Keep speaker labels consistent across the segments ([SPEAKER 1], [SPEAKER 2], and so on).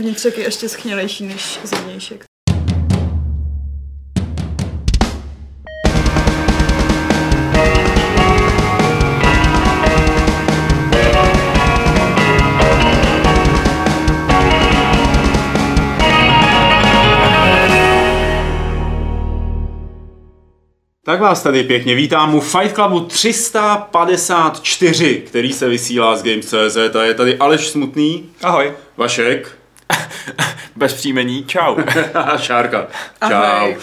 [SPEAKER 1] Vnitřek je ještě schnělejší než zevnějšek.
[SPEAKER 2] Tak vás tady pěkně vítám u Fight Clubu 354, který se vysílá z Games.cz a je tady Aleš Smutný.
[SPEAKER 3] Ahoj.
[SPEAKER 2] Vašek.
[SPEAKER 3] Bez příjmení, čau.
[SPEAKER 2] Šárka. Čau.
[SPEAKER 1] Ahoj.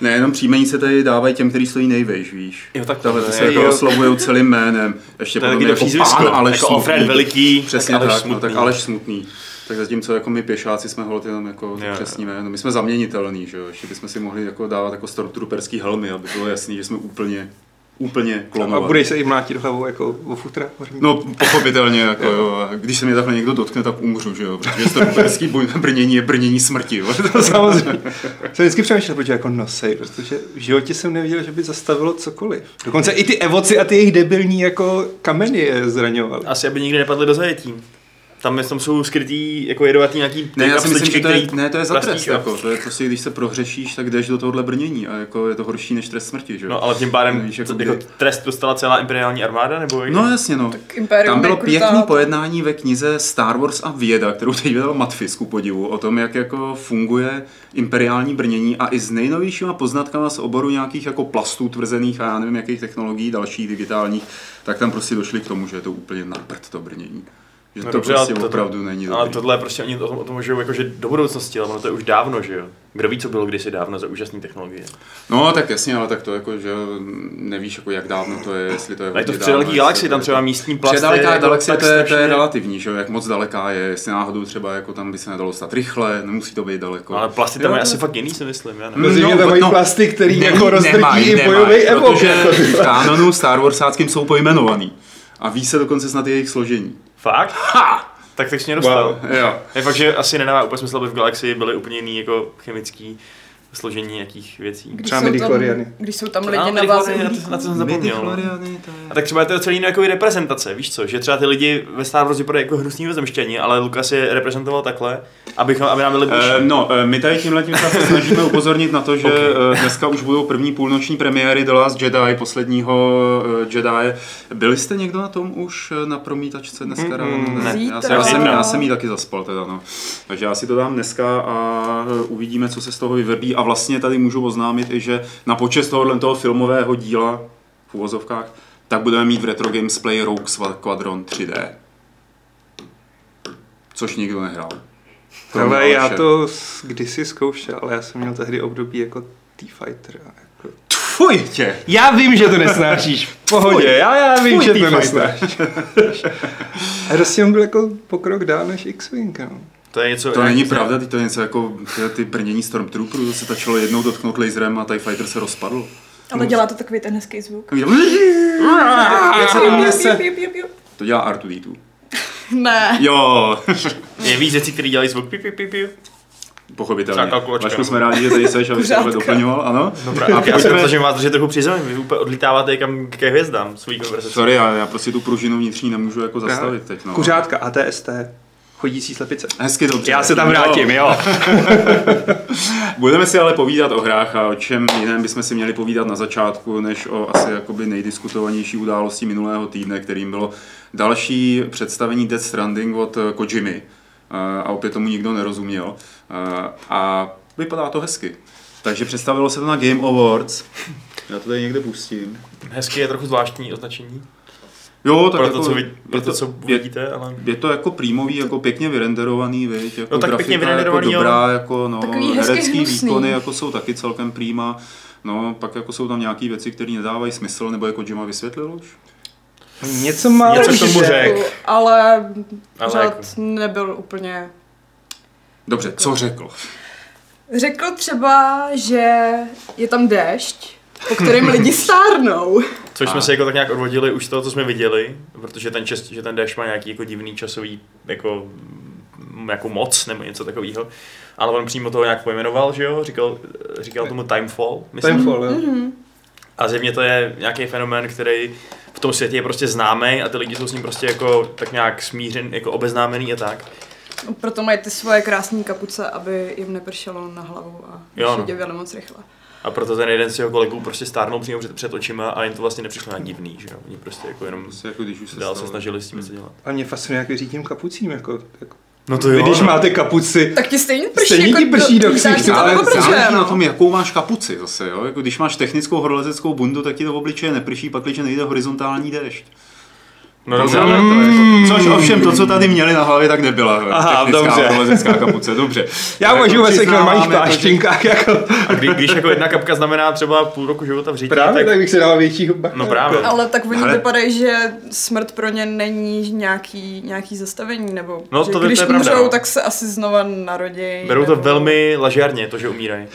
[SPEAKER 2] Nejenom příjmení se tady dávají těm, který stojí nejvejš, víš.
[SPEAKER 3] Jo, tak
[SPEAKER 2] Tahle
[SPEAKER 3] to
[SPEAKER 2] se jako oslovují celým jménem. Ještě
[SPEAKER 3] To je taky
[SPEAKER 2] jako pán Aleš
[SPEAKER 3] jako
[SPEAKER 2] Smutný.
[SPEAKER 3] Veliký,
[SPEAKER 2] Přesně
[SPEAKER 3] tak
[SPEAKER 2] tak,
[SPEAKER 3] Aleš
[SPEAKER 2] no, tak
[SPEAKER 3] Smutný.
[SPEAKER 2] Aleš Smutný. Tak zatímco jako my pěšáci jsme holt jenom jako
[SPEAKER 3] jo.
[SPEAKER 2] přesní jméno. My jsme zaměnitelní, že jo. Ještě bychom si mohli jako dávat jako stormtrooperský helmy, aby bylo jasný, že jsme úplně, úplně
[SPEAKER 3] A
[SPEAKER 2] klonovat.
[SPEAKER 3] budeš se i mlátit hlavou jako o futra?
[SPEAKER 2] No, pochopitelně, jako jo. A Když se mě takhle někdo dotkne, tak umřu, že jo. Protože stormtrooperský boj brnění je brnění smrti, jo.
[SPEAKER 3] Samozřejmě. Jsem vždycky přemýšlel, proč jako nosej, protože v životě jsem neviděl, že by zastavilo cokoliv. Dokonce i ty evoci a ty jejich debilní jako kameny je zraňovaly.
[SPEAKER 4] Asi, aby nikdy nepadli do zajetí. Tam, je- tam jsou skrytý, jako jedovatý nějaký
[SPEAKER 2] Ne, já si myslím, že to je, ne, to je za trest, jako. To je prostě, když se prohřešíš, tak jdeš do tohohle brnění a jako je to horší než trest smrti, že jo.
[SPEAKER 4] No ale tím pádem
[SPEAKER 2] Víš,
[SPEAKER 4] jako,
[SPEAKER 2] jako
[SPEAKER 4] jako trest dostala celá imperiální armáda, nebo jak?
[SPEAKER 2] No jasně, no.
[SPEAKER 1] Imperium
[SPEAKER 2] Tam bylo pěkný pojednání ve knize Star Wars a věda, kterou teď vydal Matfis ku podivu, o tom, jak jako funguje imperiální brnění a i s nejnovějšíma poznatkama z oboru nějakých jako plastů tvrzených a já nevím jakých technologií, dalších digitálních, tak tam prostě došli k tomu, že je to úplně na prd to brnění. Že
[SPEAKER 4] No
[SPEAKER 2] to
[SPEAKER 4] dobře,
[SPEAKER 2] prostě
[SPEAKER 4] ale to-
[SPEAKER 2] opravdu není
[SPEAKER 4] Ale
[SPEAKER 2] dobrý.
[SPEAKER 4] tohle je prostě oni o tom, o tom můžou jakože do budoucnosti, ale ono to je už dávno, že jo? Kdo ví, co bylo kdysi dávno za úžasné technologie.
[SPEAKER 2] No tak jasně, ale tak to jako, že nevíš jako jak dávno to je, jestli to je
[SPEAKER 4] je to v
[SPEAKER 2] hodně
[SPEAKER 4] předaleký
[SPEAKER 2] dávno,
[SPEAKER 4] galaxii, tam třeba místní plast
[SPEAKER 2] Předaleká
[SPEAKER 4] jako
[SPEAKER 2] galaxie, to je, to je relativní, že jo, jak moc daleká je, jestli náhodou třeba jako tam by se nedalo stát rychle, nemusí to být daleko.
[SPEAKER 4] No, Ale plasty tam
[SPEAKER 2] Jo,
[SPEAKER 4] je asi fakt jiný, si myslím, já nevím.
[SPEAKER 2] No,
[SPEAKER 3] že tam mají
[SPEAKER 2] no,
[SPEAKER 3] plasty, který
[SPEAKER 2] Ne-
[SPEAKER 3] jako rozdrtí i bojový evok.
[SPEAKER 2] protože
[SPEAKER 3] Jako.
[SPEAKER 2] v kánonu Star Warsáckým jsou pojmenovaný. A ví se dokonce snad jejich složení.
[SPEAKER 4] Fakt?
[SPEAKER 2] Ha!
[SPEAKER 4] Tak jsi mě dostal.
[SPEAKER 2] Jo.
[SPEAKER 4] Je fakt, že asi nedává úplně smysl, aby v galaxii byly úplně jiný jako chemický složení nějakých věcí.
[SPEAKER 1] Když
[SPEAKER 3] Třeba
[SPEAKER 1] jsou tam-
[SPEAKER 3] midichloriany.
[SPEAKER 1] Když jsou tam lidi na váze
[SPEAKER 4] na to- jsem zapomněl. no.
[SPEAKER 2] Midichloriany, to je...
[SPEAKER 4] A tak třeba je to celý jako reprezentace, víš co? Že třeba ty lidi ve Star Wars vypadají jako hnusný vezemštění, ale Lukas je reprezentoval takhle, abychom, aby nám byli blíž.
[SPEAKER 2] Eh, No, eh, my tady tímhle tím se snažíme upozornit na to, že
[SPEAKER 4] Ok.
[SPEAKER 2] eh, dneska už budou první půlnoční premiéry The Last Jedi, posledního Jedi. Byli jste někdo na tom už na promítačce dneska
[SPEAKER 3] Mm,
[SPEAKER 2] ráno?
[SPEAKER 3] mm,
[SPEAKER 2] Ne,
[SPEAKER 1] Zítra.
[SPEAKER 2] já, jsem, já, jsem, já jsem jí taky zaspal teda, no. Takže já si to dám dneska a uvidíme, co se z toho vyvrbí. A vlastně tady můžu oznámit i, že na počest tohohle toho filmového díla v uvozovkách, tak budeme mít v Retro Games Play Rogue Squadron 3D. Což nikdo nehrál. Kromě
[SPEAKER 3] Ale já
[SPEAKER 2] Aleše.
[SPEAKER 3] to kdysi zkoušel, ale já jsem měl tehdy období jako T-Fighter. a Jako...
[SPEAKER 2] Tfuj tě!
[SPEAKER 3] Já vím, že to nesnášíš. V pohodě, já, já vím,
[SPEAKER 2] Tvůj
[SPEAKER 3] že to nesnášíš. A prostě on byl jako pokrok dál než X-Wing. No.
[SPEAKER 4] To je něco...
[SPEAKER 2] To není pravda, ty to je něco jako ty, brnění Stormtrooperů, to se tačilo jednou dotknout laserem a TIE Fighter se rozpadl.
[SPEAKER 1] Ale dělá to takový ten hezký zvuk.
[SPEAKER 2] Jak se to nese? dělá R2D2.
[SPEAKER 1] Ne.
[SPEAKER 2] Jo,
[SPEAKER 4] Je víc věcí, které dělají zvuk pi, pi, pi, pi.
[SPEAKER 2] pochopitelně. Vašku jsme rádi, že tady seš, aby se tohle doplňoval, ano.
[SPEAKER 4] Dobrá,
[SPEAKER 2] A
[SPEAKER 4] a já se snažím vás držet trochu při zemi, vy úplně odlítáváte kam ke hvězdám svojí konverzaci.
[SPEAKER 2] Sorry, já, já prostě tu pružinu vnitřní nemůžu jako zastavit teď. No.
[SPEAKER 3] Kuřátka, ATST, chodící slepice.
[SPEAKER 2] Hezky dobře.
[SPEAKER 3] Já se tam vrátím, jo.
[SPEAKER 2] Budeme si ale povídat o hrách a o čem jiném bychom si měli povídat na začátku, než o asi jakoby nejdiskutovanější události minulého týdne, kterým bylo další představení Death Stranding od Kojimy. A opět tomu nikdo nerozuměl. A vypadá to hezky. Takže představilo se to na Game Awards. Já to tady někde pustím.
[SPEAKER 4] Hezky je trochu zvláštní označení.
[SPEAKER 2] Jo, tak
[SPEAKER 4] Pro
[SPEAKER 2] jako,
[SPEAKER 4] to, co, vid, pro
[SPEAKER 2] je,
[SPEAKER 4] to,
[SPEAKER 2] to,
[SPEAKER 4] co
[SPEAKER 2] je,
[SPEAKER 4] vidíte, ale...
[SPEAKER 2] je to jako prýmový, jako pěkně vyrenderovaný, viď? Jako
[SPEAKER 4] No tak pěkně
[SPEAKER 2] grafika
[SPEAKER 4] vyrenderovaný,
[SPEAKER 2] jako dobrá, jako no,
[SPEAKER 1] Takový hezky
[SPEAKER 2] herecký
[SPEAKER 1] hnusný.
[SPEAKER 2] výkony jako jsou taky celkem prýma. No, pak jako jsou tam nějaké věci, které nedávají smysl, nebo jako Jima vysvětlil už?
[SPEAKER 3] Něco málo
[SPEAKER 4] Něco k tomu
[SPEAKER 3] že-
[SPEAKER 4] řek.
[SPEAKER 1] Ale
[SPEAKER 4] Ale
[SPEAKER 1] pořád
[SPEAKER 4] jako-
[SPEAKER 1] nebyl úplně...
[SPEAKER 2] Dobře, co řekl?
[SPEAKER 1] Řekl třeba, že je tam déšť, po kterém lidi stárnou.
[SPEAKER 4] Což
[SPEAKER 2] A.
[SPEAKER 4] jsme se jako tak nějak odvodili už z toho, co jsme viděli, protože ten, čas, že ten Dash má nějaký jako divný časový jako, mm, jako moc nebo něco takového. Ale on přímo toho nějak pojmenoval, že jo? Říkal, říkal tomu Timefall, myslím.
[SPEAKER 3] Timefall, jo.
[SPEAKER 1] Mhm.
[SPEAKER 4] A zjevně to je nějaký fenomén, který v tom světě je prostě známý a ty lidi jsou s ním prostě jako tak nějak smířen, jako obeznámený a tak.
[SPEAKER 1] Proto mají ty svoje krásné kapuce, aby jim nepršelo na hlavu a
[SPEAKER 4] Jo, no.
[SPEAKER 1] moc rychle.
[SPEAKER 4] A proto ten jeden z jeho kolegů prostě stárnul přímo před, před očima a jim to vlastně nepřišlo nějak divný, že jo? Oni prostě jako jenom
[SPEAKER 2] Prostě jako když už se
[SPEAKER 4] dál se snažili s tím něco dělat.
[SPEAKER 3] A mě fascinuje, jak věří tím kapucím. Jako, jako.
[SPEAKER 4] No to
[SPEAKER 3] Vy, když
[SPEAKER 4] no.
[SPEAKER 3] máte kapuci,
[SPEAKER 1] Tak ti stejně prší,
[SPEAKER 3] Stejně
[SPEAKER 1] jako
[SPEAKER 3] ti prší do ksichtu,
[SPEAKER 1] se
[SPEAKER 2] Ale
[SPEAKER 1] jako
[SPEAKER 2] záleží
[SPEAKER 1] no.
[SPEAKER 2] na tom, jakou máš kapuci zase, jo? Jako když máš technickou horolezeckou bundu, tak ti to v obličeje neprší, pak když nejde horizontální déšť.
[SPEAKER 4] No dobře,
[SPEAKER 2] ale to jako, což ovšem to, co tady měli na hlavě, tak nebyla
[SPEAKER 3] Aha,
[SPEAKER 2] technická
[SPEAKER 3] dobře.
[SPEAKER 2] kapuce, dobře.
[SPEAKER 3] já
[SPEAKER 2] Jako
[SPEAKER 3] uvažuji ve svých normálních
[SPEAKER 2] to, že-
[SPEAKER 3] pláštěnkách. Jako,
[SPEAKER 4] a kdy, když jako jedna kapka znamená třeba půl roku života v říti,
[SPEAKER 3] právě
[SPEAKER 4] tak
[SPEAKER 3] tak bych si dával většího bacha.
[SPEAKER 4] No právě.
[SPEAKER 3] Jako.
[SPEAKER 1] Ale tak oni
[SPEAKER 2] Ale-
[SPEAKER 1] vypadají, že smrt pro ně není nějaký, nějaký zastavení, nebo
[SPEAKER 4] No, to- to
[SPEAKER 1] když
[SPEAKER 4] je pravda,
[SPEAKER 1] umřou,
[SPEAKER 4] no.
[SPEAKER 1] tak se asi znova narodí.
[SPEAKER 4] berou to
[SPEAKER 1] nebo...
[SPEAKER 4] velmi ležérně, to, že umírají.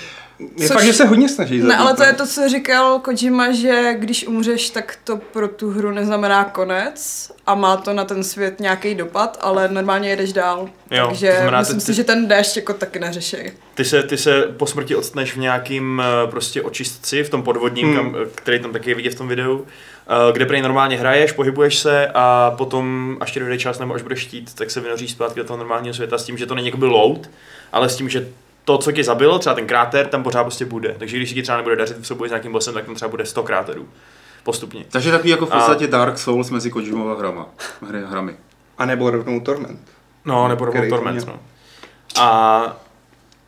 [SPEAKER 3] Je
[SPEAKER 1] Což-
[SPEAKER 3] fakt, že se hodně snaží.
[SPEAKER 1] Ne, ale to je to, co říkal Kojima, že když umřeš, tak to pro tu hru neznamená konec a má to na ten svět nějaký dopad, ale normálně jedeš dál.
[SPEAKER 4] Jo, to
[SPEAKER 1] Takže
[SPEAKER 4] znamená,
[SPEAKER 1] myslím
[SPEAKER 4] ty-
[SPEAKER 1] si, že ten déšť jako taky neřeší.
[SPEAKER 4] Ty se, ty se po smrti odstneš v nějakým eh, prostě očistci, v tom podvodním,
[SPEAKER 3] Hmm.
[SPEAKER 4] kam, eh, který tam taky je vidět v tom videu, eh, kde prej normálně hraješ, pohybuješ se a potom, až ti dojde čas nebo až budeš chtít, tak se vynoříš zpátky do toho normálního světa s tím, že to není jakoby load, ale s tím, že to, co tě zabilo, třeba ten kráter, tam pořád prostě bude. Takže když se ti třeba nebude dařit v souboji s nějakým bossem, tak tam třeba bude 100 kráterů. Postupně.
[SPEAKER 2] Takže takový jako v
[SPEAKER 4] A-
[SPEAKER 2] podstatě Dark Souls mezi Kojimova hrama, hry, hrami.
[SPEAKER 3] A nebo rovnou Torment.
[SPEAKER 4] No, nebo rovnou
[SPEAKER 3] to
[SPEAKER 4] Torment, no. A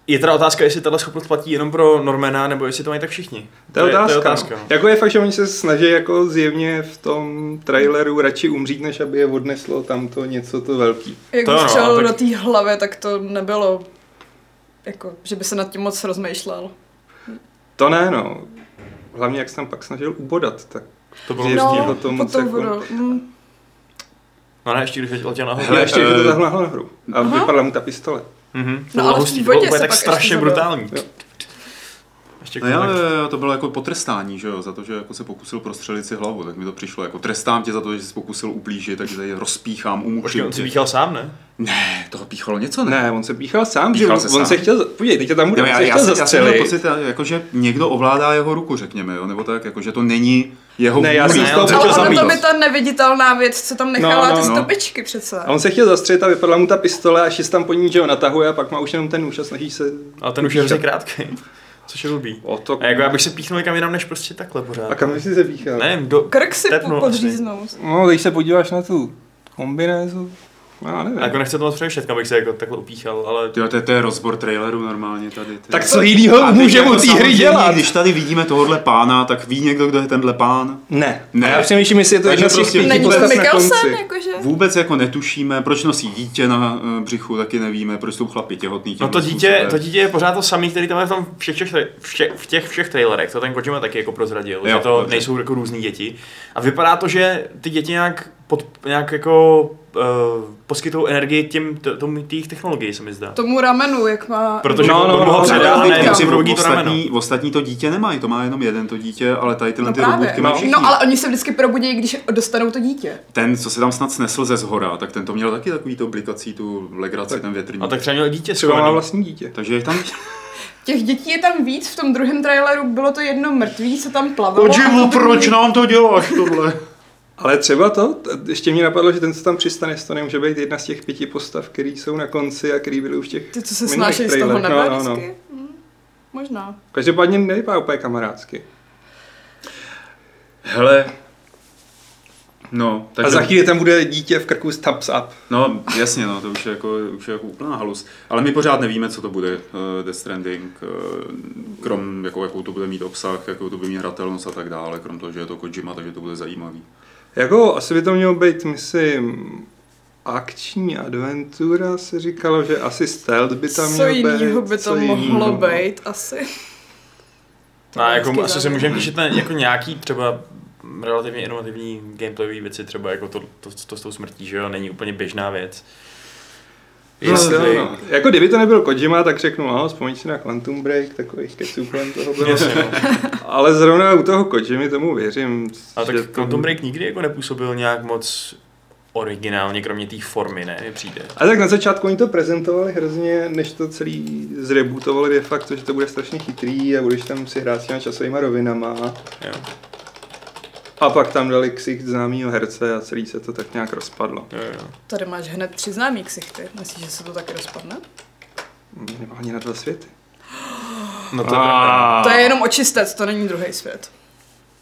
[SPEAKER 4] je teda otázka, jestli tahle schopnost platí jenom pro Normana, nebo jestli to mají tak všichni.
[SPEAKER 3] To je otázka.
[SPEAKER 4] To je otázka
[SPEAKER 3] no.
[SPEAKER 4] no.
[SPEAKER 3] Jako je fakt, že oni se snaží jako zjevně v tom traileru radši umřít, než aby je odneslo tamto něco to velký.
[SPEAKER 1] Jak
[SPEAKER 4] To
[SPEAKER 1] to
[SPEAKER 4] no, ale
[SPEAKER 1] do
[SPEAKER 4] tak-
[SPEAKER 1] té hlavy, tak to nebylo jako, že by se nad tím moc rozmýšlel.
[SPEAKER 3] To ne, no. Hlavně jak se tam pak snažil ubodat, tak
[SPEAKER 4] To bylo no.
[SPEAKER 3] to moc jako-
[SPEAKER 1] budou. Mm.
[SPEAKER 4] no ne, ještě když letěl nahoru.
[SPEAKER 3] Hele, ještě to zahnul nahoru. A
[SPEAKER 1] Aha.
[SPEAKER 3] vypadla mu ta pistole.
[SPEAKER 4] Mhm. To
[SPEAKER 1] No, ale v
[SPEAKER 4] hustý,
[SPEAKER 1] té vodě se
[SPEAKER 4] tak
[SPEAKER 1] pak
[SPEAKER 4] strašně
[SPEAKER 1] ještě zabil.
[SPEAKER 4] brutální.
[SPEAKER 3] Jo.
[SPEAKER 4] Ještě
[SPEAKER 2] No já,
[SPEAKER 4] kolik.
[SPEAKER 2] to bylo jako potrestání, že jo, za to, že jako se pokusil prostřelit si hlavu, tak mi to přišlo jako trestám tě za to, že jsi pokusil ublížit, takže tady rozpíchám,
[SPEAKER 4] Počkej,
[SPEAKER 2] umučím
[SPEAKER 4] on si
[SPEAKER 2] tě.
[SPEAKER 4] píchal sám, ne?
[SPEAKER 2] Ne, toho píchalo něco, ne?
[SPEAKER 3] Ne, on se píchal sám,
[SPEAKER 2] Píchal
[SPEAKER 3] že
[SPEAKER 2] se
[SPEAKER 3] on
[SPEAKER 2] sám.
[SPEAKER 3] se chtěl, podívej, teď tam bude,
[SPEAKER 2] Jo,
[SPEAKER 3] on
[SPEAKER 2] já,
[SPEAKER 3] se
[SPEAKER 2] já,
[SPEAKER 3] chtěl
[SPEAKER 2] jsem, já jsem měl
[SPEAKER 3] zastřelit.
[SPEAKER 2] pocit, jako, že někdo ovládá jeho ruku, řekněme, jo? nebo tak, jako, že to není jeho
[SPEAKER 3] Ne, já jsem
[SPEAKER 1] Ale
[SPEAKER 4] chtěl
[SPEAKER 1] ono
[SPEAKER 4] zabít.
[SPEAKER 1] to by ta neviditelná věc, co tam nechala,
[SPEAKER 3] No,
[SPEAKER 1] ty
[SPEAKER 3] no,
[SPEAKER 2] no.
[SPEAKER 1] stopičky přece.
[SPEAKER 3] A on se chtěl zastřelit a vypadla mu ta pistole a šest tam po ní, že ho natahuje a pak má už jenom ten nůž a snaží se...
[SPEAKER 4] Ale ten už je krátký. Což je blbý.
[SPEAKER 3] O to...
[SPEAKER 4] A jako já bych se píchnul někam jinam než prostě takhle pořád.
[SPEAKER 3] A kam jsi se píchal?
[SPEAKER 4] Nevím, do...
[SPEAKER 1] Krk si
[SPEAKER 4] Tepnul
[SPEAKER 1] po-
[SPEAKER 4] asi.
[SPEAKER 1] podříznout.
[SPEAKER 3] No, když se podíváš na tu kombinézu, já nevím.
[SPEAKER 4] Jako nechci to moc přemýšlet, kam bych se jako takhle upíchal, ale...
[SPEAKER 2] Tyjo, to, je, to je rozbor traileru normálně tady. Ty.
[SPEAKER 3] Tak co
[SPEAKER 2] teď
[SPEAKER 3] může
[SPEAKER 2] jako
[SPEAKER 3] mu té hry dělat?
[SPEAKER 2] Když tady vidíme tohohle pána, tak ví někdo, kdo je tenhle pán?
[SPEAKER 3] Ne.
[SPEAKER 2] Ne.
[SPEAKER 3] A já přemýšlím, jestli je to jedna z těch
[SPEAKER 2] prostě
[SPEAKER 3] pěti
[SPEAKER 1] jakože?
[SPEAKER 2] Vůbec jako netušíme, proč nosí dítě na eh, břichu, taky nevíme, proč jsou chlapi těhotný.
[SPEAKER 4] No to dítě, to dítě je pořád to samý, který tam je v, tom všech, všech, všech, v těch všech trailerech, to ten Kojima taky jako prozradil,
[SPEAKER 2] Jo,
[SPEAKER 4] že to
[SPEAKER 2] dobře.
[SPEAKER 4] nejsou jako různý děti. A vypadá to, že ty děti nějak, pod, nějak jako uh, poskytují energii těm, t- tomu těch technologií, se mi zdá.
[SPEAKER 1] Tomu ramenu, jak má...
[SPEAKER 4] Protože
[SPEAKER 3] No,
[SPEAKER 4] no,
[SPEAKER 3] no,
[SPEAKER 4] ho
[SPEAKER 3] no,
[SPEAKER 4] předá
[SPEAKER 3] no, no,
[SPEAKER 4] ne,
[SPEAKER 3] no,
[SPEAKER 2] ostatní, ostatní to dítě nemají, to má jenom jeden to dítě, ale tady tyhle
[SPEAKER 1] No
[SPEAKER 2] ty robotky mají
[SPEAKER 3] No.
[SPEAKER 2] všichni.
[SPEAKER 1] No ale oni se vždycky probudí, když dostanou to dítě.
[SPEAKER 2] Ten, co se tam snad snesl ze zhora, tak ten to měl taky takový to blikací, tu legraci, ten větrník.
[SPEAKER 4] A tak třeba měl dítě
[SPEAKER 3] Třeba má vlastní dítě.
[SPEAKER 2] Takže je tam...
[SPEAKER 1] Těch dětí je tam víc, v tom druhém traileru bylo to jedno mrtvý, co tam plavalo. To
[SPEAKER 2] proč nám to děláš tohle?
[SPEAKER 3] Ale třeba to, ještě mě napadlo, že ten, co tam přistane, to nemůže být jedna z těch pěti postav, který jsou na konci a který byly už těch
[SPEAKER 1] Ty, co se snášejí z toho nebe
[SPEAKER 3] no, no, no.
[SPEAKER 1] vždycky? Hm, Možná.
[SPEAKER 3] Každopádně nevypadá úplně kamarádsky.
[SPEAKER 2] Hele, No,
[SPEAKER 3] A
[SPEAKER 2] takže,
[SPEAKER 3] za chvíli tam bude dítě v krku s thumbs up.
[SPEAKER 2] no jasně, no, to už je jako, už je jako úplná halus. Ale my pořád nevíme, co to bude uh, Death Stranding, uh, krom jako, jakou to bude mít obsah, jakou to bude mít hratelnost a tak dále, krom toho, že je to Kojima, takže to bude zajímavý.
[SPEAKER 3] Jako asi by to mělo být, myslím, akční adventura se říkalo, že asi stealth by tam
[SPEAKER 1] Co
[SPEAKER 3] měl být.
[SPEAKER 1] jinýho by to
[SPEAKER 3] co
[SPEAKER 1] mohlo být asi.
[SPEAKER 4] A jako asi se můžeme těšit na jako nějaký třeba relativně inovativní gameplayové věci, třeba jako to, to, to, s tou smrtí, že jo, není úplně běžná věc.
[SPEAKER 3] No,
[SPEAKER 4] Jestli,
[SPEAKER 3] no, no. Jako kdyby to nebyl Kojima, tak řeknu, no, vzpomeň si na Quantum Break, takových keců kolem toho bylo.
[SPEAKER 4] Jasně, no.
[SPEAKER 3] Ale zrovna u toho Kojimy tomu věřím. Že
[SPEAKER 4] tak Quantum Break nikdy jako nepůsobil nějak moc originálně, kromě té formy, ne, mi přijde.
[SPEAKER 3] A tak na začátku oni to prezentovali hrozně, než to celý zrebootovali de facto, že to bude strašně chytrý a budeš tam si hrát s těma časovými rovinama.
[SPEAKER 4] Jo.
[SPEAKER 3] A pak tam dali ksicht známýho herce a celý se to tak nějak rozpadlo.
[SPEAKER 4] Jo, jo.
[SPEAKER 1] Tady máš hned tři známý ksichty. Myslíš, že se to taky rozpadne?
[SPEAKER 3] Nemá ani na dva světy.
[SPEAKER 4] No to,
[SPEAKER 2] A-
[SPEAKER 1] To je jenom očistec, to není druhý svět.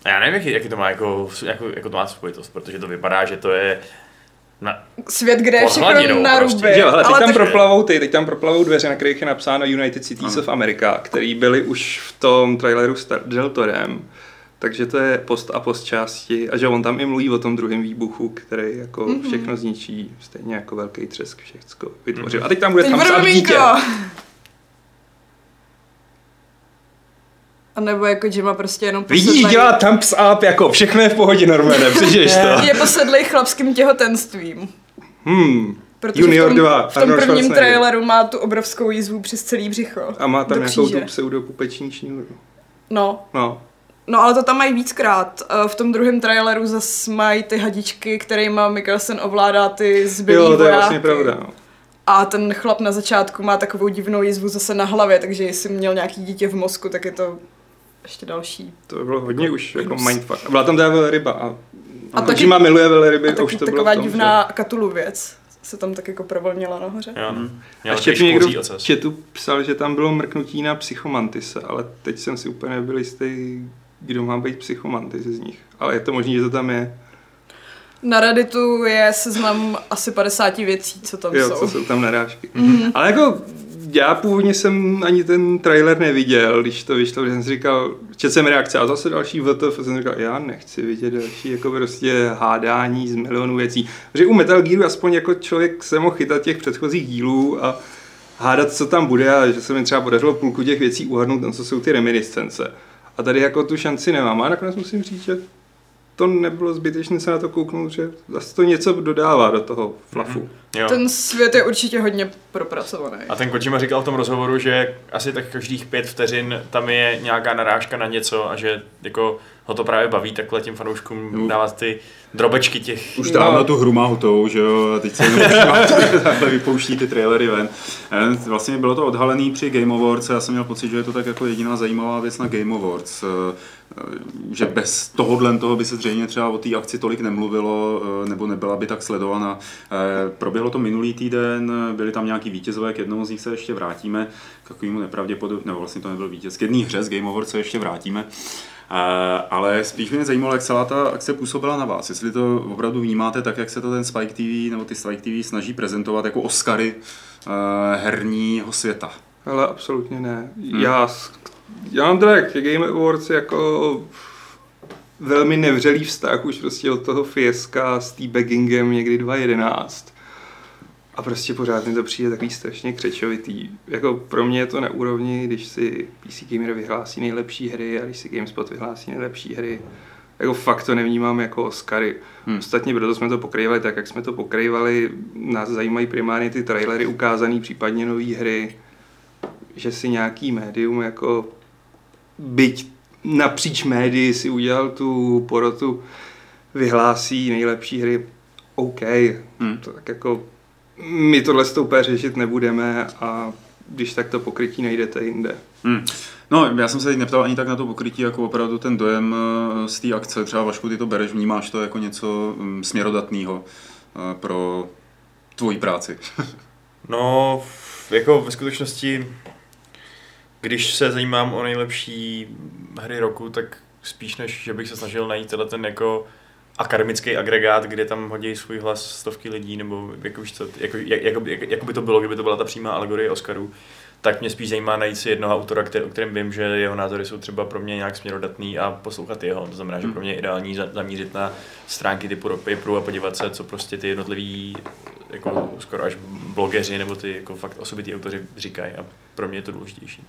[SPEAKER 4] A já nevím, jaký, jaký to má jako, jako, jako to má spojitost, protože to vypadá, že to je na,
[SPEAKER 1] Svět, kde je všechno na
[SPEAKER 4] prostě.
[SPEAKER 1] ruby.
[SPEAKER 3] Jo, ale teď tam
[SPEAKER 1] tak-
[SPEAKER 3] proplavou ty, teď tam proplavou dveře, na kterých je napsáno United Cities of America, který byly už v tom traileru s Deltorem. Takže to je post a post části. A že on tam i mluví o tom druhém výbuchu, který jako
[SPEAKER 1] Mhm.
[SPEAKER 3] mm-hmm. všechno zničí, stejně jako velký třesk všechno vytvořil. A teď tam bude
[SPEAKER 1] Teď
[SPEAKER 3] tam
[SPEAKER 1] mínko.
[SPEAKER 3] dítě.
[SPEAKER 1] A nebo jako Jima prostě jenom
[SPEAKER 3] Vidíš,
[SPEAKER 1] posedlej-
[SPEAKER 3] dělá thumbs up, jako všechno je v pohodě, Normane, přežiješ to.
[SPEAKER 1] Je posedlej chlapským těhotenstvím.
[SPEAKER 3] Hmm.
[SPEAKER 1] Protože
[SPEAKER 3] Junior
[SPEAKER 1] v tom,
[SPEAKER 3] 2,
[SPEAKER 1] v tom
[SPEAKER 3] Arnold
[SPEAKER 1] prvním traileru má tu obrovskou jízvu přes celý břicho.
[SPEAKER 3] A má tam nějakou tu pseudopupeční šňůru.
[SPEAKER 1] No,
[SPEAKER 3] No,
[SPEAKER 1] no ale to tam mají víckrát. Eh, V tom druhém traileru zas mají ty hadičky, kterýma Mikkelsen ovládá ty zbylý
[SPEAKER 3] jo, to je vlastně pravda. No.
[SPEAKER 1] A ten chlap na začátku má takovou divnou jizvu zase na hlavě, takže jestli měl nějaký dítě v mozku, tak je to ještě další.
[SPEAKER 3] To bylo hodně už jako mindfuck. Byla tam ta velryba. A,
[SPEAKER 1] A
[SPEAKER 3] a
[SPEAKER 1] taky-
[SPEAKER 3] Kojima miluje velryby,
[SPEAKER 1] A
[SPEAKER 3] a už
[SPEAKER 1] taky
[SPEAKER 3] to bylo
[SPEAKER 1] taková
[SPEAKER 3] tom,
[SPEAKER 1] divná Katulu věc se tam tak jako provolnila nahoře.
[SPEAKER 4] jo.
[SPEAKER 3] Že...
[SPEAKER 4] Měl
[SPEAKER 3] A ještě mi někdo v psal, že tam bylo mrknutí na psychomantise, ale teď jsem si úplně nebyl jistý, kdo má být psychomantis z nich. Ale je to možné, že to tam je.
[SPEAKER 1] Na Redditu je seznam asi 50 věcí, co tam
[SPEAKER 3] jo,
[SPEAKER 1] jsou.
[SPEAKER 3] co jsou tam narážky.
[SPEAKER 1] Mhm.
[SPEAKER 3] Ale jako já původně jsem ani ten trailer neviděl, když to vyšlo, že jsem si říkal, četl jsem reakce a zase další VTF, a jsem říkal, já nechci vidět další jako prostě hádání z milionů věcí. Protože u Metal Gearu aspoň jako člověk se mohl chytat těch předchozích dílů a hádat, co tam bude a že se mi třeba podařilo půlku těch věcí uhadnout, tam co jsou ty reminiscence. A tady jako tu šanci nemám. A nakonec musím říct, že to nebylo zbytečné se na to kouknout, že zase to něco dodává do toho flafu.
[SPEAKER 4] Jo.
[SPEAKER 1] Ten svět je určitě hodně propracovaný.
[SPEAKER 4] A ten Kojima říkal v tom rozhovoru, že asi tak každých pět vteřin tam je nějaká narážka na něco a že jako ho to právě baví takhle těm fanouškům
[SPEAKER 2] Jo.
[SPEAKER 4] dávat ty drobečky těch...
[SPEAKER 2] Už dávno tu hru má hotovou, že jo, a teď se jenom takhle vypouští ty trailery ven. Eh, Vlastně bylo to odhalený při Game Awards a já jsem měl pocit, že je to tak jako jediná zajímavá věc na Game Awards. Eh, eh, Že bez tohohle toho by se zřejmě třeba o té akci tolik nemluvilo, nebo nebyla by tak sledovaná. Eh, Proběhlo to minulý týden, byli tam nějaký vítězové, k jednomu z nich se ještě vrátíme, k takovému nepravděpodobně, nebo vlastně to nebyl vítěz, k jedné hře z Game Awards se ještě vrátíme. Eh, ale spíš mě zajímalo, jak celá ta akce působila na vás. Jestli to opravdu vnímáte tak, jak se to ten Spike TV nebo ty Spike TV snaží prezentovat jako Oscary eh, herního světa.
[SPEAKER 3] Ale absolutně ne. Hmm. Já, já mám teda Game Awards jako velmi nevřelý vztah už prostě od toho fieska s Teabaggingem někdy 2011. A prostě pořád mi to přijde takový strašně křečovitý. Jako pro mě je to na úrovni, když si PC Gamer vyhlásí nejlepší hry a když si GameSpot vyhlásí nejlepší hry. Jako fakt to nevnímám jako Oscary.
[SPEAKER 2] Hmm.
[SPEAKER 3] Ostatně proto jsme to pokrývali tak, jak jsme to pokrývali. Nás zajímají primárně ty trailery ukázané, případně nové hry že si nějaký médium jako byť napříč médii si udělal tu porotu, vyhlásí nejlepší hry, OK,
[SPEAKER 2] Hmm.
[SPEAKER 3] to tak jako my tohle s tou úplně řešit nebudeme a když tak to pokrytí najdete jinde.
[SPEAKER 2] Hmm. No, já jsem se teď neptal ani tak na to pokrytí, jako opravdu ten dojem eh, z té akce. Třeba Vašku, ty to bereš, vnímáš to jako něco mm, směrodatného eh, pro tvoji práci.
[SPEAKER 4] No, jako ve skutečnosti, když se zajímám o nejlepší hry roku, tak spíš než, že bych se snažil najít tenhle ten jako akademický agregát, kde tam hodí svůj hlas stovky lidí, nebo jako, víš co, jako, jak, jako, jak, jako by to bylo, kdyby to byla ta přímá alegorie Oscarů, tak mě spíš zajímá najít si jednoho autora, který, o kterém vím, že jeho názory jsou třeba pro mě nějak směrodatný a poslouchat jeho. To znamená, že
[SPEAKER 2] Hmm.
[SPEAKER 4] pro mě je ideální za- zamířit na stránky typu Rock Paperu a podívat se, co prostě ty jednotliví jako skoro až blogeři nebo ty jako fakt osoby ty autoři říkají a pro mě je to důležitější.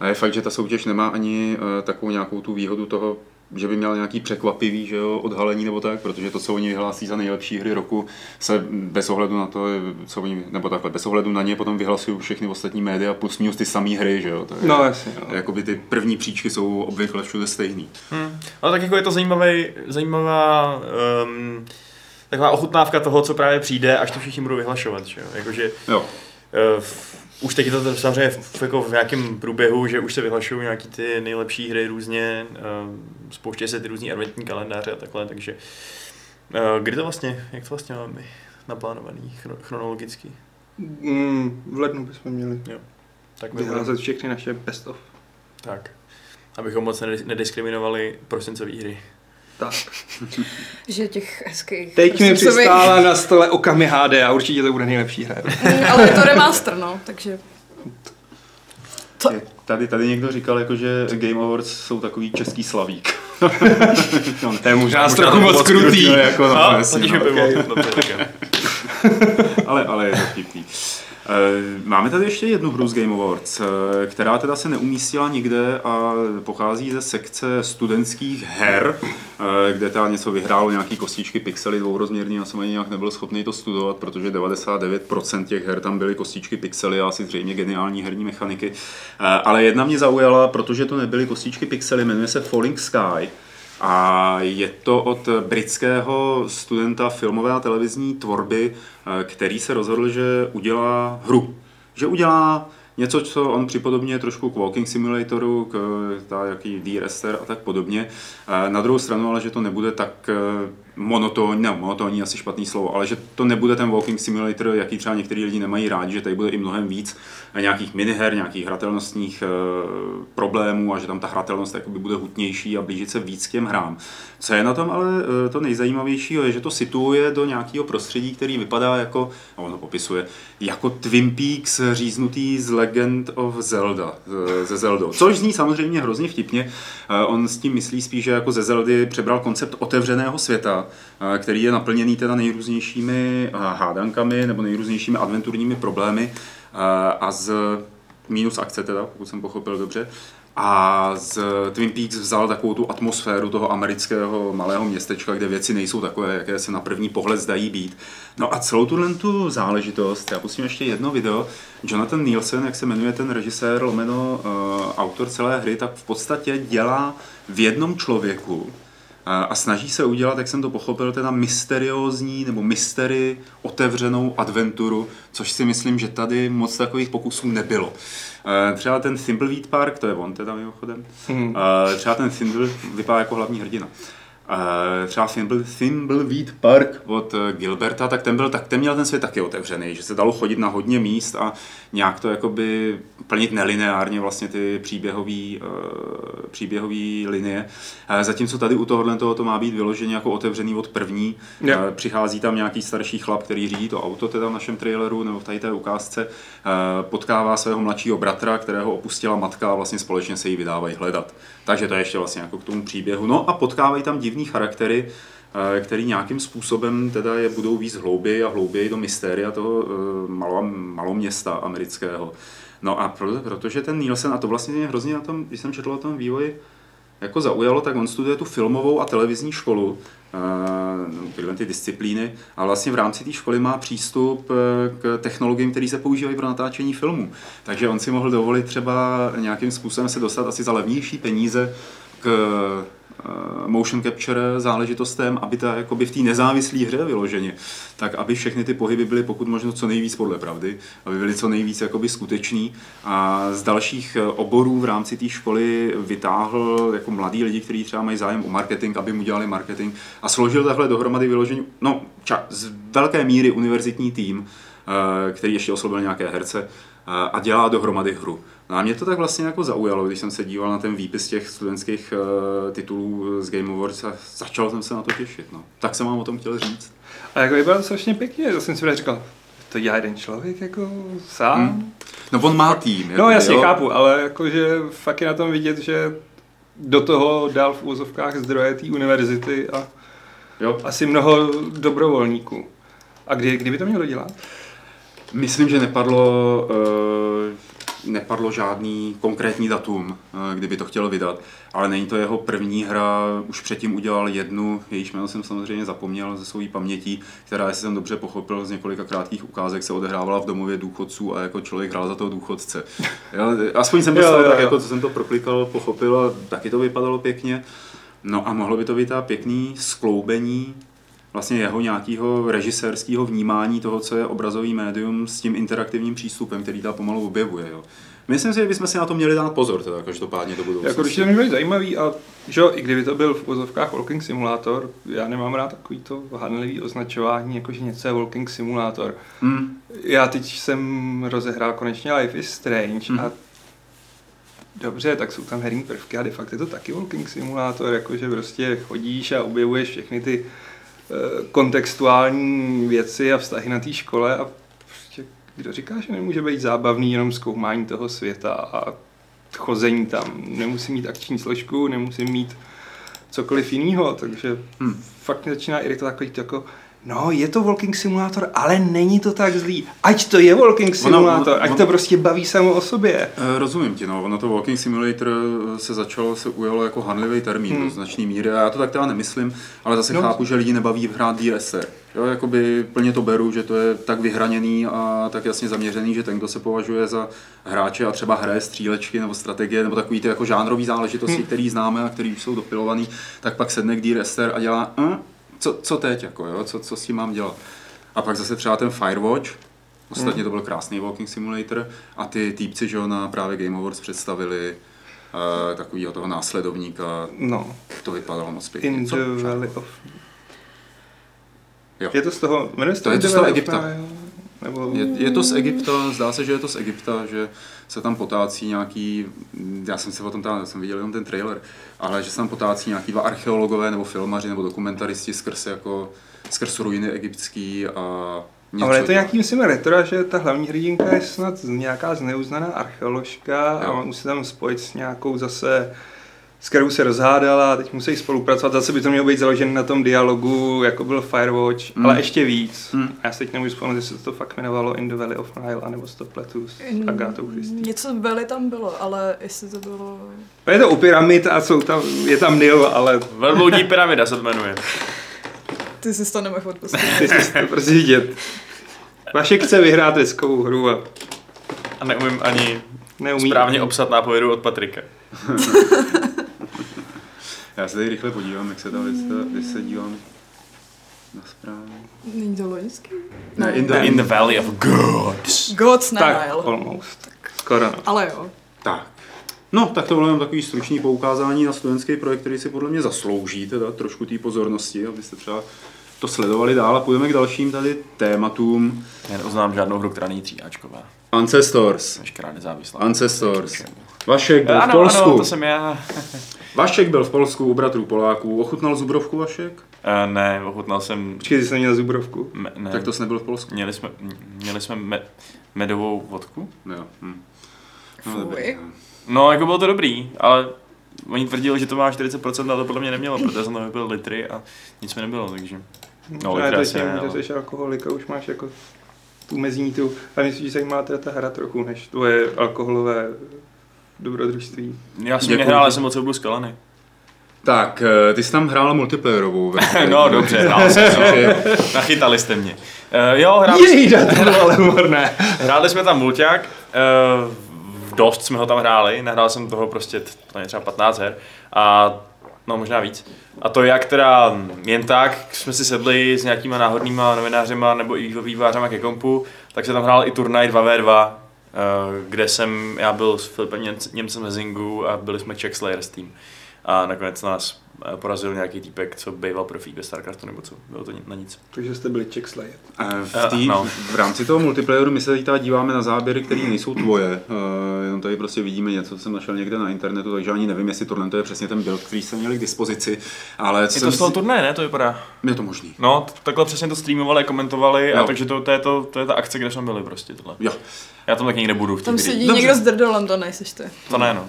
[SPEAKER 2] A je fakt, že ta soutěž nemá ani uh, takovou nějakou tu výhodu toho, že by měl nějaký překvapivý že jo, odhalení nebo tak, protože to, co oni vyhlásí za nejlepší hry roku, se bez ohledu na to, co oni, nebo takhle, bez ohledu na ně potom vyhlasují všechny ostatní média plus minus ty samé hry, že jo. To je,
[SPEAKER 3] No jasně, no.
[SPEAKER 2] Jakoby ty první příčky jsou obvykle všude stejný.
[SPEAKER 4] Hmm. Ale tak jako je to zajímavý, zajímavá um, taková ochutnávka toho, co právě přijde, až to všichni budou vyhlašovat. Že? jo? Jakože
[SPEAKER 2] Jo.
[SPEAKER 4] v- už teď je to samozřejmě v, jako v nějakém průběhu, že už se vyhlašují nějaký ty nejlepší hry různě, uh, spouštějí se ty různý adventní kalendáře a takhle, takže uh, kdy to vlastně, jak to vlastně máme naplánovaný chronologicky?
[SPEAKER 3] Mm, v lednu bychom měli
[SPEAKER 4] Jo. Tak
[SPEAKER 3] vyházet všechny naše best of.
[SPEAKER 4] Tak. Abychom moc nedis- nediskriminovali prosincové hry.
[SPEAKER 3] Tak.
[SPEAKER 1] Že těch hezkých...
[SPEAKER 3] Teď mi přistála na stole Okami HD a určitě to bude nejlepší hra.
[SPEAKER 1] Mm, Ale je to remaster, no, takže...
[SPEAKER 2] Je- Tady, tady někdo říkal, jako, že Game Awards jsou takový český slavík. no,
[SPEAKER 3] To je možná
[SPEAKER 2] možná
[SPEAKER 3] trochu moc krutý.
[SPEAKER 2] no, jako, no,
[SPEAKER 4] A,
[SPEAKER 2] jasně, no.
[SPEAKER 4] pivo. Dobře,
[SPEAKER 2] ale, ale je to vtipný. Eh, Máme tady ještě jednu hru z Game Awards, eh, která teda se neumístila nikde a pochází ze sekce studentských her, eh, kde ta něco vyhrálo nějaký kostičky pixely dvourozměrný, já jsem ani nějak nebyl schopný to studovat, protože 99% těch her tam byly kostičky pixely a asi zřejmě geniální herní mechaniky. Ale jedna mě zaujala, protože to nebyly kostičky pixely, jmenuje se Falling Sky. A je to od britského studenta filmové a televizní tvorby, eh, který se rozhodl, že udělá hru. Že udělá něco, co on připodobně trošku k Walking Simulatoru, k ta, jaký D-Rester a tak podobně. Eh, Na druhou stranu ale, že to nebude tak eh, monotónní, ne, monotónní asi špatný slovo, ale že to nebude ten Walking Simulator, jaký třeba některý lidi nemají rádi, že tady bude i mnohem víc nějakých miniher, nějakých hratelnostních eh, problémů a že tam ta hratelnost jakoby bude hutnější a blížit se víc k těm hrám. Co je na tom ale eh, to nejzajímavější, je, že to situuje do nějakého prostředí, který vypadá jako, a ono popisuje, jako Twin Peaks říznutý z Legend of Zelda, eh, ze Zeldou. Což zní samozřejmě hrozně vtipně. Eh, On s tím myslí spíš, že jako ze Zeldy přebral koncept otevřeného světa, eh, který je naplněný teda nejrůznějšími eh, hádankami nebo nejrůznějšími adventurními problémy eh, a z minus akce teda, pokud jsem pochopil dobře. A z Twin Peaks vzal takovou tu atmosféru toho amerického malého městečka, kde věci nejsou takové, jaké se na první pohled zdají být. No a celou tuhle tu záležitost, já pustím ještě jedno video, Jonathan Nielsen, jak se jmenuje ten režisér, lomeno uh, autor celé hry, tak v podstatě dělá v jednom člověku a snaží se udělat, jak jsem to pochopil, teda mysteriózní nebo mystery otevřenou adventuru, což si myslím, že tady moc takových pokusů nebylo. Eh, Třeba ten Thimbleweed Park, to je on teda mimochodem. Eh, třeba ten Thimble vypadá jako hlavní hrdina. Eh, třeba Thimble, Thimbleweed Park od eh, Gilberta, tak ten, byl, tak ten měl ten svět taky otevřený, že se dalo chodit na hodně míst a nějak to jakoby plnit nelineárně vlastně ty příběhové příběhový linie. Eh, Zatímco tady u tohohle toho to má být vyloženě jako otevřený od první. Eh, Přichází tam nějaký starší chlap, který řídí to auto teda v našem traileru nebo v tady té ukázce, eh, potkává svého mladšího bratra, kterého opustila matka a vlastně společně se jí vydávají hledat. Takže to je ještě vlastně jako k tomu příběhu. No a potkávají tam divný charaktery, eh, který nějakým způsobem teda je budou víc hlouběji a hlouběji do mystéria toho eh, malo, maloměsta amerického. No a pro, protože ten Nielsen, a to vlastně mě hrozně na tom, když jsem četl o tom vývoji, jako zaujalo, tak on studuje tu filmovou a televizní školu, eh, tyhle ty disciplíny, a vlastně v rámci té školy má přístup k technologiím, které se používají pro natáčení filmů. Takže on si mohl dovolit třeba nějakým způsobem se dostat asi za levnější peníze k motion capture záležitostem, aby ta jakoby v té nezávislé hře vyloženě, tak aby všechny ty pohyby byly pokud možno co nejvíc podle pravdy, aby byly co nejvíc jakoby skutečný. A z dalších eh, oborů v rámci té školy vytáhl jako mladý lidi, kteří třeba mají zájem o marketing, aby mu dělali marketing a složil takhle dohromady vyloženě, no ča, z velké míry univerzitní tým, eh, který ještě oslovil nějaké herce eh, a dělá dohromady hru. No a mě to tak vlastně jako zaujalo, když jsem se díval na ten výpis těch studentských uh, titulů z Game Awards a začal jsem se na to těšit. No. Tak jsem vám o tom chtěl říct.
[SPEAKER 3] A jako vypadá to strašně pěkně, to jsem si říkal, to dělá jeden člověk jako sám.
[SPEAKER 2] Hmm. No on má tým.
[SPEAKER 3] No
[SPEAKER 2] jako,
[SPEAKER 3] jasně,
[SPEAKER 2] jo.
[SPEAKER 3] chápu, ale jakože fakt je na tom vidět, že do toho dal v úzovkách zdroje té univerzity a
[SPEAKER 2] Jo.
[SPEAKER 3] asi mnoho dobrovolníků. A kdy, kdyby to mělo dělat?
[SPEAKER 2] Myslím, že nepadlo, uh, nepadlo žádný konkrétní datum, uh, kdyby to chtěl vydat, ale není to jeho první hra, už předtím udělal jednu, jejíž jméno jsem samozřejmě zapomněl ze své paměti, která, jestli jsem dobře pochopil, z několika krátkých ukázek se odehrávala v domově důchodců a jako člověk hrál za toho důchodce. Jo, aspoň jsem to
[SPEAKER 3] Jo, jo,
[SPEAKER 2] tak,
[SPEAKER 3] jo.
[SPEAKER 2] jako, co jsem to proklikal, pochopil a taky to vypadalo pěkně. No a mohlo by to být ta pěkný skloubení vlastně jeho nějakého režisérského vnímání toho, co je obrazový médium s tím interaktivním přístupem, který ta pomalu objevuje. Jo. Myslím si, že bychom si na to měli dát pozor, teda každopádně do budoucnosti.
[SPEAKER 3] Jako určitě může být zajímavý a že jo, i kdyby to byl v pozovkách Walking Simulator, já nemám rád takový to hanlivý označování, jakože něco je Walking Simulator.
[SPEAKER 2] Hmm.
[SPEAKER 3] Já teď jsem rozehrál konečně Life is Strange
[SPEAKER 2] Mhm.
[SPEAKER 3] a dobře, tak jsou tam herní prvky a de facto je to taky Walking Simulator, jakože prostě chodíš a objevuješ všechny ty kontextuální věci a vztahy na té škole a prostě kdo říká, že nemůže být zábavný jenom zkoumání toho světa a chození tam. Nemusí mít akční složku, nemusí mít cokoliv jiného, takže
[SPEAKER 2] Hmm.
[SPEAKER 3] fakt mě začíná iritovat takový jako No, je to Walking Simulator, ale není to tak zlý. Ať to je Walking Simulator,
[SPEAKER 2] ono-
[SPEAKER 3] ať to prostě baví samo o sobě.
[SPEAKER 2] Eh, Rozumím ti, no. Ono to Walking Simulator se začalo, se ujalo jako hanlivý termín
[SPEAKER 3] Hmm.
[SPEAKER 2] do značné míry a já to tak teda nemyslím, ale zase
[SPEAKER 3] No.
[SPEAKER 2] chápu, že lidi nebaví hrát DSR. Jo, jakoby plně to beru, že to je tak vyhraněný a tak jasně zaměřený, že ten, kdo se považuje za hráče a třeba hraje střílečky nebo strategie nebo takový ty jako žánrový záležitosti,
[SPEAKER 3] Hmm.
[SPEAKER 2] který známe a který už jsou dopilovaný, tak pak sedne k DSR a dělá, hm, co, co teď, jako, jo? Co, co s tím mám dělat. A pak zase třeba ten Firewatch, Ostatně to byl krásný walking simulator a ty týpci, že na právě Game Awards představili uh, takového toho následovníka,
[SPEAKER 3] No,
[SPEAKER 2] to vypadalo moc pěkně.
[SPEAKER 3] In
[SPEAKER 2] Co?
[SPEAKER 3] the Valley of...
[SPEAKER 2] Jo.
[SPEAKER 3] Je to z toho, jmenuje se
[SPEAKER 2] To je
[SPEAKER 3] In
[SPEAKER 2] to z toho Egypta.
[SPEAKER 3] Nebo...
[SPEAKER 2] Je, je to z Egypta, zdá se, že je to z Egypta, že se tam potácí nějaký, já jsem si o tom tam, jsem viděl jenom ten trailer, ale že se tam potácí nějaký dva archeologové nebo filmaři nebo dokumentaristi skrz jako, skrz ruiny egyptský a něco
[SPEAKER 3] Ale je to nějaký, myslím, retro, že ta hlavní hrdinka je snad nějaká zneuznaná archeoložka a
[SPEAKER 2] Jo.
[SPEAKER 3] on musí tam spojit s nějakou zase s kterou se rozhádala a teď musí spolupracovat. Zase by to mělo být založeno na tom dialogu, jako byl Firewatch,
[SPEAKER 2] Mm.
[SPEAKER 3] ale ještě víc.
[SPEAKER 2] Mm.
[SPEAKER 3] A já se teď nemůžu vzpomenout, jestli se to fakt jmenovalo In the Valley of Nile, anebo se to pletu s Agátou Christie.
[SPEAKER 1] Něco Veli tam bylo, ale jestli to bylo...
[SPEAKER 3] Je to u pyramid a jsou tam, je tam Nil, ale
[SPEAKER 4] Velbloudí pyramida se to jmenuje.
[SPEAKER 1] Ty jsi to nemohl odpustit.
[SPEAKER 3] ty jsi to prostě vidět. Vašek chce vyhrát deskovou hru a
[SPEAKER 4] A neumím ani
[SPEAKER 3] neumí.
[SPEAKER 4] správně obsat nápovědu od Patrika.
[SPEAKER 2] Já se tady rychle podívám, jak se ta věc, když se dívám na zprávu.
[SPEAKER 1] Není to loňský?
[SPEAKER 2] Ne, in the,
[SPEAKER 4] In the Valley of Gods.
[SPEAKER 1] Gods
[SPEAKER 3] Tak,
[SPEAKER 1] Nile.
[SPEAKER 3] almost. Skoro no.
[SPEAKER 1] Ale jo.
[SPEAKER 2] Tak. No, tak to bylo jenom takový stručný poukázání na studentský projekt, který si podle mě zaslouží teda trošku té pozornosti, abyste třeba to sledovali dál a půjdeme k dalším tady tématům.
[SPEAKER 4] Já neuznám žádnou hru, která není tříáčková.
[SPEAKER 2] Ancestors.
[SPEAKER 4] Veškerá nezávislá.
[SPEAKER 2] Ancestors. Vašek byl v
[SPEAKER 4] Ano,
[SPEAKER 2] Polsku.
[SPEAKER 4] ano, to jsem já.
[SPEAKER 2] Vašek byl v Polsku u bratrů Poláků. Ochutnal Zubrovku Vašek?
[SPEAKER 4] Uh, ne, ochutnal jsem...
[SPEAKER 3] Počkej, ty jsi neměl Zubrovku.
[SPEAKER 4] Me, ne,
[SPEAKER 2] Tak to jsi nebyl v Polsku?
[SPEAKER 4] Měli jsme, měli jsme me, medovou vodku?
[SPEAKER 2] Jo. Hm.
[SPEAKER 1] Fuj.
[SPEAKER 2] dobrý, no.
[SPEAKER 4] No, jako bylo to dobrý, ale oni tvrdili, že to má 40%, ale to podle mě nemělo, protože jsem tam vypil litry a nic mi nebylo, takže... No, litry
[SPEAKER 3] to
[SPEAKER 4] asi ne,
[SPEAKER 3] že
[SPEAKER 4] ale...
[SPEAKER 3] jsi alkoholik a už máš jako tu mezní tu, ale myslím, že zajímá teda ta hra trochu, než tvoje alkoholové dobrodružství.
[SPEAKER 4] Já jsem
[SPEAKER 2] Děkuju.
[SPEAKER 4] nehrál, ale jsem moc byl skalený.
[SPEAKER 2] Tak, eh, ty jsi tam hrál multiplayerovou. ve-
[SPEAKER 4] No, dobře, hrál jsem, no. Nachytali jste mě. Uh, jo, hráli,
[SPEAKER 3] Jejda, to bylo ale humorné.
[SPEAKER 4] hráli jsme tam mulťák, uh, dost jsme ho tam hráli, nahrál jsem toho prostě to je třeba 15 her a no možná víc. A to jak teda jen tak jsme si sedli s nějakýma náhodnýma novinářema nebo i vývářema ke kompu, tak se tam hrál i turnaj 2v2, eh, kde jsem, já byl s Filipem Němc- Němcem ze Zingu a byli jsme Czech Slayers tým. A nakonec nás eh, porazil nějaký týpek, co býval profík ve StarCraftu nebo co, bylo to na nic.
[SPEAKER 3] Takže jste byli Czech Slayer.
[SPEAKER 2] Eh, V,
[SPEAKER 4] Eh,
[SPEAKER 2] tý,
[SPEAKER 4] no.
[SPEAKER 2] v rámci toho multiplayeru my se teď teda díváme na záběry, které nejsou tvoje. Uh, jenom tady prostě vidíme něco, co jsem našel někde na internetu, takže ani nevím, jestli tohle to je přesně ten build, který jsme měli k dispozici. Ale co
[SPEAKER 4] Je to z toho turnaje, ne? To vypadá.
[SPEAKER 2] Je to možný.
[SPEAKER 4] No, takhle přesně to streamovali, komentovali, a takže to, to, je to, to je ta akce, kde jsme byli prostě tohle.
[SPEAKER 2] Jo.
[SPEAKER 4] Já tam taky někde budu v
[SPEAKER 1] Tam sedí někdo s drdolem, to nejseš ty.
[SPEAKER 4] To ne, no.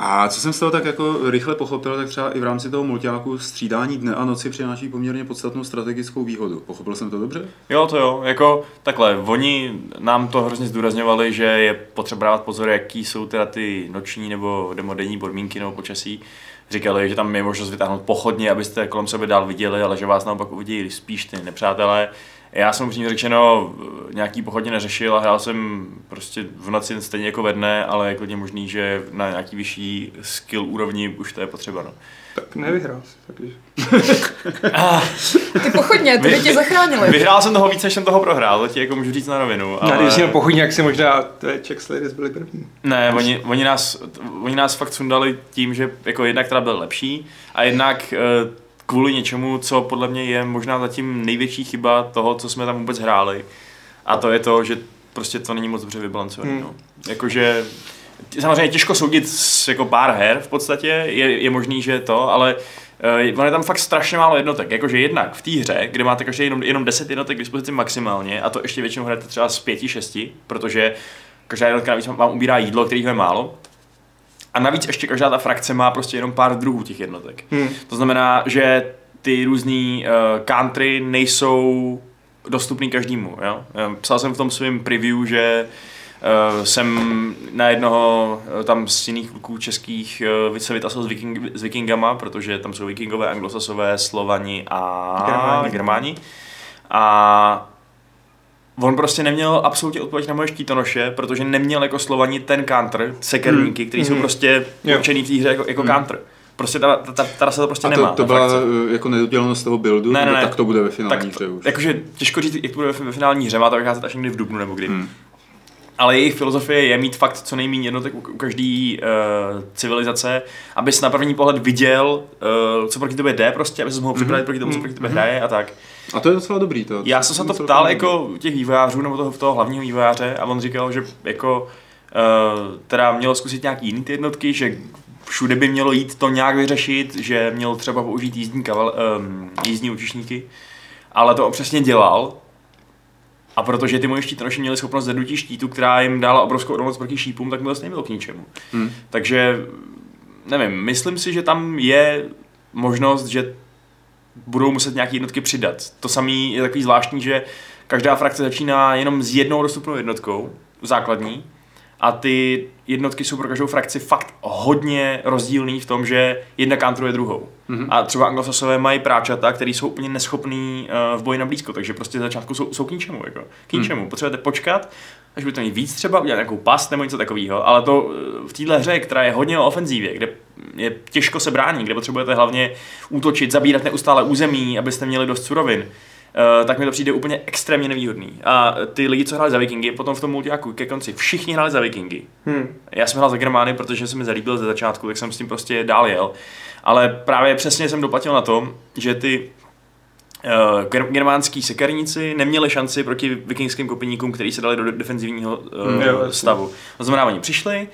[SPEAKER 2] A co jsem z toho tak jako rychle pochopil, tak třeba i v rámci toho multiáku střídání dne a noci přináší poměrně podstatnou strategickou výhodu. Pochopil jsem to dobře?
[SPEAKER 4] Jo, to jo, jako takhle, oni nám to hrozně zdůrazňovali, že je potřeba dávat pozor, jaký jsou teda ty noční nebo demodenní podmínky nebo počasí. Říkali, že tam je možnost vytáhnout pochodně, abyste kolem sebe dál viděli, ale že vás naopak uvidí spíš ty nepřátelé. Já jsem upřímně řečeno nějaký pochodně neřešil a hrál jsem prostě v noci stejně jako ve dne, ale je klidně možný, že na nějaký vyšší skill úrovni už to je potřeba. No.
[SPEAKER 3] Tak nevyhrál jsi, takže.
[SPEAKER 1] Ty pochodně, ty by tě zachránili.
[SPEAKER 4] Vyhrál jsem toho víc, než jsem toho prohrál, to ti jako můžu říct na rovinu.
[SPEAKER 3] Ale... Když jsem pochodně, jak si možná Czech Slayers byli první.
[SPEAKER 4] Ne, oni, oni, nás, oni nás fakt sundali tím, že jako jednak teda byl lepší a jednak uh, kvůli něčemu, co podle mě je možná zatím největší chyba toho, co jsme tam vůbec hráli. A to je to, že prostě to není moc dobře vybalancované. Hmm. No. Jakože samozřejmě těžko soudit s jako pár her v podstatě, je, je možný, že je to, ale uh, je tam fakt strašně málo jednotek. Jakože jednak v té hře, kde máte každý jenom, jenom 10 jednotek k dispozici maximálně, a to ještě většinou hrajete třeba z 5-6, protože každá jednotka navíc vám ubírá jídlo, kterých je málo, a navíc ještě každá ta frakce má prostě jenom pár druhů těch jednotek. Hmm. To znamená, že ty různý uh, country nejsou dostupný každému. Jo? Psal jsem v tom svém preview, že uh, jsem na jednoho uh, tam z jiných kluků českých uh, se vytasil s, viking, s vikingama, protože tam jsou vikingové, anglosasové, slovani a germáni. germáni. A on prostě neměl absolutně odpověď na moje štítonoše, protože neměl jako slovani ten counter, sekerníky, hmm. který jsou hmm. prostě určený v té hře jako, jako hmm. counter. Prostě ta, ta, ta, ta se to prostě
[SPEAKER 2] a
[SPEAKER 4] to,
[SPEAKER 2] nemá. to byla frakce. Eh, jako nedodělanost toho buildu,
[SPEAKER 4] ne, ne, ne.
[SPEAKER 2] tak to bude ve finální hře už.
[SPEAKER 4] Jakože těžko říct, jak to bude ve finální hře, má to vycházet až někdy v dubnu nebo kdy. Hmm. Ale jejich filozofie je mít fakt co nejméně jednotek u, u každé uh, civilizace, abys na první pohled viděl, uh, co proti tobě jde prostě, aby se mohl připravit mm-hmm. proti tomu, co proti tobě mm-hmm. hraje a tak.
[SPEAKER 2] A to je docela dobrý. To,
[SPEAKER 4] Já jsem se to ptal jako těch vývojářů, nebo toho, toho hlavního vývojáře a on říkal, že jako uh, teda mělo zkusit nějaký jiný ty jednotky, že všude by mělo jít to nějak vyřešit, že měl třeba použít jízdní, kaval, um, jízdní učišníky, ale to on přesně dělal. A protože ty moje štítonoši měli schopnost zednutí štítu, která jim dala obrovskou odolnost proti šípům, tak mi vlastně nebylo k ničemu. Hmm. Takže nevím, myslím si, že tam je možnost, že budou muset nějaké jednotky přidat. To samé je takový zvláštní, že každá frakce začíná jenom s jednou dostupnou jednotkou, základní, a ty jednotky jsou pro každou frakci fakt hodně rozdílný v tom, že jedna kantruje druhou. Mm-hmm. A třeba anglosasové mají práčata, který jsou úplně neschopný uh, v boji na blízko, takže prostě začátku jsou, jsou k ničemu. Jako. K ničemu. Mm. Potřebujete počkat, až budete mít víc třeba, udělat nějakou past nebo něco takového, ale to eh, v téhle hře, která je hodně o ofenzívě, kde je těžko se bránit, kde potřebujete hlavně útočit, zabírat neustále území, abyste měli dost surovin, Uh, tak mi to přijde úplně extrémně nevýhodný. A ty lidi, co hráli za Vikingy, potom v tom multiáku ke konci všichni hráli za Vikingy. Hmm. Já jsem hrál za Germány, protože se mi zalíbil ze začátku, tak jsem s tím prostě dál jel. Ale právě přesně jsem doplatil na tom, že ty germánský sekerníci neměli šanci proti vikingským kopiníkům, kteří se dali do defenzivního uh, hmm, stavu. To znamená, oni přišli,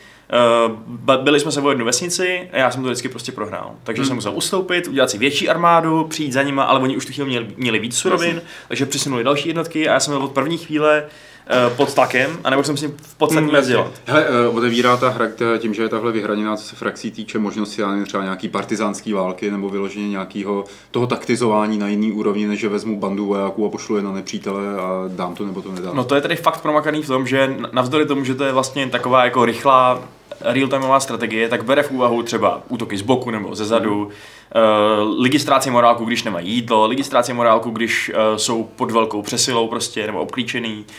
[SPEAKER 4] Uh, byli jsme se o jednu vesnici a já jsem to vždycky prostě prohrál. Takže hmm. jsem musel ustoupit, udělat si větší armádu, přijít za nima, ale oni už tu chvíli měli, měli víc surovin, takže přisunuli další jednotky a já jsem byl od první chvíle uh, pod tlakem, anebo jsem si v podstatě hmm, dělat.
[SPEAKER 2] Hele, uh, otevírá ta hra tím, že je tahle vyhraněná, co se frakcí týče možnosti, třeba nějaký partizánský války nebo vyloženě nějakého toho taktizování na jiný úrovni, než že vezmu bandu vojáků a pošlu je na nepřítele a dám to nebo to nedám.
[SPEAKER 4] No to je tedy fakt promakaný v tom, že navzdory tomu, že to je vlastně taková jako rychlá real-timeová strategie, tak bere v úvahu třeba útoky z boku nebo ze zadu, uh, lidi ztrácí morálku, když nemají jídlo, lidi ztrácí morálku, když uh, jsou pod velkou přesilou prostě nebo obklíčený. Uh,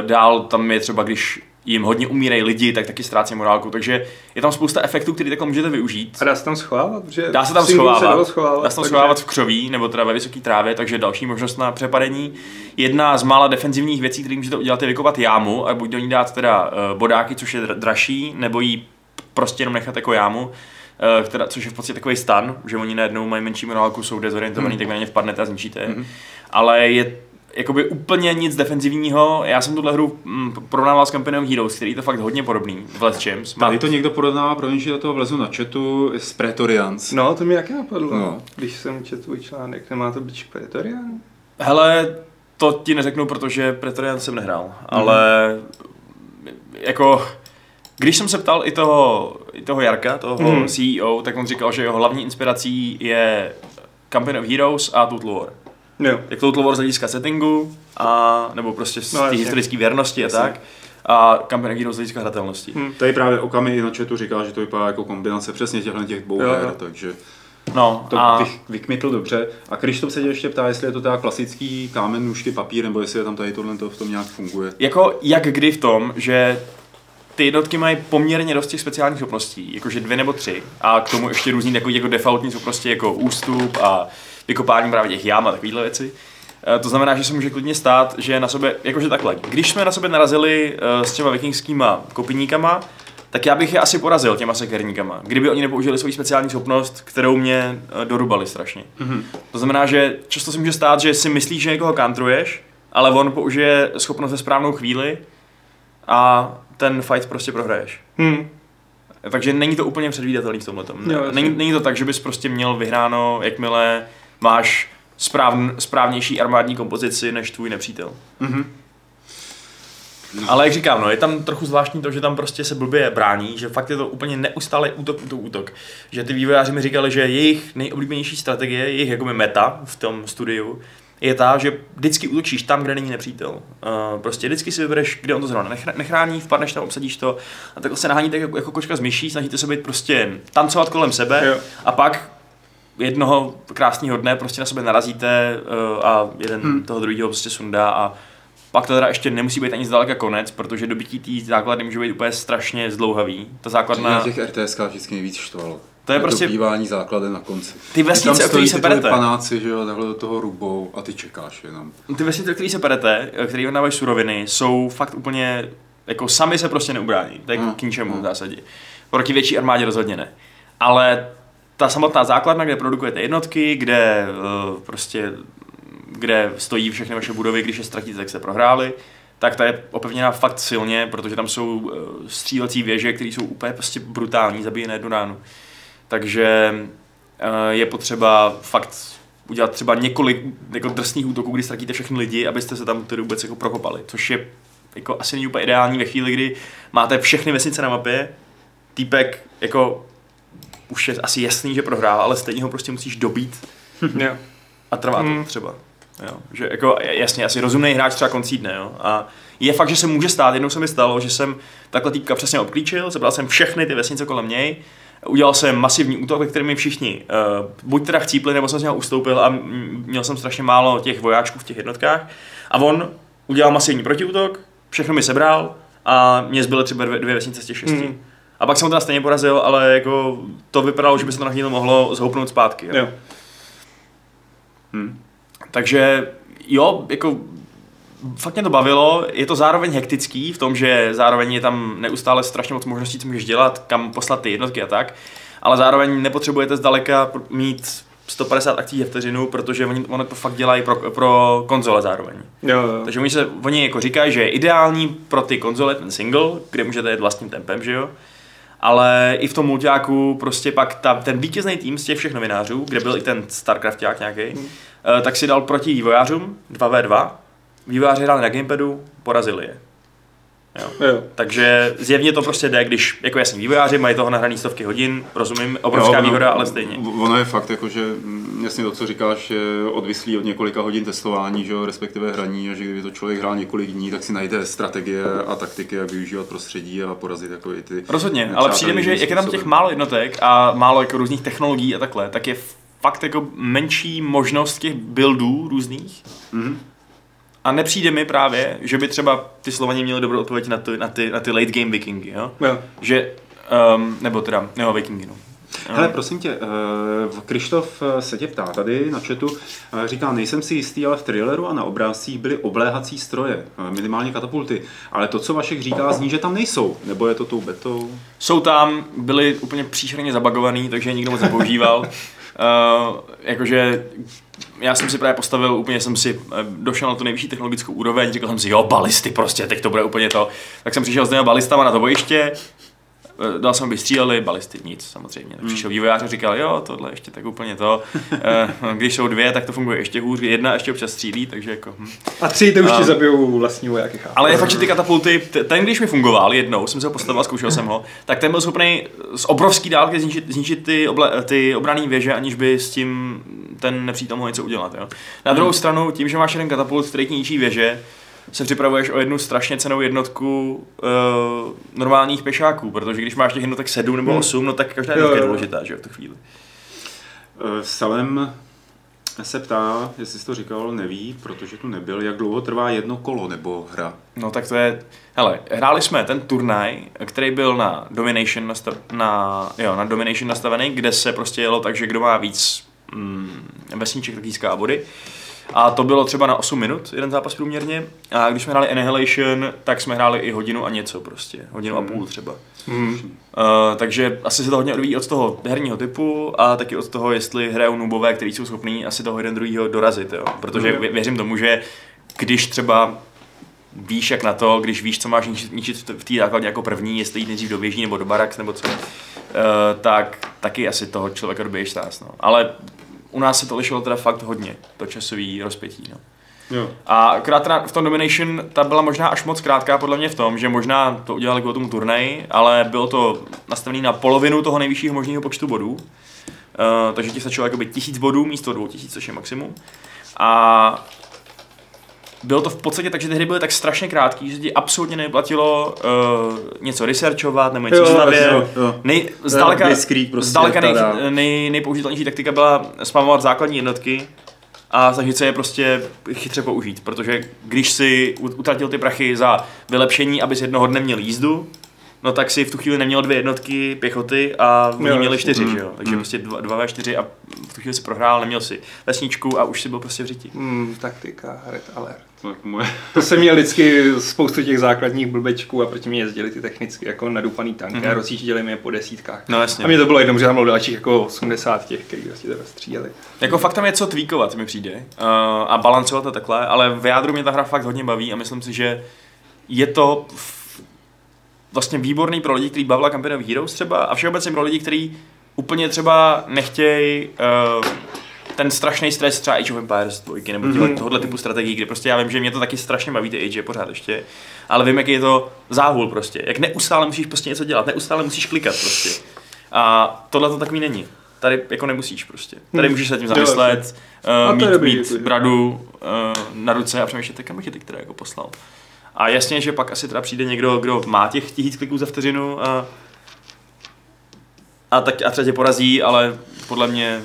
[SPEAKER 4] dál tam je třeba, když jim hodně umírají lidi, tak taky ztrácí morálku. Takže je tam spousta efektů, které takhle můžete využít.
[SPEAKER 3] A dá se tam schovávat? Že
[SPEAKER 4] dá se tam schovávat. Se schovávat. Dá se tam takže... schovávat v křoví nebo teda ve vysoké trávě, takže další možnost na přepadení. Jedna z mála defenzivních věcí, které můžete udělat, je vykopat jámu a buď do ní dát teda uh, bodáky, což je dražší, nebo ji prostě jenom nechat jako jámu. Uh, která, což je v podstatě takový stan, že oni najednou mají menší morálku, jsou dezorientovaní, hmm. tak na ně vpadnete a zničíte. Hmm. Ale je jakoby úplně nic defenzivního. Já jsem tuhle hru mm, porovnával s Campaign Heroes, který je to fakt hodně podobný v Last Champs.
[SPEAKER 2] Tady to někdo porovnává, promiň, že do toho vlezu na chatu, s Pretorians.
[SPEAKER 3] No, to mi jaký napadlo, no. když jsem četl tvůj článek. Nemá to být Pretorian?
[SPEAKER 4] Hele, to ti neřeknu, protože Pretorian jsem nehrál, mm. ale jako když jsem se ptal i toho, i toho Jarka, toho mm. CEO, tak on říkal, že jeho hlavní inspirací je Campaign of Heroes a Total War.
[SPEAKER 3] Jo.
[SPEAKER 4] Jak to War z hlediska settingu, a, nebo prostě z no, té historické věrnosti a tak. A Campaign Hero z hlediska hratelnosti.
[SPEAKER 2] Hmm. Tady právě Okami na chatu říká, že to vypadá jako kombinace přesně těchto těch dvou her, takže...
[SPEAKER 4] No,
[SPEAKER 2] To
[SPEAKER 4] a...
[SPEAKER 2] vych, vykmitl dobře. A Krištof se tě ještě ptá, jestli je to teda klasický kámen, nůžky, papír, nebo jestli je tam tady tohle to v tom nějak funguje.
[SPEAKER 4] Jako jak kdy v tom, že ty jednotky mají poměrně dost těch speciálních schopností, jakože dvě nebo tři, a k tomu ještě různý takový jako defaultní schopnosti, jako ústup a vykopání právě těch jam a takovéhle věci. Eh, To znamená, že se může klidně stát, že na sobě, jakože takhle, když jsme na sobě narazili eh, s těma vikingskýma kopíníkama, tak já bych je asi porazil těma sekerníkama, kdyby oni nepoužili svoji speciální schopnost, kterou mě eh, dorubali strašně. Mm-hmm. To znamená, že často se může stát, že si myslíš, že někoho kantruješ, ale on použije schopnost ve správnou chvíli a ten fight prostě prohraješ.
[SPEAKER 3] Hm.
[SPEAKER 4] Takže není to úplně předvídatelný v tomhle. Není, není to tak, že bys prostě měl vyhráno, jakmile máš správn, správnější armádní kompozici než tvůj nepřítel.
[SPEAKER 2] Mhm.
[SPEAKER 4] Ale jak říkám, no, je tam trochu zvláštní to, že tam prostě se blbě brání, že fakt je to úplně neustálý útok, útok, útok. Že ty vývojáři mi říkali, že jejich nejoblíbenější strategie, jejich jakoby meta v tom studiu, je ta, že vždycky útočíš tam, kde není nepřítel. Uh, prostě vždycky si vybereš, kde on to zrovna nechr- nechrání, vpadneš tam, obsadíš to a takhle se naháníte jako, jako kočka z myší, snažíte se být prostě tancovat kolem sebe
[SPEAKER 3] Jo.
[SPEAKER 4] a pak jednoho krásného dne prostě na sebe narazíte uh, a jeden hmm. toho druhého prostě sundá a pak to teda ještě nemusí být ani zdaleka konec, protože dobytí té základny může být úplně strašně zdlouhavý. Ta
[SPEAKER 2] Na
[SPEAKER 4] základna,
[SPEAKER 2] těch RTS vždycky nejvíc štvalo.
[SPEAKER 4] To je prostě-
[SPEAKER 2] Dobývání základy na konci.
[SPEAKER 4] Ty vesnice, o který
[SPEAKER 2] stojí
[SPEAKER 4] se perete.
[SPEAKER 2] panáci, že jo, takhle do toho rubou a ty čekáš jenom.
[SPEAKER 4] ty vesnice, které se perete, které odnávají suroviny, jsou fakt úplně, jako sami se prostě neubrání. To je
[SPEAKER 2] Hmm.
[SPEAKER 4] k ničemu v
[SPEAKER 2] Hmm.
[SPEAKER 4] zásadě. Proti větší armádě rozhodně ne. Ale ta samotná základna, kde produkujete jednotky, kde uh, prostě kde stojí všechny vaše budovy, když je ztratíte, tak jste prohráli, tak ta je opevněná fakt silně, protože tam jsou uh, střílecí věže, které jsou úplně prostě brutální, zabíjí na jednu ránu. Takže uh, je potřeba fakt udělat třeba několik jako drsných útoků, kdy ztratíte všechny lidi, abyste se tam tedy vůbec jako prokopali, což je jako asi není úplně ideální ve chvíli, kdy máte všechny vesnice na mapě, týpek jako už je asi jasný, že prohrál, ale stejně ho prostě musíš dobít a trvá to
[SPEAKER 3] Hmm.
[SPEAKER 4] třeba. Jo, že jako jasně, asi rozumný hráč třeba koncídne, jo. A je fakt, že se může stát, jednou se mi stalo, že jsem takhle týpka přesně obklíčil, sebral jsem všechny ty vesnice kolem něj, udělal jsem masivní útok, ve kterém mi všichni uh, buď teda chcípli, nebo jsem z něho ustoupil a měl jsem strašně málo těch vojáčků v těch jednotkách. A on udělal masivní protiútok, všechno mi sebral a mě zbyly třeba dvě, dvě vesnice z těch šesti.
[SPEAKER 3] Hmm.
[SPEAKER 4] A pak jsem ho teda stejně porazil, ale jako to vypadalo, že by se to na chvíli mohlo zhoupnout zpátky. Jo.
[SPEAKER 3] Jo.
[SPEAKER 2] Hm.
[SPEAKER 4] Takže jo, jako fakt mě to bavilo, je to zároveň hektický v tom, že zároveň je tam neustále strašně moc možností, co můžeš dělat, kam poslat ty jednotky a tak, ale zároveň nepotřebujete zdaleka mít 150 akcí za vteřinu, protože oni, oni to fakt dělají pro, pro konzole zároveň.
[SPEAKER 3] Jo, jo.
[SPEAKER 4] Takže oni, se, oni jako říkají, že je ideální pro ty konzole ten single, kde můžete jet vlastním tempem, že jo? Ale i v tom multiáku prostě pak ta, ten vítězný tým z těch všech novinářů, kde byl i ten Starcrafták nějaký, hmm. tak si dal proti vývojářům 2v2. Vývojáři hráli na gamepadu, porazili je. Jo.
[SPEAKER 3] jo.
[SPEAKER 4] Takže zjevně to prostě jde, když, jako jasně, vývojáři mají toho nahraný stovky hodin, rozumím, obrovská
[SPEAKER 2] Jo, no,
[SPEAKER 4] výhoda, ale stejně.
[SPEAKER 2] Ono je fakt jako, že jasně to, co říkáš, je odvislý od několika hodin testování, že jo, respektive hraní a že kdyby to člověk hrál několik dní, tak si najde strategie a taktiky, jak využívat prostředí a porazit jako i ty
[SPEAKER 4] Rozhodně, ale přijde mi, že jak je tam těch málo jednotek a málo jako různých technologií a takhle, tak je fakt jako menší možnost těch buildů různých.
[SPEAKER 2] Mhm.
[SPEAKER 4] A nepřijde mi právě, že by třeba ty Slovani měli dobrou odpověď na ty, na ty, na ty late game vikingy, jo?
[SPEAKER 3] Jo.
[SPEAKER 4] Že, um, nebo teda, jo, vikingy, no.
[SPEAKER 2] Hele, prosím tě, uh, Krištof eh, se tě ptá tady na chatu, uh, říká, nejsem si jistý, ale v traileru a na obrázcích byly obléhací stroje, uh, minimálně katapulty, ale to, co Vašek říká, zní, že tam nejsou, nebo je to tou betou?
[SPEAKER 4] Jsou tam, byli úplně příšerně zabagovaný, takže nikdo moc nepoužíval. uh, jakože já jsem si právě postavil, úplně jsem si eh, došel na tu nejvyšší technologickou úroveň, říkal jsem si, jo, balisty prostě, teď to bude úplně to. Tak jsem přišel s těmi balistama na to bojiště, eh, dal jsem, aby stříleli, balisty nic samozřejmě. Tak přišel vývojář a říkal, jo, tohle ještě tak úplně to. Eh, Když jsou dvě, tak to funguje ještě hůř, jedna ještě občas střílí, takže jako... Hm.
[SPEAKER 3] A tři to už ti zabijou vlastní vojáky, chápu.
[SPEAKER 4] Ale je fakt, že ty katapulty, ten když mi fungoval jednou, jsem se ho postavil a zkoušel jsem ho, tak ten byl schopný z obrovský dálky zničit, zničit ty, oble, ty obrané věže, aniž by s tím ten nepřítel mohl něco udělat. Jo? Na druhou stranu, tím, že máš jeden katapult, který ničí věže, se připravuješ o jednu strašně cenou jednotku uh, normálních pešáků, protože když máš těch jednotek 7 nebo
[SPEAKER 3] Hmm.
[SPEAKER 4] 8, no tak každá jednotka je důležitá, že jo, v tu chvíli.
[SPEAKER 2] Eh, Salem se ptá, jestli jsi to říkal, neví, protože tu nebyl, jak dlouho trvá jedno kolo nebo hra.
[SPEAKER 4] No tak to je, hele, hráli jsme ten turnaj, který byl na Domination, nastav, na, jo, na Domination nastavený, kde se prostě jelo tak, že kdo má víc mm, vesniček, tak získá body. A to bylo třeba na 8 minut, jeden zápas průměrně. A když jsme hráli Annihilation, tak jsme hráli i hodinu a něco prostě. Hodinu a půl třeba.
[SPEAKER 3] Hmm.
[SPEAKER 4] Uh, takže asi se to hodně odvíjí od toho herního typu a taky od toho, jestli hrajou nubové, kteří jsou schopní asi toho jeden druhýho dorazit, jo. Protože vě- věřím tomu, že když třeba víš jak na to, když víš, co máš ničit, v té základně jako první, jestli jít nejdřív do věží nebo do barax nebo co, uh, tak taky asi toho člověka dobiješ stás, no. Ale u nás se to lišilo teda fakt hodně, to časový rozpětí, no.
[SPEAKER 2] Jo.
[SPEAKER 4] A akorát teda v tom Domination ta byla možná až moc krátká podle mě v tom, že možná to udělali kvůli tomu turnaji, ale bylo to nastavené na polovinu toho nejvyššího možného počtu bodů. Uh, takže ti stačilo jakoby tisíc bodů místo dvou tisíc, což je maximum. A bylo to v podstatě tak, že ty hry byly tak strašně krátký, že ti absolutně neplatilo uh, něco researchovat nebo něco stavět. Nej, zdaleka,
[SPEAKER 2] prostě
[SPEAKER 4] zdaleka nej,
[SPEAKER 2] tada.
[SPEAKER 4] nej, nejpoužitelnější taktika byla spamovat základní jednotky a snažit se je prostě chytře použít, protože když si ut- utratil ty prachy za vylepšení, abys jednoho dne měl jízdu, no tak si v tu chvíli neměl dvě jednotky pěchoty a oni
[SPEAKER 3] Jo,
[SPEAKER 4] měli čtyři,
[SPEAKER 2] Mm,
[SPEAKER 4] že jo? Takže
[SPEAKER 2] mm.
[SPEAKER 4] prostě dva, dva ve čtyři a v tu chvíli si prohrál, neměl si vesničku a už si byl prostě v řiti.
[SPEAKER 3] Hmm, taktika, red alert.
[SPEAKER 2] Tak moje.
[SPEAKER 3] To jsem měl vždycky spoustu těch základních blbečků a proti mě jezdili ty technicky jako nadupaný tanky mm-hmm. a
[SPEAKER 4] Mhm.
[SPEAKER 3] rozjížděli mě po desítkách.
[SPEAKER 4] No jasně.
[SPEAKER 3] A mě to bylo jedno, že tam bylo dalších jako 80 těch, kteří vlastně teda stříleli.
[SPEAKER 4] Jako fakt tam je co tweakovat, mi přijde. Uh, a balancovat to takhle, ale v jádru mě ta hra fakt hodně baví a myslím si, že je to vlastně výborný pro lidi, kteří bavila Campaign of Heroes třeba a všeobecně pro lidi, kteří úplně třeba nechtějí uh, ten strašný stres třeba Age of Empires 2 nebo mm-hmm.
[SPEAKER 3] Mhm.
[SPEAKER 4] tohohle typu strategií, kde prostě já vím, že mě to taky strašně baví ty Age pořád ještě, ale vím, jaký je to záhul prostě, jak neustále musíš prostě něco dělat, neustále musíš klikat prostě. A tohle to takový není. Tady jako nemusíš prostě. Tady
[SPEAKER 3] Hmm.
[SPEAKER 4] můžeš se tím zamyslet, uh, mít, mít
[SPEAKER 3] jako,
[SPEAKER 4] bradu uh, na ruce a přemýšlet, kam bych je ty, které jako poslal. A jasně, že pak asi teda přijde někdo, kdo má těch tisíc kliků za vteřinu a, a, tak, a třeba tě porazí, ale podle mě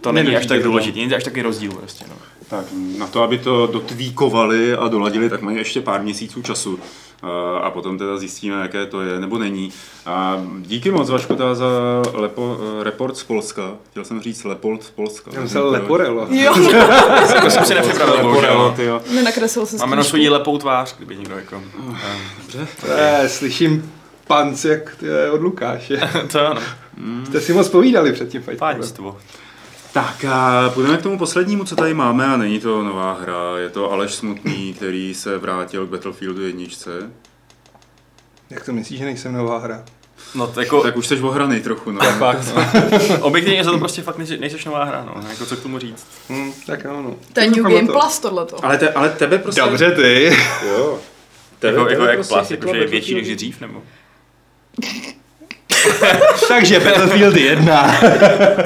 [SPEAKER 4] to není až tak
[SPEAKER 3] tě to,
[SPEAKER 4] důležitý, není až takový rozdíl prostě. No.
[SPEAKER 2] Tak na to, aby to dotvíkovali a doladili, tak mají ještě pár měsíců času. A- A potom teda zjistíme, jaké to je, nebo není. A díky moc, Vašku, teda za lepo, report z Polska. Chtěl jsem říct Lepold z Polska.
[SPEAKER 3] Já myslel Leporello.
[SPEAKER 1] Jo,
[SPEAKER 4] To jsem si nepřipravil,
[SPEAKER 2] Leporello,
[SPEAKER 4] bohužel.
[SPEAKER 2] ty jo.
[SPEAKER 1] nenakreslil se
[SPEAKER 4] Máme na svou lepou tvář, kdyby někdo jako...
[SPEAKER 2] Dobře.
[SPEAKER 3] Eh, slyším panc jak to je od Lukáše.
[SPEAKER 4] to ano,
[SPEAKER 3] Jste si moc povídali před tím fightem.
[SPEAKER 4] pánstvo.
[SPEAKER 2] Tak a půjdeme k tomu poslednímu, co tady máme a není to nová hra. Je to Aleš Smutný, který se vrátil k Battlefieldu jedničce.
[SPEAKER 3] Jak to myslíš, že nejsem nová hra?
[SPEAKER 4] No to jako,
[SPEAKER 2] Tak už jsi ohraný trochu, no.
[SPEAKER 3] Fakt.
[SPEAKER 4] objektivně za to prostě fakt nejsi, nejseš nová hra, no. Jako co k tomu říct.
[SPEAKER 3] Hm, tak jo, no.
[SPEAKER 1] To je New Game
[SPEAKER 3] to.
[SPEAKER 1] Plus tohleto.
[SPEAKER 2] Ale, te, ale tebe prostě...
[SPEAKER 3] Dobře ty.
[SPEAKER 2] Jo. Tebe,
[SPEAKER 4] Jako, jako
[SPEAKER 2] tebe
[SPEAKER 4] jak
[SPEAKER 2] prostě chytlo
[SPEAKER 4] jako, že je větší než dřív, nebo?
[SPEAKER 3] Takže Battlefield 1.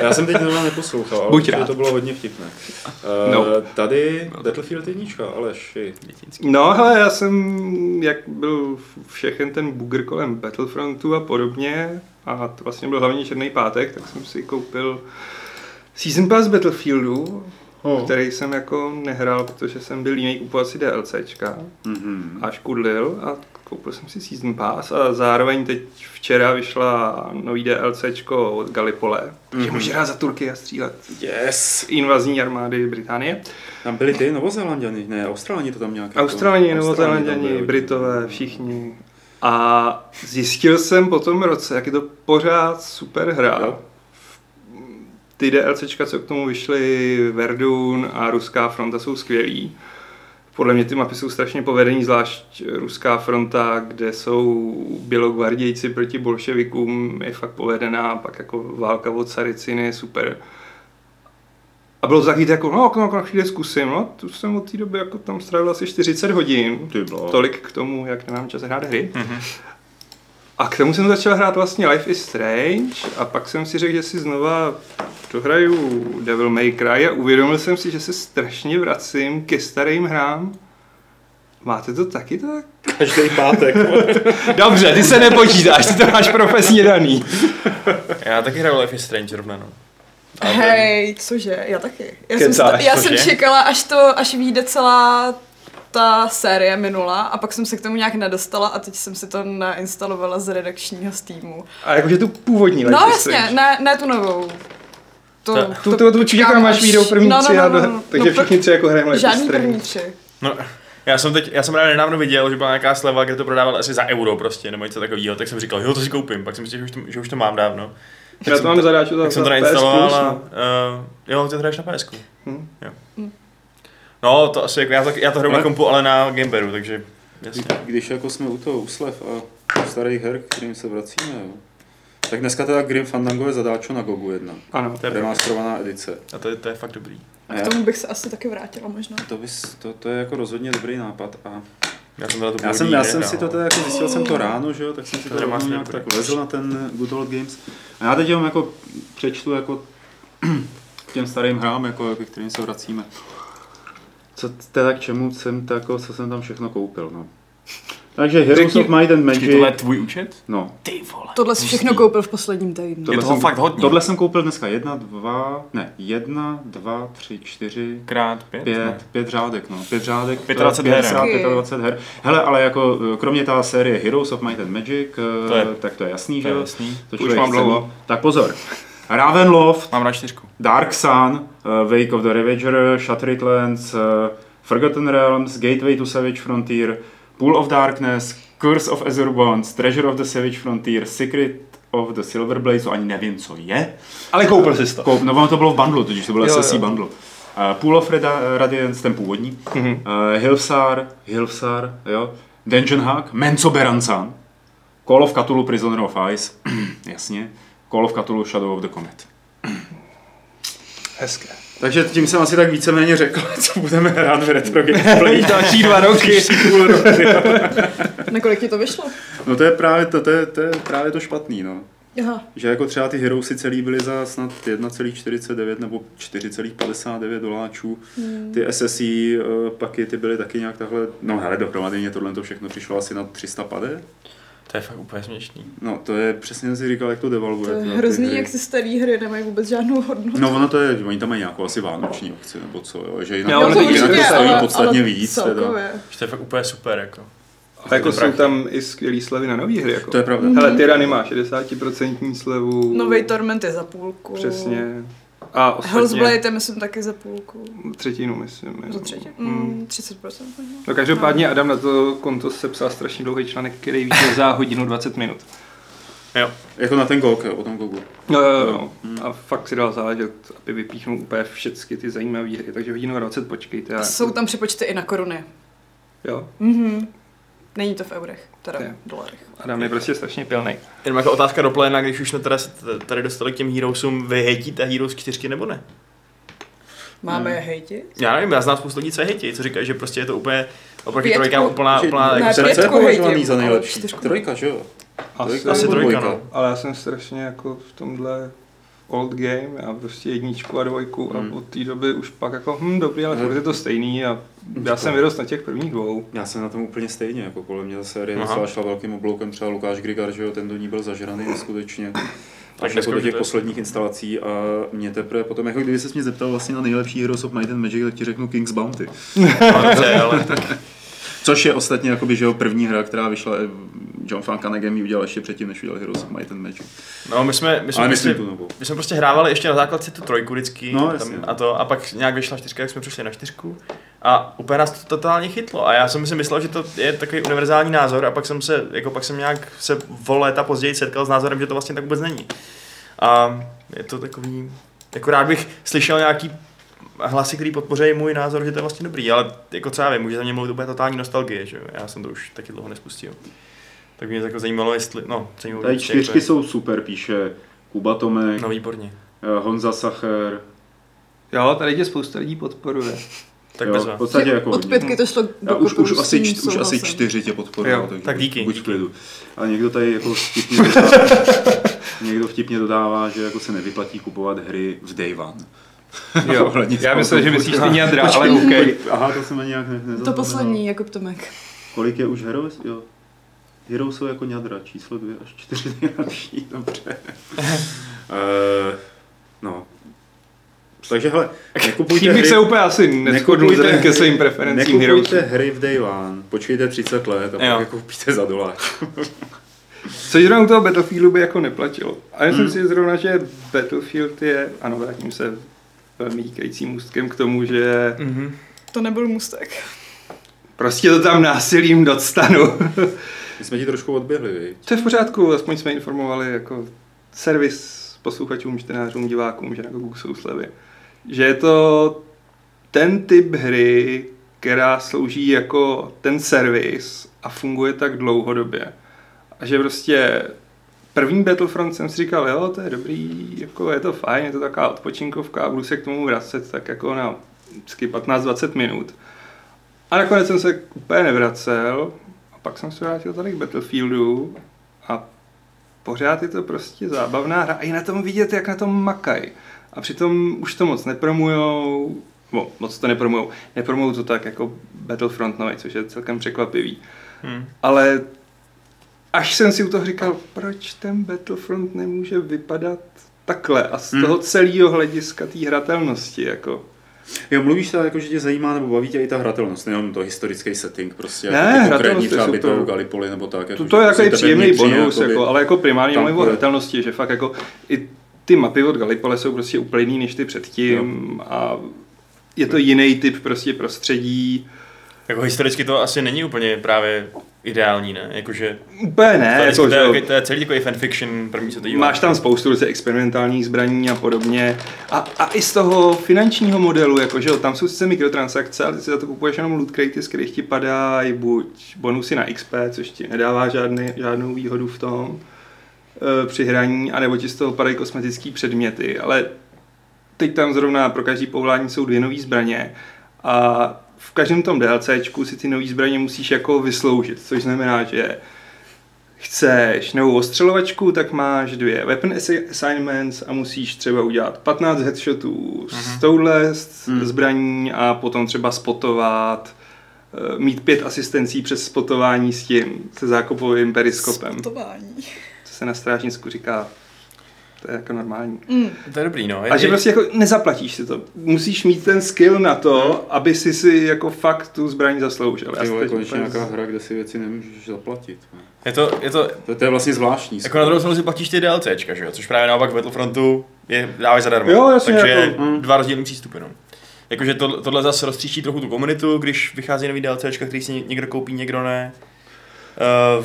[SPEAKER 2] Já jsem teď zrovna neposlouchal, ale
[SPEAKER 3] Buď rád.
[SPEAKER 2] to bylo hodně vtipné. Uh,
[SPEAKER 3] No.
[SPEAKER 2] Tady Battlefield jednička, Aleši.
[SPEAKER 3] No hele, já jsem, jak byl všechen ten bugr kolem Battlefrontu a podobně, a to vlastně byl hlavně Černý pátek, tak jsem si koupil Season Pass Battlefieldu,
[SPEAKER 2] Oh.
[SPEAKER 3] který jsem jako nehrál, protože jsem byl jiný kupovat si DLCčka
[SPEAKER 2] Mm-hmm.
[SPEAKER 3] a škudlil a koupil jsem si Season Pass a zároveň teď včera vyšla nový DLCčko od Gallipole, mm-hmm. že
[SPEAKER 2] Mhm.
[SPEAKER 3] může hrát za Turky a střílet
[SPEAKER 2] Yes.
[SPEAKER 3] invazní armády Británie.
[SPEAKER 2] Tam byli ty Novozélanděni, ne, Australani to tam nějak. jako-
[SPEAKER 3] Australani,
[SPEAKER 2] byli.
[SPEAKER 3] Britové, všichni. A zjistil jsem po tom roce, jak je to pořád super hra.
[SPEAKER 2] Jo.
[SPEAKER 3] Ty DLCčka, co k tomu vyšly, Verdun a Ruská fronta jsou skvělý. Podle mě ty mapy jsou strašně povedení, zvlášť Ruská fronta, kde jsou bělogvardějci proti bolševikům, je fakt povedená, pak jako válka od Sariciny je super. A bylo to jako, no, no, no, chvíli zkusím, no, tu jsem od té doby jako tam strávil asi 40 hodin.
[SPEAKER 2] Ty bylo.
[SPEAKER 3] Tolik k tomu, jak nemám čas hrát hry.
[SPEAKER 4] Mhm.
[SPEAKER 3] A k tomu jsem začal hrát vlastně Life is Strange a pak jsem si řekl, že si znova dohraju Devil May Cry a uvědomil jsem si, že se strašně vracím ke starým hrám. Máte to taky tak?
[SPEAKER 2] Každý pátek.
[SPEAKER 3] Dobře, ty se nepočítáš, ty to máš profesně daný.
[SPEAKER 4] Já taky hraju Life is Strange rovna, no.
[SPEAKER 1] Hej, cože, já taky. Já, jsem,
[SPEAKER 3] Kecáš,
[SPEAKER 1] sta- já jsem čekala, až to, až vyjde celá ta série minula a pak jsem se k tomu nějak nedostala a teď jsem si to nainstalovala z redakčního Steamu.
[SPEAKER 3] A jakože tu původní
[SPEAKER 1] No jasně, ne, ne tu novou. To,
[SPEAKER 4] Ta-
[SPEAKER 3] Tu, tu, tu čekám, až vyjdou první
[SPEAKER 1] no, no,
[SPEAKER 3] tři,
[SPEAKER 1] no, no,
[SPEAKER 3] do-
[SPEAKER 1] no,
[SPEAKER 3] takže
[SPEAKER 1] no,
[SPEAKER 3] všichni tři jako hrajeme
[SPEAKER 1] Žádný první tři.
[SPEAKER 4] No, já jsem teď, já jsem právě nedávno viděl, že byla nějaká sleva, kde to prodával asi za euro prostě, nebo něco takového, tak jsem říkal, jo, to si koupím, pak jsem si že už to, že už to mám dávno.
[SPEAKER 3] Já to mám zadáču za
[SPEAKER 4] Tak jsem to
[SPEAKER 3] za PS
[SPEAKER 4] nainstaloval
[SPEAKER 3] Plus,
[SPEAKER 4] a,
[SPEAKER 3] no.
[SPEAKER 4] uh, jo, ty to hraješ na PSku.
[SPEAKER 3] Hm.
[SPEAKER 4] Jo.
[SPEAKER 1] Hm.
[SPEAKER 4] No, to asi jako, já to, já to hraju na
[SPEAKER 2] Ale-
[SPEAKER 4] kompu, ale na Gameberu, takže jasně.
[SPEAKER 2] Když jako jsme u toho úslev a starých her, k kterým se vracíme, jo. Tak dneska teda Grim Fandango je zadáčo na Gogu jedna.
[SPEAKER 3] Ano.
[SPEAKER 4] To je.
[SPEAKER 2] Remasterovaná edice.
[SPEAKER 4] A to, je- to je fakt dobrý.
[SPEAKER 2] A
[SPEAKER 1] k tomu bych se asi taky vrátila možná.
[SPEAKER 2] to, bys, to, to, je jako rozhodně dobrý nápad. A
[SPEAKER 4] Já jsem teda to
[SPEAKER 2] já jsem, já jsem si to teda jako zjistil jsem to ráno, že jo, tak jsem si
[SPEAKER 4] To
[SPEAKER 2] to nějak
[SPEAKER 4] dobrý.
[SPEAKER 2] tak vezl na ten Good Old Games. A já teď jenom jako přečtu jako k těm starým hrám, jako, jako k kterým se vracíme. Co teda k čemu jsem, tak, jako, co jsem tam všechno koupil, no. Takže Heroes
[SPEAKER 3] Řekni-
[SPEAKER 2] of Might and
[SPEAKER 4] Počkej, tohle je
[SPEAKER 2] Magic,
[SPEAKER 4] tvůj účet?
[SPEAKER 2] no,
[SPEAKER 4] Ty vole.
[SPEAKER 1] Tohle si všechno koupil v posledním týdnu.
[SPEAKER 4] Je toho
[SPEAKER 2] jsem,
[SPEAKER 4] fakt hodně.
[SPEAKER 2] Tohle jsem koupil dneska jedna, dva, ne, jedna, dva, tři, čtyři,
[SPEAKER 4] Krát pět?
[SPEAKER 2] pět,
[SPEAKER 4] Ne.
[SPEAKER 2] pět řádek, no, pět řádek,
[SPEAKER 4] 25 her,
[SPEAKER 2] krát
[SPEAKER 1] jo.
[SPEAKER 2] 25 her. Hele, ale jako, kromě té série Heroes of Might and Magic,
[SPEAKER 4] To je-
[SPEAKER 2] tak to je jasný,
[SPEAKER 4] To
[SPEAKER 2] že
[SPEAKER 4] je
[SPEAKER 2] jo?
[SPEAKER 4] jasný.
[SPEAKER 2] To
[SPEAKER 3] Už mám dlouho.
[SPEAKER 2] Tak pozor. Ravenloft,
[SPEAKER 4] Mám na čtyřku.
[SPEAKER 2] Dark Sun, uh, Wake of the Ravager, Shattered Lands, uh, Forgotten Realms, Gateway to Savage Frontier, Pool of Darkness, Curse of Azure Bonds, Treasure of the Savage Frontier, Secret of the Silver Blaze, to ani nevím, co je.
[SPEAKER 3] Ale koupil jsi to.
[SPEAKER 2] Koup, no ono to bylo v bundlu, totiž to byl
[SPEAKER 3] Jo,
[SPEAKER 2] SSC
[SPEAKER 3] jo.
[SPEAKER 2] bundle. Uh, Pool of Rada- Radiance, ten původní.
[SPEAKER 3] Mhm.
[SPEAKER 2] Uh, Hilfsar, Hilfsar, jo. Dungeon Hack, Menzo Berancan, Call of Cthulhu Prisoner of Ice, jasně. Call of Cthulhu Shadow of the Comet.
[SPEAKER 3] Hezké.
[SPEAKER 2] Takže tím jsem asi tak víceméně řekl, co budeme hrát v Retro Gameplay.
[SPEAKER 3] Další dva roky.
[SPEAKER 2] Půl roku, jo.
[SPEAKER 1] Na kolik ti to vyšlo?
[SPEAKER 2] no to je právě to, to, je, to je právě to špatný, no.
[SPEAKER 1] Aha.
[SPEAKER 2] Že jako třeba ty Heroesy celý byly za snad 1,49 nebo 4,59 doláčů.
[SPEAKER 1] Hmm.
[SPEAKER 2] Ty SSI uh, pakety byly taky nějak takhle, no hele, dohromady mě tohle to všechno přišlo asi na 300 pade.
[SPEAKER 4] To je fakt úplně směšný.
[SPEAKER 2] No to je přesně, jsem si říkal, jak to
[SPEAKER 1] To
[SPEAKER 2] devalvuje.
[SPEAKER 1] je
[SPEAKER 2] teda ty
[SPEAKER 1] hrozný,
[SPEAKER 2] hry.
[SPEAKER 1] jak ty staré hry nemají vůbec žádnou hodnotu.
[SPEAKER 2] No ono to je, oni tam mají nějakou asi vánoční akci nebo co, jo, že jinak,
[SPEAKER 3] Jo,
[SPEAKER 1] No to
[SPEAKER 2] jinak to stojí
[SPEAKER 1] ale,
[SPEAKER 2] podstatně
[SPEAKER 1] ale
[SPEAKER 2] víc. Teda.
[SPEAKER 4] Že to je fakt úplně super, jako.
[SPEAKER 3] A jako
[SPEAKER 4] To
[SPEAKER 3] jsou
[SPEAKER 4] prachy.
[SPEAKER 3] tam i skvělý slevy na nový hry. Jako.
[SPEAKER 2] To je pravda.
[SPEAKER 3] Hele, Tyranny má 60% slevu.
[SPEAKER 1] Nový Torment je za půlku.
[SPEAKER 3] Přesně. A ostatně
[SPEAKER 1] Hellsblade je myslím taky za půlku.
[SPEAKER 3] třetinu, myslím.
[SPEAKER 1] Za
[SPEAKER 3] jo.
[SPEAKER 1] třetí?
[SPEAKER 3] Mm.
[SPEAKER 1] Mm, 30%. možná.
[SPEAKER 3] No každopádně Adam na to konto sepsal strašně dlouhý článek, který vyšel za hodinu 20 minut.
[SPEAKER 4] Jo.
[SPEAKER 2] Jako na ten GOG, jo, o tom GOGu.
[SPEAKER 3] Jo, jo, jo.
[SPEAKER 2] Hmm.
[SPEAKER 3] A fakt si dal záležet, aby vypíchnul úplně všechny ty zajímavé hry, takže hodinu 20 počkejte.
[SPEAKER 1] A
[SPEAKER 3] A
[SPEAKER 1] jsou tam připočty i na koruny.
[SPEAKER 3] Jo,
[SPEAKER 1] Mhm. Není to v eurech, teda v dolarech.
[SPEAKER 3] Adam je prostě strašně pilnej.
[SPEAKER 4] Jenom jako otázka do pléna, když už jsme teda tady dostali k těm Heroesům, vy hejtíte Heroes 4 nebo ne?
[SPEAKER 1] Máme
[SPEAKER 2] Hmm.
[SPEAKER 1] je hejtit?
[SPEAKER 4] Já nevím, já znám spoustu lidí, co je hejtí, co říkají, že prostě je to úplně oproti trojkám úplná, úplná
[SPEAKER 1] Ne,
[SPEAKER 4] jako
[SPEAKER 1] pětku
[SPEAKER 2] považovaný
[SPEAKER 1] hejtím,
[SPEAKER 2] za
[SPEAKER 1] ale
[SPEAKER 2] nejlepší? Trojka, že jo?
[SPEAKER 3] Asi,
[SPEAKER 4] Asi
[SPEAKER 2] nebo
[SPEAKER 4] trojka, no.
[SPEAKER 3] Ale já jsem strašně jako v tomhle old game, já prostě jedničku a dvojku
[SPEAKER 2] Hmm.
[SPEAKER 3] a od té doby už pak jako, hm, dobrý, ale
[SPEAKER 2] Hmm.
[SPEAKER 3] furt je to stejný a já jsem vyrost na těch prvních dvou.
[SPEAKER 2] Já jsem na tom úplně stejně, jako kolem mě ta série šla velkým obloukem, třeba Lukáš Grigar, že jo, ten do ní byl zažraný neskutečně. Až jako do těch posledních instalací a mě teprve potom, jako kdyby se mě zeptal vlastně na nejlepší Heroes of Might and Magic, tak ti řeknu King's Bounty.
[SPEAKER 4] Dobře, ale tak
[SPEAKER 2] Což je ostatně jakoby, že jo, první hra, která vyšla, eh, John Van Canegem ji udělal ještě předtím, než udělal Heroes of Might and Magic.
[SPEAKER 4] No, my jsme, my jsme, prostě, my jsme prostě hrávali ještě na základce tu trojku vždycky
[SPEAKER 2] No,
[SPEAKER 4] tam, a to, a pak nějak vyšla čtyřka, jak jsme přišli na čtyřku a úplně nás to totálně chytlo a já jsem si myslel, že to je takový univerzální názor a pak jsem se, jako pak jsem nějak se o léta později setkal s názorem, že to vlastně tak vůbec není. A je to takový, jako rád bych slyšel nějaký hlasy, který podpoří můj názor, že to je vlastně dobrý, ale jako třeba vím, může za mě mluvit úplně totální nostalgie, že jo? já jsem to už taky dlouho nespustil. Tak mě to jako zajímalo, jestli, no, zajímalo,
[SPEAKER 2] Tady čtyřky
[SPEAKER 4] jako je-
[SPEAKER 2] jsou super, píše Kuba Tomek,
[SPEAKER 4] No výborně.
[SPEAKER 2] eh, Honza Sacher,
[SPEAKER 3] Jo, tady tě spousta lidí podporuje.
[SPEAKER 4] Tak
[SPEAKER 2] jo, v podstatě jako
[SPEAKER 1] Od pětky to šlo do
[SPEAKER 2] už, už, asi, už asi čtyři tě podporují,
[SPEAKER 4] tak díky,
[SPEAKER 2] buď v
[SPEAKER 4] díky.
[SPEAKER 2] klidu. A někdo tady jako vtipně dodává, někdo vtipně dodává, že jako se nevyplatí kupovat hry v Day One.
[SPEAKER 3] Jo, já myslel, že myslíš ty
[SPEAKER 2] Počkej,
[SPEAKER 3] ale OK.
[SPEAKER 2] Aha, to jsem ani nějak ne,
[SPEAKER 1] To poslední, Jakub Tomek.
[SPEAKER 2] Kolik je už Heroes? Jo. Heroes jsou jako ňadra, číslo dvě až čtyři nejlepší, dobře. uh, no, Takže hele, nekupujte
[SPEAKER 3] Tím bych
[SPEAKER 2] hry,
[SPEAKER 3] se úplně asi neschodnul
[SPEAKER 2] nekupujte
[SPEAKER 3] vzhledem ke svým preferencím
[SPEAKER 2] nekupujte
[SPEAKER 3] hvěroučím.
[SPEAKER 2] hry v Day One, počkejte 30 let a
[SPEAKER 4] Jo.
[SPEAKER 2] pak je koupíte za dolar.
[SPEAKER 3] Což zrovna u toho Battlefieldu by jako neplatilo. A myslím
[SPEAKER 2] Hmm.
[SPEAKER 3] si zrovna, že Battlefield je, ano, vrátím se velmi díkajícím ústkem k tomu, že
[SPEAKER 4] Mhm.
[SPEAKER 1] To nebyl mustek.
[SPEAKER 3] prostě to tam násilím dostanu.
[SPEAKER 2] My jsme ti trošku odběhli, viď?
[SPEAKER 3] to je v pořádku, aspoň jsme informovali jako servis posluchačům, čtenářům, divákům, že na Google jsou slevy. Že je to ten typ hry, která slouží jako ten servis a funguje tak dlouhodobě. A že prostě první Battlefront jsem si říkal, jo, to je dobrý, jako je to fajn, je to taková odpočinkovka a budu se k tomu vracet tak jako na vždycky 15-20 minut. A nakonec jsem se úplně nevracel a pak jsem se vrátil tady k Battlefieldu a pořád je to prostě zábavná hra a i na tom vidět, jak na tom makají. A přitom už to moc nepromujou, no, moc to nepromujou, nepromujou to tak jako Battlefront nový, což je celkem překvapivý.
[SPEAKER 4] Hmm.
[SPEAKER 3] Ale až jsem si u toho říkal, proč ten Battlefront nemůže vypadat takhle a z
[SPEAKER 2] Hmm.
[SPEAKER 3] toho celého hlediska té hratelnosti, jako.
[SPEAKER 2] Jo, mluvíš tak, jako, že tě zajímá nebo baví tě i ta hratelnost, nejenom to historický setting, prostě
[SPEAKER 3] Ne,
[SPEAKER 2] jako konkrétní
[SPEAKER 3] je
[SPEAKER 2] třeba
[SPEAKER 3] super.
[SPEAKER 2] bitvou Gallipoli nebo tak.
[SPEAKER 3] To,
[SPEAKER 2] že
[SPEAKER 3] to je jako příjemný bonus,
[SPEAKER 2] jakoby-
[SPEAKER 3] jako, ale jako primárně mluvím o hratelnosti, že fakt jako i ty mapy od Gallipole jsou prostě úplně jiný než ty předtím a je to jiný typ prostě prostředí.
[SPEAKER 4] Jako historicky to asi není úplně právě ideální, ne? Jakože
[SPEAKER 3] Úplně ne,
[SPEAKER 4] to,
[SPEAKER 3] jako,
[SPEAKER 4] to, je, to je celý takový fanfiction, první se to dívá.
[SPEAKER 3] Máš tam spoustu prostě experimentálních zbraní a podobně. A, a i z toho finančního modelu, jako, že jo, tam jsou sice mikrotransakce, ale ty si za to kupuješ jenom loot cratey, z kterých ti padají buď bonusy na XP, což ti nedává žádný, žádnou výhodu v tom e, při hraní, anebo ti z toho padají kosmetické předměty. Ale teď tam zrovna pro každý povolání jsou dvě nové zbraně a v každém tom DLCčku si ty nové zbraně musíš jako vysloužit, což znamená, že chceš novou ostřelovačku, tak máš dvě weapon assi- assignments a musíš třeba udělat 15 headshotů s touhle s-
[SPEAKER 2] Mhm.
[SPEAKER 3] zbraní a potom třeba spotovat, eh, mít pět asistencí přes spotování s tím, se zákopovým periskopem.
[SPEAKER 1] Spotování.
[SPEAKER 3] Co se na strážnicku říká, to je jako normální.
[SPEAKER 1] Mm.
[SPEAKER 4] To je dobrý, no.
[SPEAKER 3] A že prostě jako nezaplatíš si to. Musíš mít ten skill na to, aby si si jako fakt tu zbraň zasloužil.
[SPEAKER 2] Vole,
[SPEAKER 3] teď
[SPEAKER 2] konečně nějaká hra, kde si věci nemůžeš zaplatit. ne.
[SPEAKER 4] Je to, je to,
[SPEAKER 2] To, to je vlastně zvláštní.
[SPEAKER 4] jako na druhou stranu si platíš ty DLCčka, že jo? Což právě naopak v Battlefrontu je dávají zadarmo.
[SPEAKER 3] Jo, jasně,
[SPEAKER 4] Takže
[SPEAKER 3] jako-
[SPEAKER 2] mm.
[SPEAKER 4] dva rozdílné přístupy, no. Jakože to, tohle zase roztříští trochu tu komunitu, když vychází nový DLCčka, který si někdo koupí, někdo ne. Uh,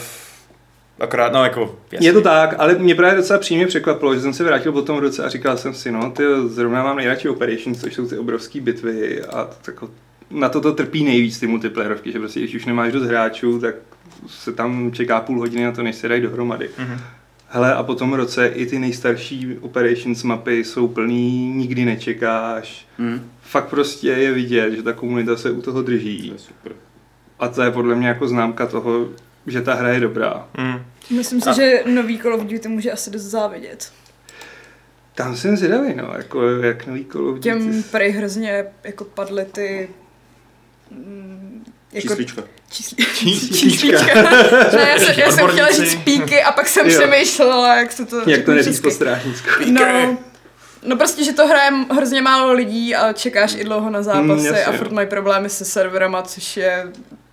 [SPEAKER 4] akorát, no jako, jasně.
[SPEAKER 3] Je to tak, ale mě právě docela přímě překvapilo, že jsem se vrátil po tom roce a říkal jsem si, no, ty zrovna mám nejradši Operations, což jsou ty obrovské bitvy a t- jako na to to trpí nejvíc ty multiplayerovky, že prostě když už nemáš dost hráčů, tak se tam čeká půl hodiny na to, než se dají dohromady.
[SPEAKER 4] Mhm.
[SPEAKER 3] Hele, a po tom roce i ty nejstarší Operations mapy jsou plný, nikdy nečekáš.
[SPEAKER 2] Hmm,
[SPEAKER 3] Fakt prostě je vidět, že ta komunita se u toho
[SPEAKER 2] to
[SPEAKER 3] drží.
[SPEAKER 2] je super.
[SPEAKER 3] A to je podle mě jako známka toho, že ta hra je dobrá.
[SPEAKER 4] Mm.
[SPEAKER 1] Myslím si,
[SPEAKER 4] A-
[SPEAKER 1] že nový Call of Duty může asi dost závidět.
[SPEAKER 3] Tam jsem zvědavý, no, jako jak nový Call of Duty.
[SPEAKER 1] Těm prej hrozně jako padly ty... mm, Jako
[SPEAKER 2] Číslička.
[SPEAKER 1] čísli,
[SPEAKER 3] Číslička.
[SPEAKER 1] číslička. ne, já, jsem, já jsem chtěla říct píky a pak jsem
[SPEAKER 3] Jo.
[SPEAKER 1] přemýšlela, jak se to
[SPEAKER 3] Jak to neříct po strážnicku.
[SPEAKER 1] No, no prostě, že to hraje hrozně málo lidí a čekáš i dlouho na zápasy
[SPEAKER 3] Mm, jasně,
[SPEAKER 1] a furt mají problémy se serverama, což je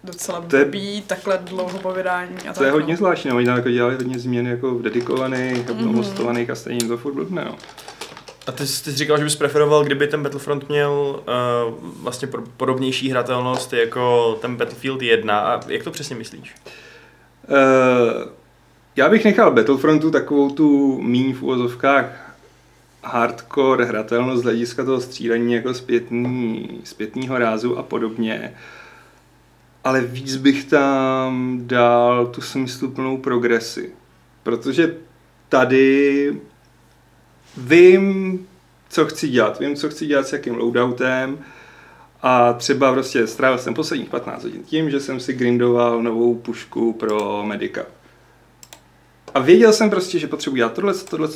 [SPEAKER 1] docela
[SPEAKER 3] To je-
[SPEAKER 1] blbý, takhle dlouho po vydání. A
[SPEAKER 3] To je
[SPEAKER 1] tak,
[SPEAKER 3] hodně
[SPEAKER 1] no.
[SPEAKER 3] zvláštní, no, oni tam jako dělali hodně změn jako v dedikovaných a
[SPEAKER 1] Mhm.
[SPEAKER 3] mm. hostovaných a stejně to furt blbne, no.
[SPEAKER 4] A ty, jsi- ty jsi říkal, že bys preferoval, kdyby ten Battlefront měl uh, vlastně pro, podobnější hratelnost jako ten Battlefield 1. A jak to přesně myslíš?
[SPEAKER 3] Uh, já bych nechal Battlefrontu takovou tu míň v úvozovkách hardcore hratelnost z hlediska toho střílení jako zpětný, zpětnýho rázu a podobně. Ale víc bych tam dal tu smysluplnou progresi. Protože tady vím, co chci dělat. Vím, co chci dělat s jakým loadoutem. A třeba prostě strávil jsem posledních 15 hodin tím, že jsem si grindoval novou pušku pro medika. A věděl jsem prostě, že potřebuji dělat tohle, tohle,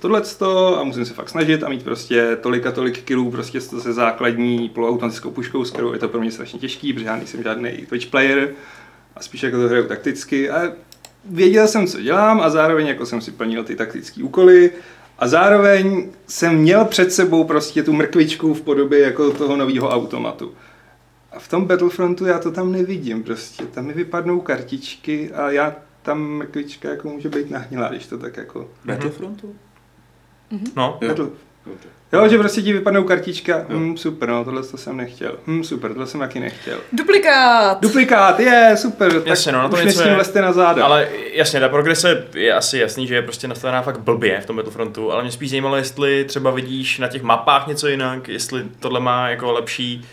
[SPEAKER 3] tohle, tohle, a musím se fakt snažit a mít prostě tolik a tolik kilů prostě se základní poloautomatickou puškou, s kterou je to pro mě strašně těžký, protože já nejsem žádný Twitch player a spíš jako to hraju takticky a věděl jsem, co dělám a zároveň jako jsem si plnil ty taktické úkoly A zároveň jsem měl před sebou prostě tu mrkvičku v podobě jako toho nového automatu. A v tom Battlefrontu já to tam nevidím prostě. Tam mi vypadnou kartičky a já tam mrkvička jako může být nahnilá, když to tak jako...
[SPEAKER 2] Battlefrontu?
[SPEAKER 4] No,
[SPEAKER 2] Jo.
[SPEAKER 3] Battle... Jo, že prostě ti vypadnou kartička, hm, super, no, tohle to jsem nechtěl. Hm, super, tohle jsem taky nechtěl.
[SPEAKER 1] Duplikát!
[SPEAKER 3] Duplikát, je, super, tak
[SPEAKER 4] Jasně, no, na to
[SPEAKER 3] už
[SPEAKER 4] něco je.
[SPEAKER 3] na záda.
[SPEAKER 4] Ale jasně, ta progrese je asi jasný, že je prostě nastavená fakt blbě v tom Battlefrontu, ale mě spíš zajímalo, jestli třeba vidíš na těch mapách něco jinak, jestli tohle má jako lepší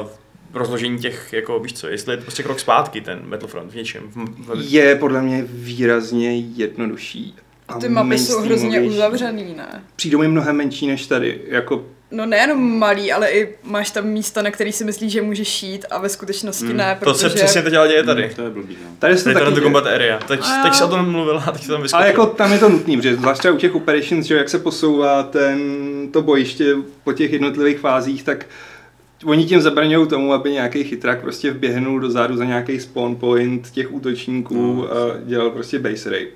[SPEAKER 4] uh, rozložení těch, jako víš co, jestli je to prostě krok zpátky ten Battlefront v něčem. V, v,
[SPEAKER 3] Je podle mě výrazně jednodušší. A
[SPEAKER 1] Ty mapy jsou hrozně uzavřený, ne?
[SPEAKER 3] Přijdou mi mnohem menší než tady. Jako,
[SPEAKER 1] No nejenom malý, ale i máš tam místa, na který si myslíš, že můžeš šít a ve skutečnosti
[SPEAKER 2] Hmm.
[SPEAKER 1] ne,
[SPEAKER 4] to
[SPEAKER 1] protože...
[SPEAKER 4] se přesně teď ale děje tady.
[SPEAKER 2] Mm, To je blbý, no.
[SPEAKER 3] tady se to
[SPEAKER 4] Tady to
[SPEAKER 3] taky
[SPEAKER 4] to combat area. Teď,
[SPEAKER 1] A
[SPEAKER 4] teď se o tom mluvila teď to tam vyskočilo.
[SPEAKER 3] Ale jako tam je to nutný, protože zvlášť u těch operations, že jak se posouvá ten, to bojiště po těch jednotlivých fázích, tak oni tím zabraňují tomu, aby nějaký chytrák prostě vběhnul dozadu za nějaký spawn point těch útočníků
[SPEAKER 2] No,
[SPEAKER 3] a dělal prostě base rape.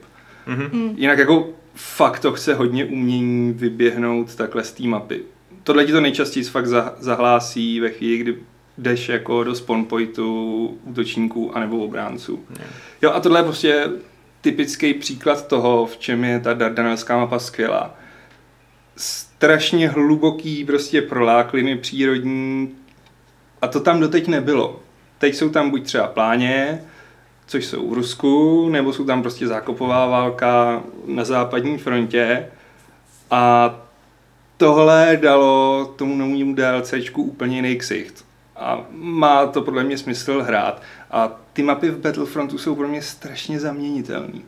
[SPEAKER 4] Mhm.
[SPEAKER 3] Jinak jako fakt to chce hodně umění vyběhnout takhle z té mapy. Tohle ti to nejčastěji fakt za- zahlásí ve chvíli, kdy jdeš jako do spawn pointu útočníků anebo obránců. Jo a tohle je prostě typický příklad toho, v čem je ta dardanelská mapa skvělá. Strašně hluboký prostě prolákliny přírodní a to tam doteď nebylo. Teď jsou tam buď třeba pláně, což jsou v Rusku, nebo jsou tam prostě zákopová válka na západní frontě a tohle dalo tomu novému DLCčku úplně jiný ksicht. A má to podle mě smysl hrát. A ty mapy v Battlefrontu jsou pro mě strašně zaměnitelné.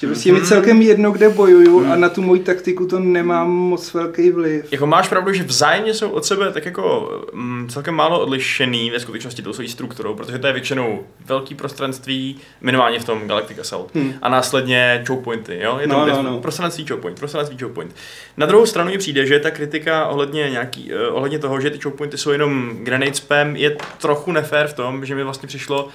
[SPEAKER 3] Že prostě mi celkem jedno, kde bojuju a na tu moji taktiku to nemám moc velký vliv.
[SPEAKER 4] Jako máš pravdu, že vzájemně jsou od sebe tak jako mm, celkem málo odlišený ve skutečnosti tou svojí strukturou, protože to je většinou velký prostranství, minimálně v tom Galactic Assault,
[SPEAKER 3] Hmm.
[SPEAKER 4] a následně choke pointy, jo? Je to
[SPEAKER 3] No, no, no.
[SPEAKER 4] prostranství choke point, prostranství choke point. Na druhou stranu mi přijde, že ta kritika ohledně, nějaký, uh, ohledně toho, že ty choke pointy jsou jenom grenade spam, je trochu nefér v tom, že mi vlastně přišlo,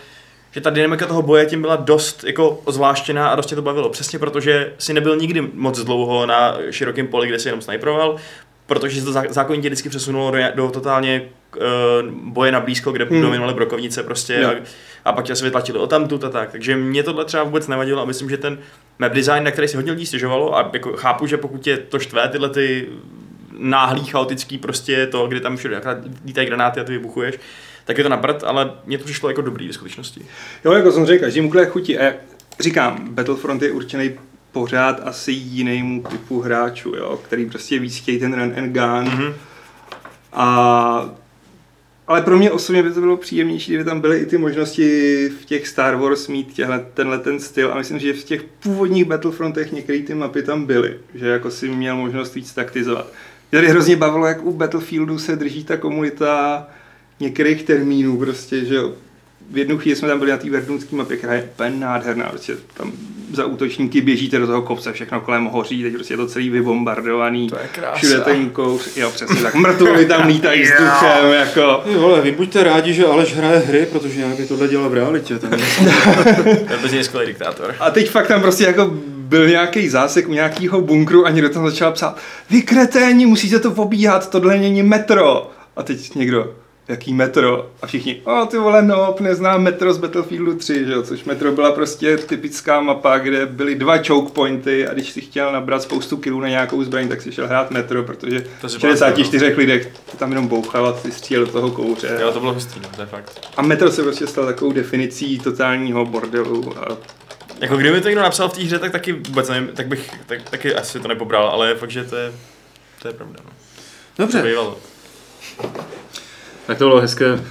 [SPEAKER 4] že ta dynamika toho boje tím byla dost jako zvláštěná a dost tě to bavilo. Přesně protože si nebyl nikdy moc dlouho na širokém poli, kde si jenom sniperoval, protože se to zá- zákonitě vždycky přesunulo do, do totálně uh, boje na blízko, kde
[SPEAKER 3] Hmm.
[SPEAKER 4] dominovaly brokovnice prostě
[SPEAKER 3] Jo.
[SPEAKER 4] a, a pak tě se vytlačili o tamtud a tak. Takže mě tohle třeba vůbec nevadilo a myslím, že ten map design, na který si hodně lidí stěžovalo a jako chápu, že pokud tě to štve tyhle ty náhlý, chaotický prostě to, kde tam všude lítají granáty a ty vybuchuješ, tak je to na prd, ale mně to přišlo jako dobrý ve skutečnosti.
[SPEAKER 3] Jo, jako jsem každému kdo chutí. A říkám, Battlefront je určený pořád asi jinému typu hráčů, jo, který prostě víc chtějí ten run and gun.
[SPEAKER 4] Mhm.
[SPEAKER 3] A ale pro mě osobně by to bylo příjemnější, kdyby tam byly i ty možnosti v těch Star Wars mít těhle, tenhle ten styl a myslím, že v těch původních Battlefrontech některé ty mapy tam byly, že jako si měl možnost víc taktizovat. Mě tady hrozně bavilo, jak u Battlefieldu se drží ta komunita některých termínů prostě, že jo. V jednu chvíli jsme tam byli na té verdunské mapě, která je úplně nádherná, prostě tam za útočníky běžíte do toho kopce, všechno kolem hoří, teď prostě je to celý vybombardovaný.
[SPEAKER 4] To je krása.
[SPEAKER 3] Všude ten kouř, jo přesně tak, mrtvoly tam lítají vzduchem, jako.
[SPEAKER 2] Ty vole, vy buďte rádi, že Aleš hraje hry, protože já by tohle dělal v realitě.
[SPEAKER 4] To je bez skvělý diktátor.
[SPEAKER 3] A teď fakt tam prostě jako byl nějaký zásek u nějakého bunkru a někdo tam začal psát, vy kreténi, musíte to pobíhat, tohle není metro. A teď někdo, jaký metro? A všichni, o ty vole, no, neznám metro z Battlefieldu 3, že jo? což metro byla prostě typická mapa, kde byly dva choke pointy a když si chtěl nabrat spoustu kilů na nějakou zbraň, tak si šel hrát metro, protože
[SPEAKER 4] To
[SPEAKER 3] v 64 lidech to tam jenom bouchal a ty střílel do toho kouře.
[SPEAKER 4] Jo, to bylo hustý, no, to je fakt.
[SPEAKER 3] A metro se prostě stal takovou definicí totálního bordelu a
[SPEAKER 4] Jako kdyby to někdo napsal v té hře, tak taky vůbec nevím, tak bych tak, taky asi to nepobral, ale je fakt, že to je, to je pravda. No. To
[SPEAKER 2] Dobře,
[SPEAKER 4] bývalo.
[SPEAKER 2] Tak to bylo hezké uh,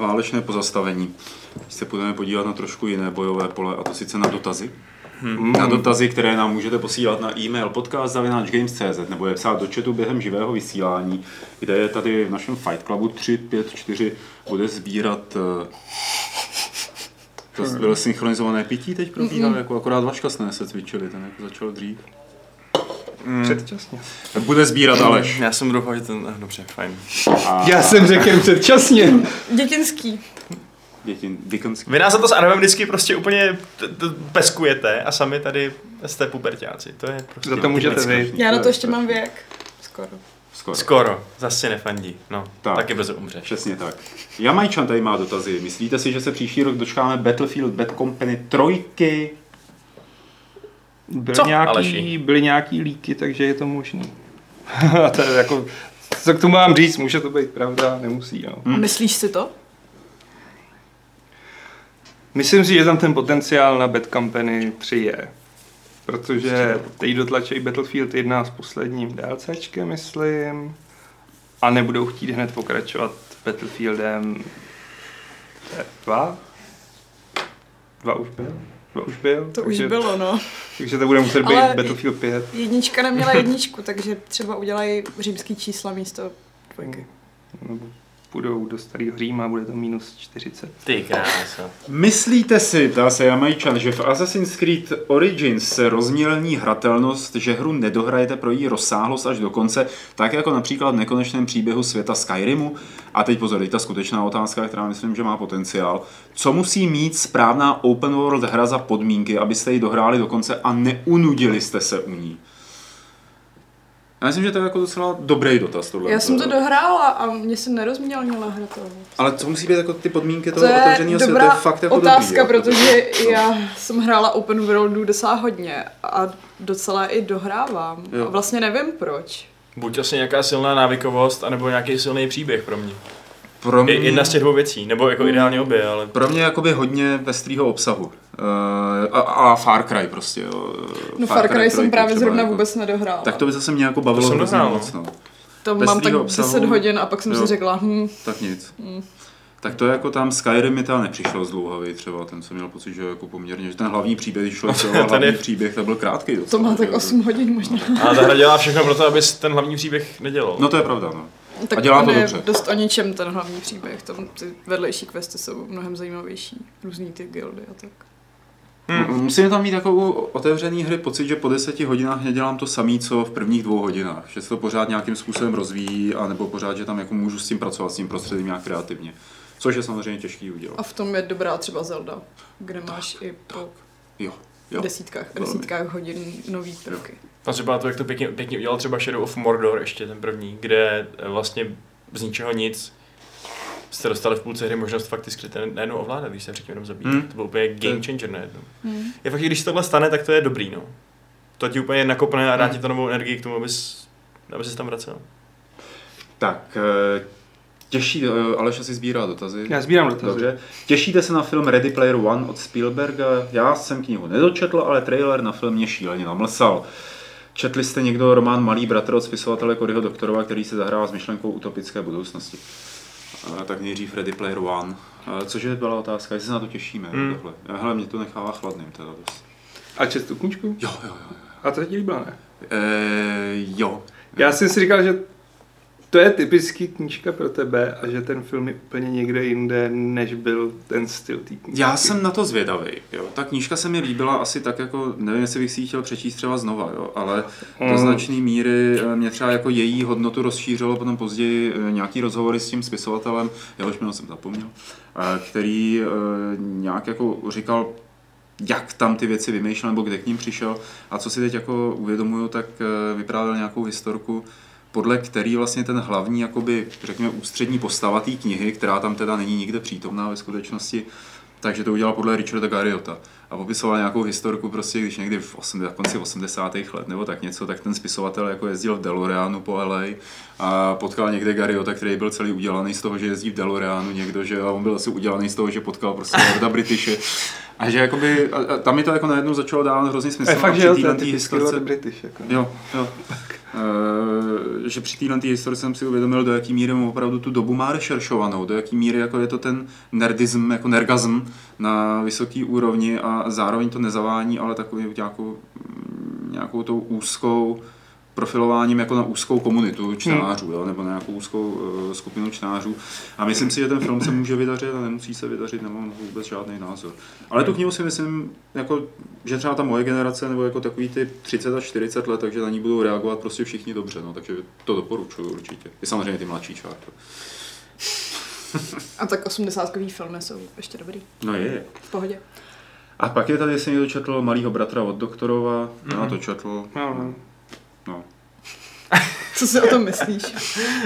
[SPEAKER 2] válečné pozastavení. Teď se budeme podívat na trošku jiné bojové pole, a to sice na dotazy.
[SPEAKER 3] mm,
[SPEAKER 2] Na dotazy, které nám můžete posílat na e-mail podcast.games.cz nebo je psát do chatu během živého vysílání, kde je tady v našem Fight Clubu 354 bude sbírat eh, to bylo synchronizované pití teď probíhá, jako akorát Vaška jsme se cvičili, ten jako začal dřív.
[SPEAKER 3] Předčasně.
[SPEAKER 2] Bude sbírat Aleš.
[SPEAKER 4] Já jsem doufal, že ten, eh, dobře, fajn.
[SPEAKER 2] A,
[SPEAKER 3] Já jsem řekl předčasně.
[SPEAKER 1] Dětinský.
[SPEAKER 2] děti Dickens.
[SPEAKER 4] Vy nás za to s Adamem vždycky prostě úplně t- t- peskujete a sami tady jste pubertáci. To je prostě
[SPEAKER 3] Za to můžete vy.
[SPEAKER 1] Já na to ještě mám věk. Skoro.
[SPEAKER 2] Skoro.
[SPEAKER 4] Skoro, zase nefandí. No,
[SPEAKER 2] Tak.
[SPEAKER 4] tak. taky brzo umřeš.
[SPEAKER 2] Přesně tak. Jamajčan tady má dotazy. Myslíte si, že se příští rok dočkáme Battlefield Bad Company trojky?
[SPEAKER 3] Byly
[SPEAKER 4] Co,
[SPEAKER 3] nějaký,
[SPEAKER 4] Aleši?
[SPEAKER 3] byly nějaký líky, takže je to možný. A to je jako, co k tomu mám říct, může to být pravda, nemusí. No.
[SPEAKER 1] A myslíš si to?
[SPEAKER 3] Myslím si, že tam ten potenciál na Bad Company 3 je. Protože teď dotlačí Battlefield 1 s posledním DLCčkem, myslím. A nebudou chtít hned pokračovat Battlefieldem 2. Dva už byl? Dva už byl?
[SPEAKER 1] To
[SPEAKER 3] takže,
[SPEAKER 1] už bylo, no.
[SPEAKER 3] Takže to bude muset být
[SPEAKER 1] Ale-
[SPEAKER 3] Battlefield 5.
[SPEAKER 1] Jednička neměla jedničku, takže třeba udělají římský čísla místo dvojky.
[SPEAKER 3] Nebo půjdou do starého Říma, bude to minus 40.
[SPEAKER 4] Ty krása.
[SPEAKER 2] Myslíte si, ptá se Jamajčan, že v Assassin's Creed Origins se rozmělní hratelnost, že hru nedohrajete pro její rozsáhlost až do konce, tak jako například v nekonečném příběhu světa Skyrimu? A teď pozor, ta skutečná otázka, která myslím, že má potenciál. Co musí mít správná open world hra za podmínky, abyste ji dohráli do konce a neunudili jste se u ní? Já myslím, že to je jako docela dobrý dotaz. Tohle.
[SPEAKER 1] Já jsem to dohrála a mě se nerozmělnila hra toho.
[SPEAKER 2] Ale co musí být jako ty podmínky
[SPEAKER 1] To
[SPEAKER 2] toho
[SPEAKER 1] je
[SPEAKER 2] otevřeného světa? To je fakt jako
[SPEAKER 1] otázka,
[SPEAKER 2] dobrý, jako.
[SPEAKER 1] protože
[SPEAKER 2] No.
[SPEAKER 1] já jsem hrála Open Worldu docela hodně a docela i dohrávám.
[SPEAKER 2] Jo.
[SPEAKER 1] A vlastně nevím proč.
[SPEAKER 4] Buď asi nějaká silná návykovost, anebo nějaký silný příběh pro mě.
[SPEAKER 2] Pro
[SPEAKER 4] I,
[SPEAKER 2] mě...
[SPEAKER 4] jedna z těch dvou věcí, nebo jako ideálně obě, ale
[SPEAKER 2] Pro mě jakoby hodně pestrýho obsahu. Uh, a, a Far Cry prostě. Jo.
[SPEAKER 1] No Far Cry jsem
[SPEAKER 2] trojku
[SPEAKER 1] právě zrovna
[SPEAKER 2] jako.
[SPEAKER 1] vůbec nedohrála.
[SPEAKER 2] Tak to by zase mě jako bavilo
[SPEAKER 4] To jsem dohrál,
[SPEAKER 2] moc. No.
[SPEAKER 1] to
[SPEAKER 2] bez
[SPEAKER 1] mám tak
[SPEAKER 2] obsahu-
[SPEAKER 1] 10 hodin a pak jsem
[SPEAKER 2] Jo.
[SPEAKER 1] si řekla, hm,
[SPEAKER 2] Tak nic. Tak to jako tam Skyrim mi teda nepřišel zdlouhavý třeba, ten jsem měl pocit, že jako poměrně, že ten hlavní příběh, sledoval
[SPEAKER 4] Ten je-
[SPEAKER 2] hlavní příběh, tak byl krátký docela.
[SPEAKER 1] to má tak
[SPEAKER 2] že jo.
[SPEAKER 1] 8 hodin možná.
[SPEAKER 4] ale ta hra dělá všechno pro to, aby ten hlavní příběh nedělal.
[SPEAKER 2] No to je pravda, no.
[SPEAKER 1] Tak
[SPEAKER 2] A dělá to
[SPEAKER 1] je
[SPEAKER 2] dobře.
[SPEAKER 1] dost o ničem ten hlavní příběh, tam ty vedlejší questy jsou mnohem zajímavější, různý ty guildy a tak.
[SPEAKER 2] Hmm. Musíme tam mít jako u otevřený hry pocit, že po deseti hodinách nedělám to samé, co v prvních dvou hodinách. Že se to pořád nějakým způsobem rozvíjí, anebo pořád, že tam jako můžu s tím pracovat, s tím prostředím nějak kreativně. Což je samozřejmě těžký udělat.
[SPEAKER 1] A v tom je dobrá třeba Zelda, kde máš i po
[SPEAKER 2] Jo, jo.
[SPEAKER 1] desítkách,
[SPEAKER 2] velmi.
[SPEAKER 1] desítkách hodin nový prvky.
[SPEAKER 4] A třeba to, jak to pěkně, pěkně udělal třeba Shadow of Mordor, ještě ten první, kde eh, vlastně z ničeho nic jste dostali v půlce hry možnost fakt ty skryté najednou ovládat, když se předtím jenom zabít.
[SPEAKER 2] Hmm.
[SPEAKER 4] To byl úplně game changer najednou.
[SPEAKER 1] Hmm.
[SPEAKER 4] Je fakt, že když se tohle stane, tak to je dobrý, no. To ti úplně nakopne a dá ti to novou energii k tomu, abys, abys se tam vracel.
[SPEAKER 2] Tak, eh, těší, eh, Aleš asi sbírá dotazy.
[SPEAKER 3] Já sbírám dotazy.
[SPEAKER 2] Dobře. Těšíte se na film Ready Player One od Spielberga? Já jsem knihu nedočetl, ale trailer na film mě šíleně namlsal. Četli jste někdo román Malý bratr od spisovatele Coryho Doktorova, který se zahrává s myšlenkou utopické budoucnosti? A, tak nejdřív Ready Player One. A, cože byla otázka, jestli se na to těšíme.
[SPEAKER 4] Hmm.
[SPEAKER 2] Tohle. Hele, mě to nechává chladným teda dost.
[SPEAKER 3] A čest tu knížku?
[SPEAKER 2] Jo, jo, jo. jo.
[SPEAKER 3] A to se ti líbilo, ne?
[SPEAKER 2] E, jo.
[SPEAKER 3] Já jsem si říkal, že to je typický knížka pro tebe a že ten film je úplně někde jinde, než byl ten styl té knížky.
[SPEAKER 2] Já jsem na to zvědavý. Jo. Ta knížka se mi líbila asi tak jako, nevím, jestli bych si ji chtěl přečíst třeba znova, jo, ale do
[SPEAKER 3] Mm.
[SPEAKER 2] značné míry eh, mě třeba jako její hodnotu rozšířilo potom později eh, nějaký rozhovory s tím spisovatelem, jehož jméno jsem zapomněl, eh, který nějak jako říkal, jak tam ty věci vymýšlel nebo kde k ním přišel a co si teď jako uvědomuju, tak vyprávěl nějakou historku, podle který vlastně ten hlavní, jakoby, řekněme, ústřední postava té knihy, která tam teda není nikde přítomná ve skutečnosti, takže to udělal podle Richarda Garriota. A popisoval nějakou historku, prostě, když někdy v, 8, v konci 80. let nebo tak něco, tak ten spisovatel jako jezdil v DeLoreanu po LA a potkal někde Garriota, který byl celý udělaný z toho, že jezdí v DeLoreanu někdo, že a on byl asi udělaný z toho, že potkal prostě Lorda Britishe. A že jakoby, a, a tam mi to jako najednou začalo dávat hrozný smysl.
[SPEAKER 3] je fakt, že jo, typický
[SPEAKER 2] historce-
[SPEAKER 3] Lord British. Jako.
[SPEAKER 2] Jo, jo. Že při téhle historii jsem si uvědomil, do jaký míry opravdu tu dobu má rešeršovanou, do jaký míry jako je to ten nerdism, jako nergazm na vysoký úrovni a zároveň to nezavání, ale takový nějakou, nějakou tou úzkou profilováním jako na úzkou komunitu čtenářů, jo, nebo na nějakou úzkou uh, skupinu čtenářů. A myslím si, že ten film se může vydařit a nemusí se vydařit, nemám vůbec žádný názor. Ale tu knihu si myslím, jako, že třeba ta moje generace, nebo jako takový ty 30 až 40 let, takže na ní budou reagovat prostě všichni dobře, no, takže to doporučuji určitě. I samozřejmě ty mladší čárky.
[SPEAKER 1] A tak osmdesátkový filmy jsou ještě dobrý.
[SPEAKER 2] No je.
[SPEAKER 1] V pohodě.
[SPEAKER 2] A pak je tady, jestli někdo četl Malýho bratra od doktorova, mm. já to četl.
[SPEAKER 3] No, no.
[SPEAKER 2] No.
[SPEAKER 1] Co si o tom myslíš?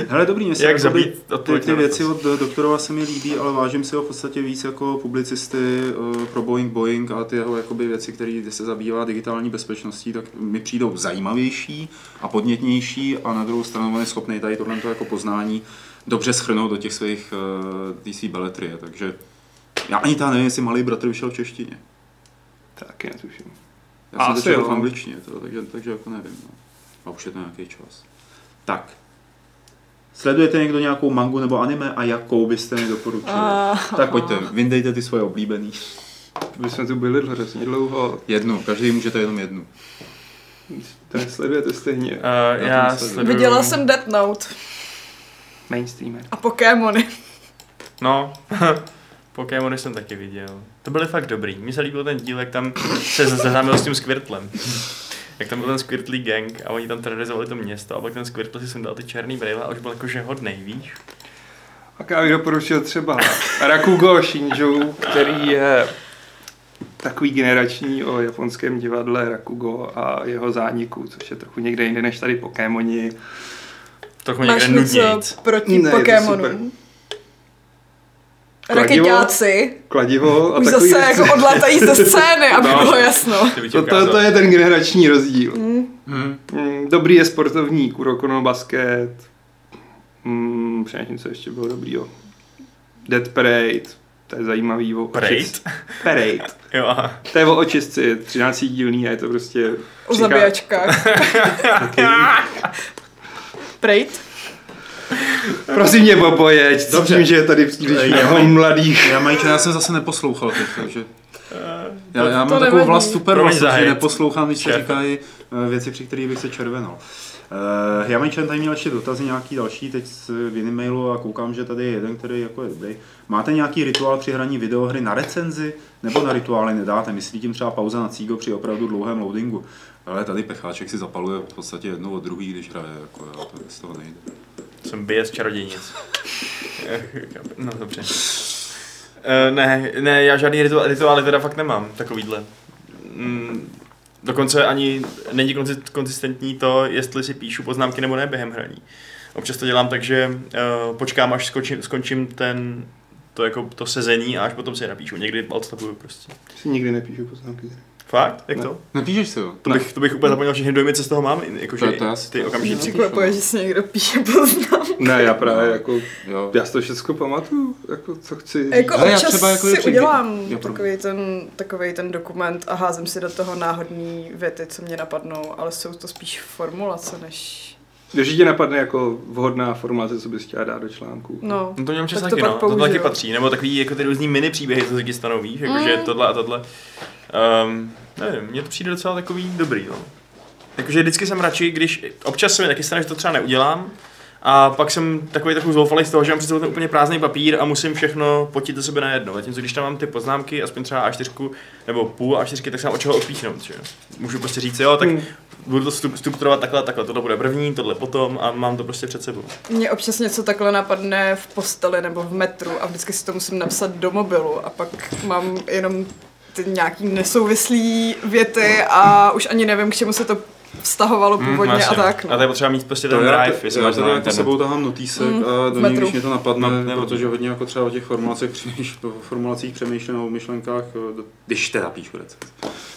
[SPEAKER 2] Hele, dobrý, mě
[SPEAKER 4] Jak
[SPEAKER 2] jakoby
[SPEAKER 4] zabít
[SPEAKER 2] ty, ty věci od doktorova se mi líbí, ale vážím si ho v podstatě víc jako publicisty uh, pro Boeing Boeing a ty jeho jakoby věci, které se zabývá digitální bezpečností, tak mi přijdou zajímavější a podnětnější a na druhou stranu on je schopný tady tohle jako poznání dobře schrnout do těch svých uh, té svý beletrie, takže já ani ta nevím, jestli Malý bratr vyšel v češtině.
[SPEAKER 3] Taky netuším.
[SPEAKER 2] Já jsem to v angličtině, to, takže, takže jako nevím. No. A už je to nějaký čas. Tak. Sledujete někdo nějakou mangu nebo anime a jakou byste mi doporučili?
[SPEAKER 1] A-
[SPEAKER 2] tak pojďte, vyndejte ty svoje oblíbený.
[SPEAKER 3] My jsme tu byli hrozně dlouho,
[SPEAKER 2] Jednu, každý můžete jenom jednu.
[SPEAKER 3] to nesledujete stejně.
[SPEAKER 4] Uh,
[SPEAKER 2] Já sleduju.
[SPEAKER 1] Viděla jsem Death Note
[SPEAKER 3] Mainstreamer.
[SPEAKER 1] a Pokémony.
[SPEAKER 4] No, Pokémony jsem taky viděl. To byly fakt dobrý. Mně se líbil ten díl, jak tam se seznámil s tím Squirtlem. Jak tam byl ten Squirtlý gang a oni tam terorizovali to město a pak ten Squirtle si sundal ty černý brýle a už byl jakože hodnej, víš?
[SPEAKER 3] A já bych doporučil třeba Rakugo Shinju, který je takový generační o japonském divadle Rakugo a jeho zániku, což je trochu někde jinde než tady Pokémoni.
[SPEAKER 4] Trochu
[SPEAKER 1] Máš
[SPEAKER 4] někde
[SPEAKER 1] něco
[SPEAKER 4] nudnějc.
[SPEAKER 1] proti
[SPEAKER 3] Ne,
[SPEAKER 1] Pokémonům?
[SPEAKER 3] Kladivo.
[SPEAKER 1] Raketáci.
[SPEAKER 3] Kladivo a
[SPEAKER 1] Už
[SPEAKER 3] takový
[SPEAKER 1] zase jako odlétají ze scény, aby
[SPEAKER 4] No.
[SPEAKER 1] bylo jasno.
[SPEAKER 4] Ti
[SPEAKER 3] To, to, to, je ten generační rozdíl.
[SPEAKER 1] Mm.
[SPEAKER 2] Hmm.
[SPEAKER 3] Mm, Dobrý je sportovní, Kuroko no Basket. Mm, přemýšlím, co ještě bylo dobrýho. Dead Parade, to je zajímavý. O
[SPEAKER 4] Parade?
[SPEAKER 3] Parade.
[SPEAKER 4] Jo, aha.
[SPEAKER 3] To je o očistci, 13 dílný a je to prostě...
[SPEAKER 1] O
[SPEAKER 3] přichá-
[SPEAKER 1] zabíjačkách. Prejt.
[SPEAKER 3] Prosím mě, Bobojeď, cítím,
[SPEAKER 2] Dobře.
[SPEAKER 3] že je tady příliš
[SPEAKER 2] Já
[SPEAKER 3] mnoho mladých.
[SPEAKER 2] Já, mají, já jsem zase neposlouchal teď, takže... Já, já mám takovou vlast super vlast, že neposlouchám, když se říkají eh, věci, při kterých bych se červenal. Uh, já Majčan tady měl ještě dotazy nějaký další, teď v jiném mailu a koukám, že tady je jeden, který jako je dobrý. Máte nějaký rituál při hraní videohry na recenzi nebo na rituály nedáte? Myslí tím třeba pauza na cígo při opravdu dlouhém loadingu? Ale tady pecháček si zapaluje v podstatě jednou od druhý, když hraje, jako jo, to z toho nejde.
[SPEAKER 4] Jsem běs čarodějnic. no dobře. Uh, ne, ne, já žádný rituál, rituály teda fakt nemám, takovýhle. Mm, dokonce ani není konzi- konzistentní to, jestli si píšu poznámky nebo ne během hraní. Občas to dělám tak, že uh, počkám, až skočím, skončím ten, to, jako, to sezení a až potom si je napíšu. Někdy odstavuju prostě.
[SPEAKER 3] Si nikdy nepíšu poznámky.
[SPEAKER 4] Fakt? Jak
[SPEAKER 3] Ne.
[SPEAKER 4] to?
[SPEAKER 2] Nepíšeš si jo?
[SPEAKER 4] To bych, to bych úplně zapomněl všechny dojmy, co z toho mám. Jakože
[SPEAKER 2] To- to já si-
[SPEAKER 4] ty okamžitě.
[SPEAKER 1] Překvapuje, že si někdo píše poznám.
[SPEAKER 3] Ne, já právě jako,
[SPEAKER 2] Jo.
[SPEAKER 3] já si to všechno pamatuju, jako co chci.
[SPEAKER 1] Jako
[SPEAKER 2] Ale já
[SPEAKER 1] občas
[SPEAKER 2] třeba jako
[SPEAKER 1] si
[SPEAKER 2] při-
[SPEAKER 1] udělám
[SPEAKER 2] Jo, promiň.
[SPEAKER 1] takový ten, takový ten dokument a házím si do toho náhodný věty, co mě napadnou, ale jsou to spíš formulace, než...
[SPEAKER 3] Když tě napadne jako vhodná formulace, co bys chtěla dát do článku.
[SPEAKER 1] No,
[SPEAKER 4] No to měl čas taky, no. To taky patří. Nebo takový jako ty různý mini příběhy, co se ti stanou, víš? Jako,
[SPEAKER 1] Mm.
[SPEAKER 4] že tohle a tohle. Um, nevím, mně to přijde docela takový dobrý, no. Jakože vždycky jsem radši, když občas se mi taky stane, že to třeba neudělám, a pak jsem takový trochu zoufalý z toho, že mám před sebou ten úplně prázdný papír a musím všechno potit do sebe najednou. Zatímco když tam mám ty poznámky, aspoň třeba A4 nebo půl A4, tak jsem od čeho odpíchnout. Že? Můžu prostě říct, jo, tak
[SPEAKER 3] Hmm.
[SPEAKER 4] budu to stup- strukturovat takhle, takhle, tohle bude první, tohle potom a mám to prostě před sebou.
[SPEAKER 1] Mně občas něco takhle napadne v posteli nebo v metru a vždycky si to musím napsat do mobilu a pak mám jenom ty nějaký nesouvislý věty a už ani nevím, k čemu se to vztahovalo původně a
[SPEAKER 4] jasně.
[SPEAKER 1] tak.
[SPEAKER 4] A
[SPEAKER 1] No.
[SPEAKER 4] to je potřeba mít prostě ten
[SPEAKER 2] To já,
[SPEAKER 4] drive, jestli
[SPEAKER 2] já
[SPEAKER 4] máš
[SPEAKER 2] jako
[SPEAKER 4] internet.
[SPEAKER 2] sebou tahám notýsek
[SPEAKER 1] Mm,
[SPEAKER 2] a do něj, když mě to napadne,
[SPEAKER 4] No, nebo-
[SPEAKER 2] protože hodně jako třeba o těch formulacích formulacích přemýšlím o myšlenkách, eh, do- když teda píšu recenzi.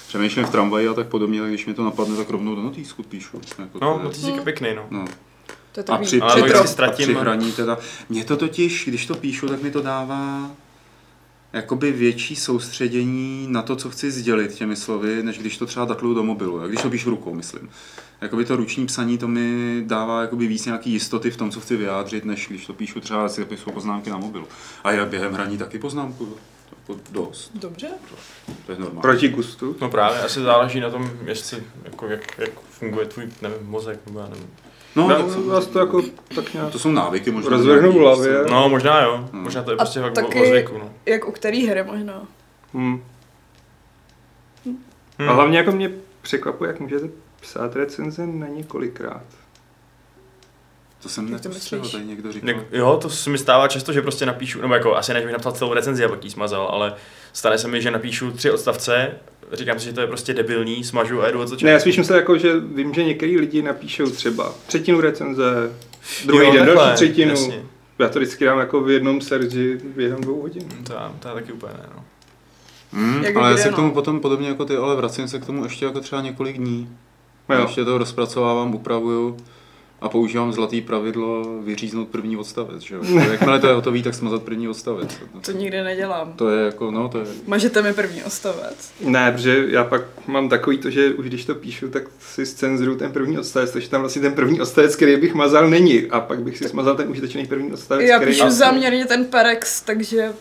[SPEAKER 2] Přemýšlím v tramvaji a tak podobně, tak když mi to napadne, tak rovnou do notýsku píšu. Jako to
[SPEAKER 4] No,
[SPEAKER 2] je-
[SPEAKER 4] no ty jsi pěkný, no.
[SPEAKER 2] no.
[SPEAKER 1] To je
[SPEAKER 2] A při,
[SPEAKER 4] Ale
[SPEAKER 2] při, tra-
[SPEAKER 4] si ztratím
[SPEAKER 2] a při
[SPEAKER 4] a-
[SPEAKER 2] hraní teda, mě to totiž, když to píšu, tak mi to dává jakoby větší soustředění na to, co chci sdělit těmi slovy, než když to třeba datluju do mobilu, jak když to píšu rukou, myslím. Jakoby to ruční psaní, to mi dává jakoby víc nějaký jistoty v tom, co chci vyjádřit, než když to píšu třeba si zapisuju poznámky na mobilu. A já během hraní taky poznámku. Jako dost.
[SPEAKER 1] Dobře.
[SPEAKER 2] To je normální.
[SPEAKER 3] Proti gustu.
[SPEAKER 4] No právě, asi záleží na tom, jestli, jako, jak, jak funguje tvůj, nevím, mozek, nebo já nevím.
[SPEAKER 2] No,
[SPEAKER 3] No, vás to jako tak nějak
[SPEAKER 2] to jsou návyky možná.
[SPEAKER 3] rozvrhnu v hlavě.
[SPEAKER 4] No, možná jo,
[SPEAKER 2] Hmm.
[SPEAKER 4] možná to je
[SPEAKER 1] A
[SPEAKER 4] prostě fakt
[SPEAKER 1] taky-
[SPEAKER 4] o, o zvyku, no.
[SPEAKER 1] Jak u který hry možná.
[SPEAKER 3] Hmm.
[SPEAKER 4] Hmm.
[SPEAKER 3] A hlavně jako mě překvapuje, jak můžete psát recenze na několikrát.
[SPEAKER 2] To jsem
[SPEAKER 1] to
[SPEAKER 2] nepostřehl, tady někdo říkal.
[SPEAKER 4] Jak, jo, to se mi stává často, že prostě napíšu, nebo jako asi než bych napsal celou recenzi a pak ji smazal, ale stane se mi, že napíšu tři odstavce, říkám si, že to je prostě debilní, smažu a jedu od začátku.
[SPEAKER 3] Ne, já spíš myslím jako, že vím, že některý lidi napíšou třeba třetinu recenze, druhý
[SPEAKER 4] Jo,
[SPEAKER 3] den
[SPEAKER 4] takhle,
[SPEAKER 3] další třetinu.
[SPEAKER 4] jasně.
[SPEAKER 3] Já to vždycky dám jako v jednom serži během dvou hodin.
[SPEAKER 4] To, já, to já taky úplně ne, no.
[SPEAKER 2] Hmm,
[SPEAKER 1] Jak
[SPEAKER 2] ale já se k
[SPEAKER 1] no.
[SPEAKER 2] tomu potom podobně jako ty, ale vracím se k tomu ještě jako třeba několik dní.
[SPEAKER 3] Jo.
[SPEAKER 2] Ještě to rozpracovávám, upravuju a používám zlatý pravidlo vyříznout první odstavec. Že jo? Jakmile to je hotový, tak smazat první odstavec.
[SPEAKER 1] To nikdy nedělám.
[SPEAKER 2] To je jako, no to je...
[SPEAKER 1] Mažete mi první ostavec.
[SPEAKER 3] Ne, protože já pak mám takový to, že už když to píšu, tak si zcenzuruju ten první odstavec, takže tam vlastně ten první odstavec, který bych mazal, není. A pak bych si smazal ten užitečný první odstavec,
[SPEAKER 1] Já
[SPEAKER 3] který...
[SPEAKER 1] píšu záměrně ten perex, takže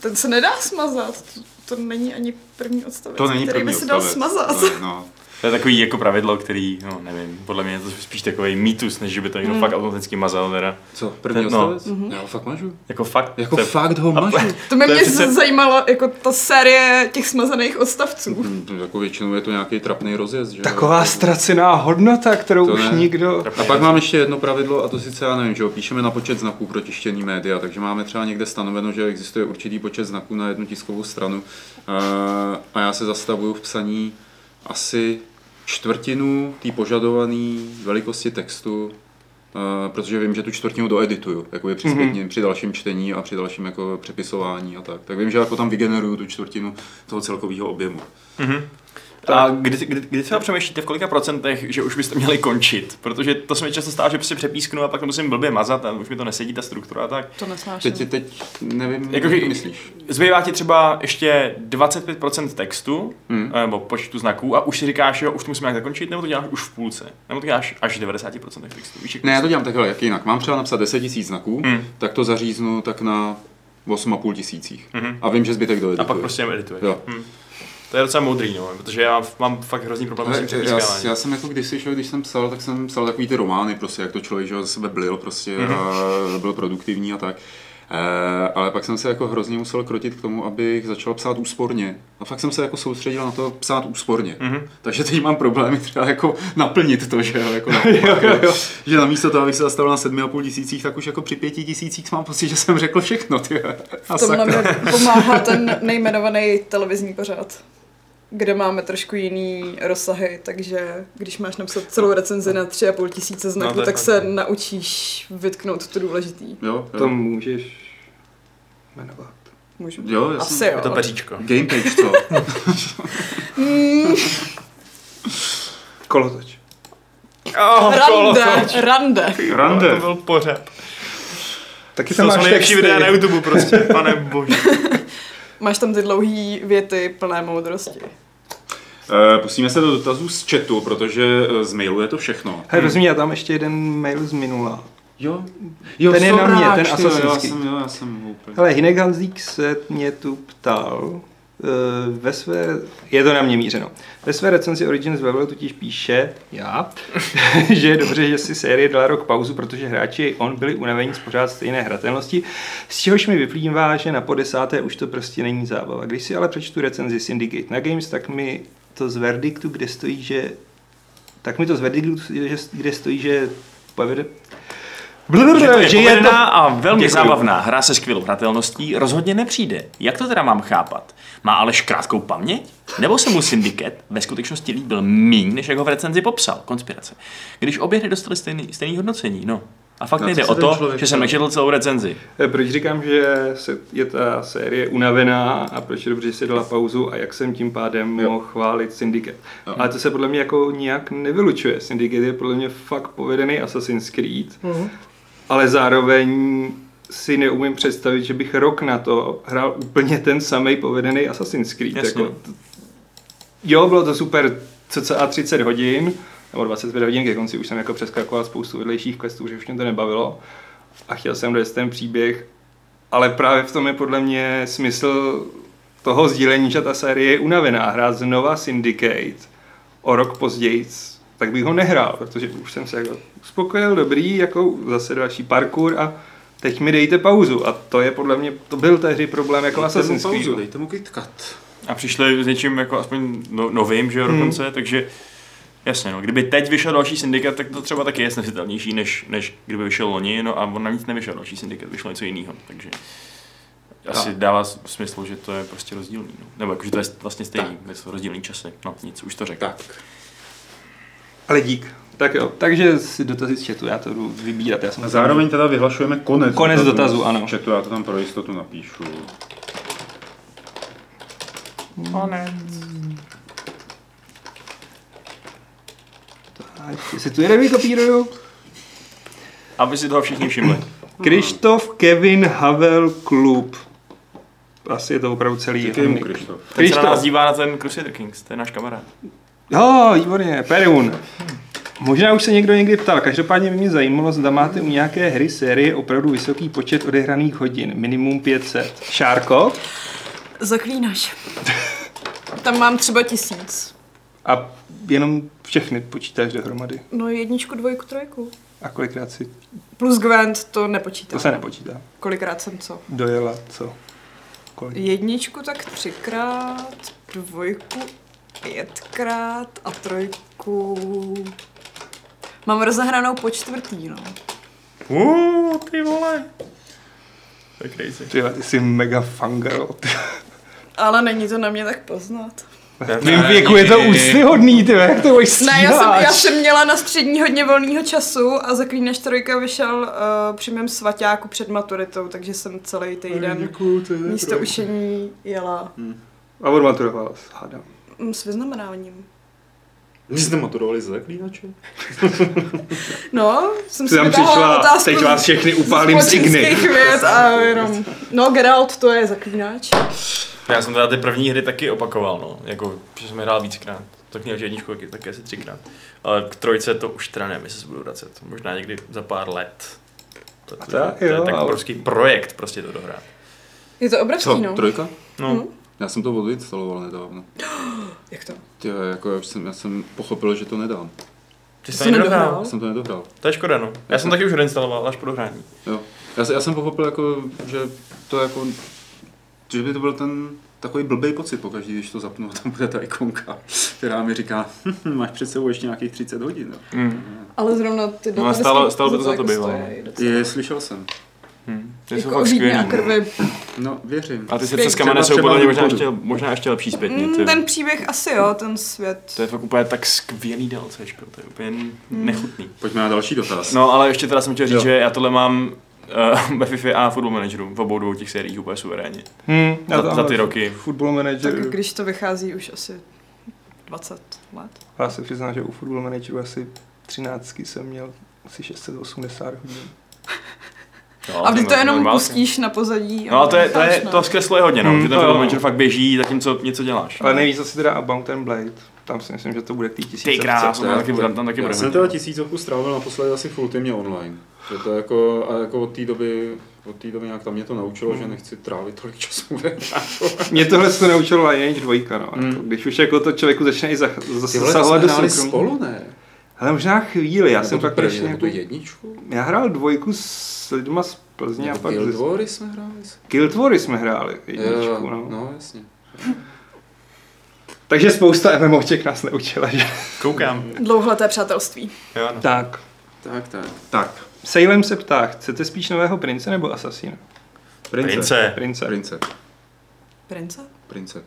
[SPEAKER 1] ten se nedá smazat. To, to není ani první odstavec,
[SPEAKER 2] To není
[SPEAKER 1] který
[SPEAKER 2] první
[SPEAKER 1] by se dal
[SPEAKER 2] odstavec.
[SPEAKER 1] smazat.
[SPEAKER 2] To je, no.
[SPEAKER 4] To je takový jako pravidlo, který, no nevím, podle mě je to spíš takový mýtus, než že by to někdo
[SPEAKER 1] Hmm.
[SPEAKER 4] fakt autenticky mazal teda.
[SPEAKER 2] Co, první
[SPEAKER 4] Ten- no.
[SPEAKER 2] odstavec?
[SPEAKER 1] Mhm.
[SPEAKER 2] Já ho fakt mažu.
[SPEAKER 4] Jako fakt.
[SPEAKER 2] Jako
[SPEAKER 4] to je-
[SPEAKER 2] fakt ho
[SPEAKER 4] A-
[SPEAKER 2] mažu.
[SPEAKER 1] To by mě
[SPEAKER 4] přece-
[SPEAKER 1] zajímalo, jako ta série těch smazaných odstavců.
[SPEAKER 2] Hmm, Jako většinou je to nějaký trapný rozjezd. Že?
[SPEAKER 3] Taková ztracená hodnota, kterou
[SPEAKER 2] To
[SPEAKER 3] už
[SPEAKER 2] ne.
[SPEAKER 3] nikdo...
[SPEAKER 2] A pak mám ještě jedno pravidlo, a to sice já nevím, že jo, píšeme na počet znaků pro tištěný média, takže máme třeba někde stanoveno, že existuje určitý počet znaků na jednu tiskovou stranu Eh, a já se zastavuju v psaní asi čtvrtinu té požadované velikosti textu, eh, protože vím, že tu čtvrtinu doedituju, jakoby při,
[SPEAKER 3] Mhm.
[SPEAKER 2] zpětně, při dalším čtení a při dalším jako přepisování a tak. Tak vím, že jako tam vygeneruju tu čtvrtinu toho celkového objemu.
[SPEAKER 4] Mhm. A kdy, kdy, kdy třeba přemýšlíte v kolika procentech, že už byste měli končit? Protože to se mi často stává, že prostě přepísknu a pak to musím blbě mazat a už mi to nesedí ta struktura a tak.
[SPEAKER 1] To nesnáším.
[SPEAKER 2] Teď, teď nevím,
[SPEAKER 4] Jakože-
[SPEAKER 2] jak to myslíš.
[SPEAKER 4] Zbývá ti třeba ještě 25% textu,
[SPEAKER 2] Hmm.
[SPEAKER 4] nebo počtu znaků a už si říkáš, jo, už to musíme nějak zakončit, nebo to děláš už v půlce, nebo to děláš až v 90% textu. Víš,
[SPEAKER 2] Ne, já to dělám takhle, jak jinak. Mám třeba napsat 10 000 znaků,
[SPEAKER 4] Hmm.
[SPEAKER 2] tak to zaříznu tak na 8,5 tisících.
[SPEAKER 4] Mhm.
[SPEAKER 2] A vím, že zbytek
[SPEAKER 4] A
[SPEAKER 2] doedituju.
[SPEAKER 4] pak prostě jen edituješ.
[SPEAKER 2] Jo.
[SPEAKER 4] Hm. To je docela moudrý, no, protože já mám fakt hrozný problém s
[SPEAKER 2] Ale
[SPEAKER 4] tím
[SPEAKER 2] já, já, jsem jako kdysi, že, když jsem psal, tak jsem psal takový ty romány, prostě, jak to člověk že, jo, ze sebe blil prostě
[SPEAKER 4] Mhm.
[SPEAKER 2] a byl produktivní a tak. E, ale pak jsem se jako hrozně musel krotit k tomu, abych začal psát úsporně. A fakt jsem se jako soustředil na to psát úsporně.
[SPEAKER 4] Mhm.
[SPEAKER 2] Takže teď mám problémy třeba jako naplnit to, že jo, jako na,
[SPEAKER 3] Jo, jo, jo.
[SPEAKER 2] že namísto toho, abych se zastavil na 7,5 tisících, tak už jako při 5 tisících mám pocit, že jsem řekl všechno, ty. A
[SPEAKER 1] V tomhle mi pomáhá ten nejmenovaný televizní pořad, kde máme trošku jiný rozsahy, takže když máš napsat celou recenzi na tři a půl tisíce znaků,
[SPEAKER 4] No,
[SPEAKER 1] tak se
[SPEAKER 4] no.
[SPEAKER 1] naučíš vytknout to důležitý.
[SPEAKER 2] Jo,
[SPEAKER 3] To můžeš jmenovat.
[SPEAKER 1] Můžu.
[SPEAKER 2] Jo, já
[SPEAKER 1] Asi jo.
[SPEAKER 4] Je to peříčko.
[SPEAKER 2] Game page, co?
[SPEAKER 3] Kolotoč.
[SPEAKER 4] Oh,
[SPEAKER 1] Rande, rande.
[SPEAKER 2] Rande.
[SPEAKER 4] To byl pořád.
[SPEAKER 3] Taky
[SPEAKER 4] To jsou
[SPEAKER 3] máš
[SPEAKER 4] nejlepší videa na YouTube prostě, pane bože.
[SPEAKER 1] Máš tam ty dlouhý věty plné moudrosti.
[SPEAKER 2] Eh, Pustíme se do dotazů z chatu, protože eh, z mailu je to všechno.
[SPEAKER 3] Hej, prosím, já tam ještě jeden mail z minula.
[SPEAKER 2] Jo, jo
[SPEAKER 3] Ten je na mě, ten
[SPEAKER 2] jo,
[SPEAKER 3] Assassin's
[SPEAKER 2] já jsem, jo, já jsem úplně.
[SPEAKER 3] Hele, Hinek Hanzík se mě tu ptal, ve své, je to na mě mířeno, ve své recenzi Origins Level totiž píše, já, že je dobře, že si série dala rok pauzu, protože hráči on byli unavení z pořád stejné hratelnosti, z čehož mi vyplývá, že na po desáté už to prostě není zábava. Když si ale přečtu recenzi Syndicate na Games, tak mi to z verdiktu, kde stojí, že tak mi to z verdiktu, kde stojí, že povede,
[SPEAKER 4] Že to je
[SPEAKER 3] že je to
[SPEAKER 4] povedená a velmi
[SPEAKER 3] Děkuju.
[SPEAKER 4] zábavná hra se skvělou hratelností rozhodně nepřijde. Jak to teda mám chápat? Má Aleš krátkou paměť? Nebo se mu Syndicate ve skutečnosti líbil míň, než jak ho v recenzi popsal? Konspirace. Když obě hry dostaly stejný, stejný hodnocení, no. A fakt nejde
[SPEAKER 2] co
[SPEAKER 4] o to,
[SPEAKER 2] člověk
[SPEAKER 4] že jsem nečetl celou recenzi.
[SPEAKER 3] Eh, Proč říkám, že se, je ta série unavená a proč je dobře, že si dala pauzu a jak jsem tím pádem
[SPEAKER 2] Jo.
[SPEAKER 3] mohl chválit Syndicate.
[SPEAKER 2] Jo.
[SPEAKER 3] Ale to se podle mě jako nijak nevylučuje. Syndicate je podle mě fakt povedený Assassin's Creed,
[SPEAKER 1] Mhm.
[SPEAKER 3] Ale zároveň si neumím představit, že bych rok na to hrál úplně ten samý povedený Assassin's Creed.
[SPEAKER 4] Jasně.
[SPEAKER 3] Jako, jo, bylo to super cca 30 hodin, nebo 25 hodin, ke konci už jsem jako přeskakoval spoustu vedlejších questů, že už mě to nebavilo a chtěl jsem dojet ten příběh, ale právě v tom je podle mě smysl toho sdílení, že ta série je unavená. Hrát znova Syndicate o rok později, tak bych ho nehrál, protože už jsem se jako uspokojil, dobrý, jako zase další parkour a teď mi dejte pauzu. A to je podle mě, to byl tehdy problém jako
[SPEAKER 2] Dejte
[SPEAKER 3] Assassin's
[SPEAKER 2] pauzu,
[SPEAKER 3] Creed.
[SPEAKER 2] dejte mu KitKat.
[SPEAKER 4] A přišli s něčím jako aspoň no, novým, že jo,
[SPEAKER 3] Hmm.
[SPEAKER 4] dokonce, takže Jasně, no. Kdyby teď vyšel další syndikat, tak to třeba taky je snesitelnější, než, než kdyby vyšel loni, no a on navíc nevyšel další syndikat, vyšlo něco jiného, takže asi dává s- smysl, že to je prostě rozdílný, no. nebo jakože to je vlastně stejný, to jsou rozdílný časy, no nic, už to řekl.
[SPEAKER 2] Tak.
[SPEAKER 3] Ale dík. Tak jo, takže si dotazy z chatu, já to jdu vybírat. Já jsem
[SPEAKER 2] A zároveň teda vyhlašujeme konec,
[SPEAKER 3] Konec dotazu, ano.
[SPEAKER 2] Z chatu, já to tam pro jistotu napíšu.
[SPEAKER 3] Ať si tu jeden vykopíruju.
[SPEAKER 4] Aby si toho všichni všimli.
[SPEAKER 3] Krištof Kevin Havel Klub. Asi je to opravdu celý. Nick.
[SPEAKER 2] Krištof.
[SPEAKER 4] Ten se na nás
[SPEAKER 3] Krištof.
[SPEAKER 4] dívá na ten Crusader Kings, to je náš kamarád.
[SPEAKER 3] Jo, výborně, Perun. Možná už se někdo někdy ptal, každopádně by mě zajímalo, zda máte u nějaké hry série opravdu vysoký počet odehraných hodin, minimum 500. Šárko?
[SPEAKER 1] Zaklínač. Tam mám třeba tisíc.
[SPEAKER 3] A jenom všechny počítáš dohromady.
[SPEAKER 1] No jedničku, dvojku, trojku.
[SPEAKER 3] A kolikrát si,
[SPEAKER 1] Plus Gwent to nepočítám.
[SPEAKER 3] to se nepočítá.
[SPEAKER 1] Kolikrát jsem co?
[SPEAKER 3] Dojela, co? Kolik?
[SPEAKER 1] Jedničku tak třikrát, dvojku pětkrát a trojku... Mám rozehranou po čtvrtý, no.
[SPEAKER 4] Uuu, ty vole. To je crazy.
[SPEAKER 3] Ty, ty jsi mega fangirl.
[SPEAKER 1] Ale není to na mě tak poznat.
[SPEAKER 3] V mým věku je to úctyhodný, ty, jak to budeš
[SPEAKER 1] Ne, já jsem, já jsem měla na střední hodně volného času a Zaklínač trojka vyšel uh, při mém svaťáku před maturitou, takže jsem celý týden místo učení jela
[SPEAKER 3] A odmaturovala, hádám.
[SPEAKER 1] Mm, s vyznamenáním.
[SPEAKER 2] Vy jste maturovali ze zaklínače?
[SPEAKER 1] No, jsem si
[SPEAKER 3] přišla,
[SPEAKER 1] otázku
[SPEAKER 3] teď vás všechny upálím z igny.
[SPEAKER 1] věd a jenom, no Geralt to je zaklínač.
[SPEAKER 4] Já jsem teda ty první hry taky opakoval, no. Jako, že jsem je hrál víckrát. Tak měl jedničku taky, taky asi třikrát. Ale k trojce to už teda nevím, jestli se budu vracet. Možná někdy za pár let. Protože
[SPEAKER 3] tak
[SPEAKER 4] to je
[SPEAKER 3] jo,
[SPEAKER 4] tak
[SPEAKER 3] ale-
[SPEAKER 4] obrovský projekt prostě to dohrát.
[SPEAKER 1] Je to obrovský,
[SPEAKER 2] Co,
[SPEAKER 1] no.
[SPEAKER 2] trojka?
[SPEAKER 4] No,
[SPEAKER 1] Hm.
[SPEAKER 2] Já jsem to odinstaloval nedávno.
[SPEAKER 1] Jak to?
[SPEAKER 2] Tě, jako já jsem, já jsem pochopil, že to nedám.
[SPEAKER 4] ty
[SPEAKER 1] Jsi to nedohrál?
[SPEAKER 2] Já jsem to nedohrál.
[SPEAKER 4] To je škoda, no. Já jsem taky už odinstaloval až po dohrání.
[SPEAKER 2] Jo. Já, já jsem pochopil, jako, že to jako, že by to byl ten takový blbý pocit pokaždý, když to zapnu a tam bude ta ikonka, která mi říká, "Hm, máš před sebou ještě nějakých 30 hodin.
[SPEAKER 4] Mm.
[SPEAKER 1] Ale zrovna ty
[SPEAKER 4] No stálo-
[SPEAKER 1] stojí-
[SPEAKER 4] stálo by to za to
[SPEAKER 1] jako
[SPEAKER 4] bývalo.
[SPEAKER 1] docela.
[SPEAKER 2] Je, slyšel jsem.
[SPEAKER 4] Hmm. Ty jsou
[SPEAKER 1] Jako
[SPEAKER 4] fakt skvělý.
[SPEAKER 1] a
[SPEAKER 4] no.
[SPEAKER 1] krvi.
[SPEAKER 2] No, věřím.
[SPEAKER 4] A ty se přes kamene jsou podle mě možná ještě, možná ještě lepší zpětně.
[SPEAKER 1] Mm,
[SPEAKER 4] ty.
[SPEAKER 1] ten příběh asi jo, ten svět.
[SPEAKER 4] To je fakt úplně tak skvělý DLCčko, to je úplně nechutný.
[SPEAKER 2] Pojďme na další dotaz.
[SPEAKER 4] No ale ještě teda jsem chtěl říct,
[SPEAKER 2] Jo.
[SPEAKER 4] že já tohle mám uh, ve FIFA a Football Manageru, v obou dvou těch sériích úplně suverénně.
[SPEAKER 3] Hmm,
[SPEAKER 4] Za- za ty roky.
[SPEAKER 3] Football manager.
[SPEAKER 1] Tak když to vychází už asi 20 let.
[SPEAKER 3] Já se přiznám, že u Football manageru asi 13 jsem měl asi 680 hodin.
[SPEAKER 4] No,
[SPEAKER 1] A když to
[SPEAKER 4] je
[SPEAKER 1] jenom
[SPEAKER 4] normálně.
[SPEAKER 1] pustíš na pozadí. a
[SPEAKER 4] No ale to, je, to, je,
[SPEAKER 1] necháš, no.
[SPEAKER 4] to zkresluje hodně, no,
[SPEAKER 3] Hmm,
[SPEAKER 4] že ten
[SPEAKER 3] to
[SPEAKER 4] Manager fakt běží, zatímco něco děláš.
[SPEAKER 3] Ale nejvíc asi teda About and Blade. Tam si myslím, že to bude k té tisíce.
[SPEAKER 4] Ty krás,
[SPEAKER 2] to
[SPEAKER 4] tam taky, bude- tam taky
[SPEAKER 2] Já
[SPEAKER 4] bude.
[SPEAKER 2] jsem teda tisícovku strávil naposledy asi v Ultimě online. Že to jako, a jako od té doby, od té doby nějak tam mě to naučilo,
[SPEAKER 3] Hmm.
[SPEAKER 2] že nechci trávit tolik času.
[SPEAKER 3] Mě tohle to naučilo Lineage 2, no.
[SPEAKER 2] Hmm.
[SPEAKER 3] Jako, když už jako to člověku začne i
[SPEAKER 2] to
[SPEAKER 3] zasahovat do soukromí.
[SPEAKER 2] spolu, ne?
[SPEAKER 3] Ale možná chvíli, já
[SPEAKER 2] Nebo
[SPEAKER 3] jsem pak
[SPEAKER 2] první,
[SPEAKER 3] ještě jako,
[SPEAKER 2] jedničku?
[SPEAKER 3] Já hrál dvojku s lidma z Plzně a
[SPEAKER 2] Nebo
[SPEAKER 3] pak
[SPEAKER 2] Guild jsme hráli?
[SPEAKER 3] Guild Wars jsme hráli, jedničku,
[SPEAKER 2] Jo,
[SPEAKER 3] no.
[SPEAKER 2] no, jasně.
[SPEAKER 3] Takže spousta MMOček nás neučila, že?
[SPEAKER 4] Koukám.
[SPEAKER 1] Dlouholeté přátelství.
[SPEAKER 4] Jo, no.
[SPEAKER 3] Tak.
[SPEAKER 2] Tak, tak. Tak,
[SPEAKER 3] Salem se ptá, chcete spíš nového prince nebo asasína?
[SPEAKER 2] prince.
[SPEAKER 4] Prince.
[SPEAKER 3] Prince.
[SPEAKER 2] Prince.
[SPEAKER 1] Prince?
[SPEAKER 2] Prince.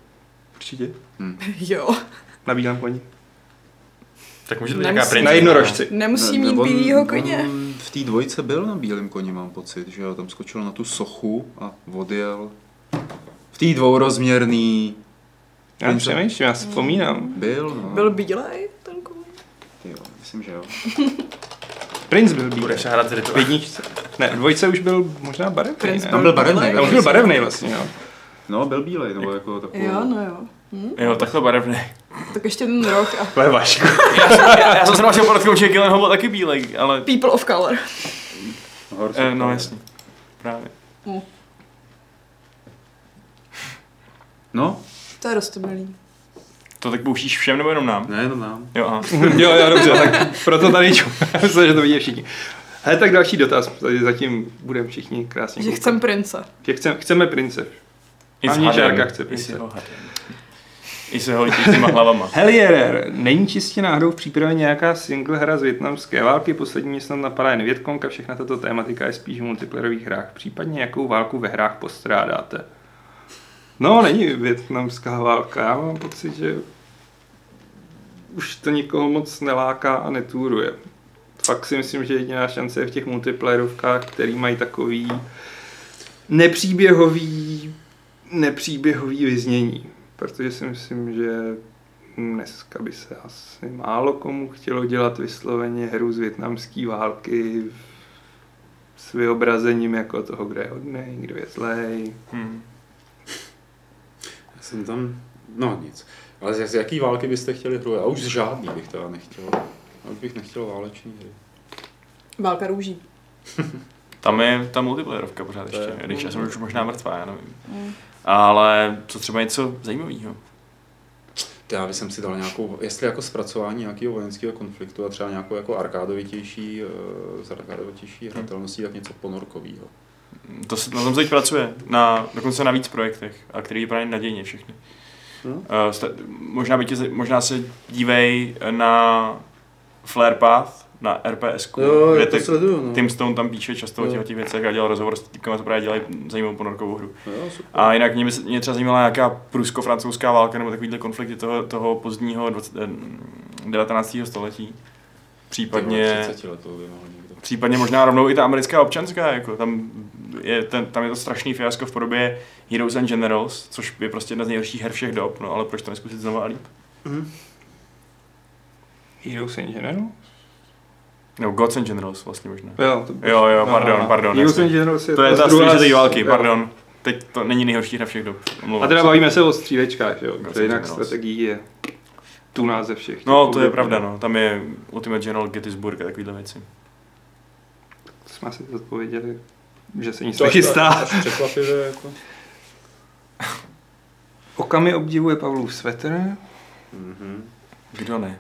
[SPEAKER 3] Určitě.
[SPEAKER 1] Jo.
[SPEAKER 3] Na bílém koni.
[SPEAKER 4] Tak může to být
[SPEAKER 1] Nemusí-
[SPEAKER 4] nějaká prince.
[SPEAKER 3] Na jednorožci.
[SPEAKER 1] Nemusí
[SPEAKER 2] Ne-
[SPEAKER 1] mít bílýho koně.
[SPEAKER 2] on v té dvojce byl na bílém koni, mám pocit, že jo, tam skočil na tu sochu a odjel. V té dvourozměrný
[SPEAKER 3] Já přemýšlím, já si vzpomínám.
[SPEAKER 2] byl, no.
[SPEAKER 1] Byl bílej ten kůň?
[SPEAKER 2] Jo, myslím, že jo.
[SPEAKER 3] Prince byl bílý.
[SPEAKER 4] Budeš hrát
[SPEAKER 3] V jedničce. Ne, v dvojce už byl možná barevný,
[SPEAKER 1] Prince
[SPEAKER 3] ne?
[SPEAKER 2] Tam byl barevný.
[SPEAKER 3] Tam už byl barevný vlastně, jo.
[SPEAKER 2] No, byl bílej, nebo jako takový.
[SPEAKER 1] Jo, no jo. Hm?
[SPEAKER 4] Jo, takhle barevný.
[SPEAKER 1] Tak ještě ten rok a
[SPEAKER 3] Ale Vašku.
[SPEAKER 4] Já jsem, já, já jsem se našel podatkou, že Killen byl taky bílej, ale...
[SPEAKER 1] People of Color.
[SPEAKER 2] Horse
[SPEAKER 4] Eh, no jasně. Právě.
[SPEAKER 2] No,
[SPEAKER 1] To je rostomilý.
[SPEAKER 4] To tak pouštíš všem nebo jenom nám?
[SPEAKER 2] ne, no nám.
[SPEAKER 4] Jo, aha.
[SPEAKER 3] jo, jo, dobře, tak proto tady ču. Myslím, že to vidí všichni. Hele, tak další dotaz, tady zatím budeme všichni krásně
[SPEAKER 1] Že chcem prince.
[SPEAKER 3] Že chcem, chceme prince.
[SPEAKER 4] Harder.
[SPEAKER 3] Žárka chce prince.
[SPEAKER 4] I se hodí těma hlavama.
[SPEAKER 3] Helierer, není čistě náhodou v přípravě nějaká single hra z větnamské války, poslední mě snad napadá jen Větkonka, všechna tato tématika je spíš v multiplayerových hrách, případně jakou válku ve hrách postrádáte. No, není větnamská válka, já mám pocit, že už to nikoho moc neláká a netůruje. Fakt si myslím, že jediná šance je v těch multiplayerovkách, který mají takový nepříběhový, nepříběhový vyznění. Protože si myslím, že dneska by se asi málo komu chtělo dělat vysloveně hru z větnamské války s vyobrazením jako toho, kde je hodnej, kdo je zlej.
[SPEAKER 4] Hmm.
[SPEAKER 2] Já jsem tam, no nic. Ale z, jaký války byste chtěli hru? Já už z žádný bych teda nechtěl. Já už bych nechtěl válečný hry.
[SPEAKER 1] Válka růží.
[SPEAKER 4] Tam je ta multiplayerovka pořád ještě,
[SPEAKER 2] je-
[SPEAKER 4] když já jsem už možná mrtvá, já nevím.
[SPEAKER 1] Mm.
[SPEAKER 4] Ale co třeba něco zajímavého?
[SPEAKER 2] Já bych si dal nějakou, jestli jako zpracování nějakého vojenského konfliktu a třeba nějakou jako arkádovitější, eh, z arkádovitější hratelností, tak něco ponorkového.
[SPEAKER 4] To se, na tom teď pracuje, na, dokonce na víc projektech, a který vypadají nadějně všechny.
[SPEAKER 2] No.
[SPEAKER 4] Uh, sta- možná, by tě, možná se dívej na Flare Path, na RPS, kde ty,
[SPEAKER 2] sleduju, no.
[SPEAKER 4] Tim Stone tam píše často o
[SPEAKER 2] Jo.
[SPEAKER 4] těch, o těch věcech a dělal rozhovor s týpkama, co právě dělají zajímavou ponorkovou hru.
[SPEAKER 2] Jo, super.
[SPEAKER 4] A jinak mě, mě třeba zajímala nějaká prusko-francouzská válka nebo takovýhle konflikty toho, toho pozdního 20, eh, 19. století. Případně,
[SPEAKER 2] 30 let to by mohl někdo.
[SPEAKER 4] případně možná rovnou i ta americká občanská, jako tam je, ten, tam je to strašný fiasko v podobě Heroes and Generals, což je prostě jedna z nejhorších her všech dob, no ale proč to neskusit znovu a líp?
[SPEAKER 3] Heroes in General?
[SPEAKER 4] Nebo Gods and Generals vlastně možná.
[SPEAKER 3] Jo, to
[SPEAKER 4] Jo, jo, pardon,
[SPEAKER 3] Aha.
[SPEAKER 4] pardon,
[SPEAKER 3] Heroes
[SPEAKER 4] jasně.
[SPEAKER 3] in Generals je
[SPEAKER 4] To je ta
[SPEAKER 3] z-
[SPEAKER 4] války,
[SPEAKER 3] jo.
[SPEAKER 4] pardon. Teď to není nejhorší hra všech dob. Omlouvám
[SPEAKER 3] A teda
[SPEAKER 4] se.
[SPEAKER 3] bavíme se o střílečkách, jo,
[SPEAKER 4] Gods
[SPEAKER 3] to jinak
[SPEAKER 4] and
[SPEAKER 3] strategií je tu název všech.
[SPEAKER 4] No, to je pravda, no. Tam je Ultimate General Gettysburg a takovýhle věci.
[SPEAKER 3] Jsme si odpověděli, že se nic
[SPEAKER 2] To
[SPEAKER 3] nechystá.
[SPEAKER 2] až překvapivě, jako.
[SPEAKER 3] Okami obdivuje Pavlův svetr.
[SPEAKER 2] Mhm.
[SPEAKER 4] Kdo ne?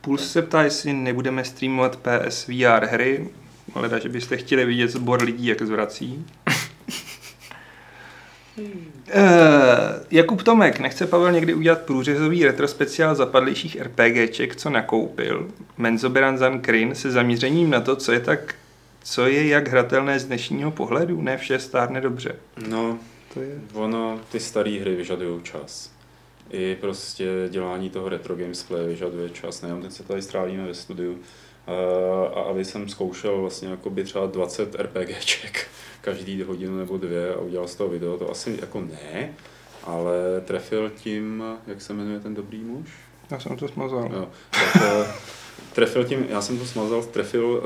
[SPEAKER 3] Puls se ptá, jestli nebudeme streamovat PS VR hry. Leda, že byste chtěli vidět sbor lidí, jak zvrací. Uh, Jakub Tomek, nechce Pavel někdy udělat průřezový retro speciál zapadlejších RPGček, co nakoupil? Menzoberan Zan Krin se zaměřením na to, co je tak co je jak hratelné z dnešního pohledu, ne vše stárne dobře.
[SPEAKER 2] No,
[SPEAKER 3] To je...
[SPEAKER 2] ono, ty staré hry vyžadují čas. I prostě dělání toho retro gamesplay vyžaduje čas, nejenom ten se tady strávíme ve studiu. A, aby jsem zkoušel vlastně jakoby třeba 20 RPGček každý hodinu nebo dvě a udělal z toho video, to asi jako ne, ale trefil tím, jak se jmenuje ten dobrý muž?
[SPEAKER 3] Já jsem to smazal.
[SPEAKER 2] Jo, tak eh, trefil tím, já jsem to smazal, trefil,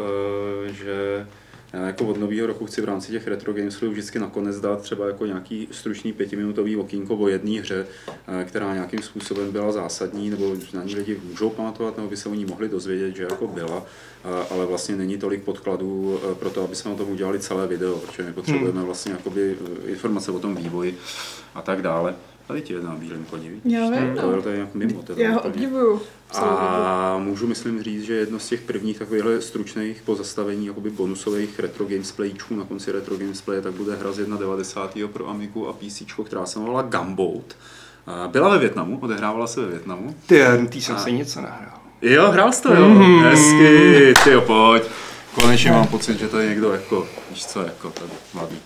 [SPEAKER 2] eh, že já jako od nového roku chci v rámci těch retro games vždycky nakonec dát třeba jako nějaký stručný pětiminutový okýnko o jedné hře, eh, která nějakým způsobem byla zásadní, nebo na ní lidi můžou pamatovat, nebo by se o ní mohli dozvědět, že jako byla, eh, ale vlastně není tolik podkladů eh, pro to, aby jsme o tom udělali celé video, protože my potřebujeme vlastně jakoby informace o tom vývoji a tak dále. Tady ti je na bílém koni, vidíš?
[SPEAKER 1] Já vím,
[SPEAKER 2] To
[SPEAKER 1] no.
[SPEAKER 2] je tady nějak mimo. teda
[SPEAKER 1] Já ho obdivuju.
[SPEAKER 2] A můžu myslím říct, že jedno z těch prvních takovýchhle stručných pozastavení jakoby bonusových retro gamesplayičků na konci retro gamesplaye, tak bude hra z 91. pro Amigu a PC, která se jmenovala Gunboat. A Byla ve Větnamu, odehrávala se ve Větnamu.
[SPEAKER 3] Ty, tý jsem
[SPEAKER 2] A-
[SPEAKER 3] se něco nahrál.
[SPEAKER 2] Jo, hrál jsi to, jo.
[SPEAKER 3] Mm.
[SPEAKER 2] Hezky, ty jo, pojď. Konečně mám pocit, že to je někdo jako, víš co, jako tady mladý.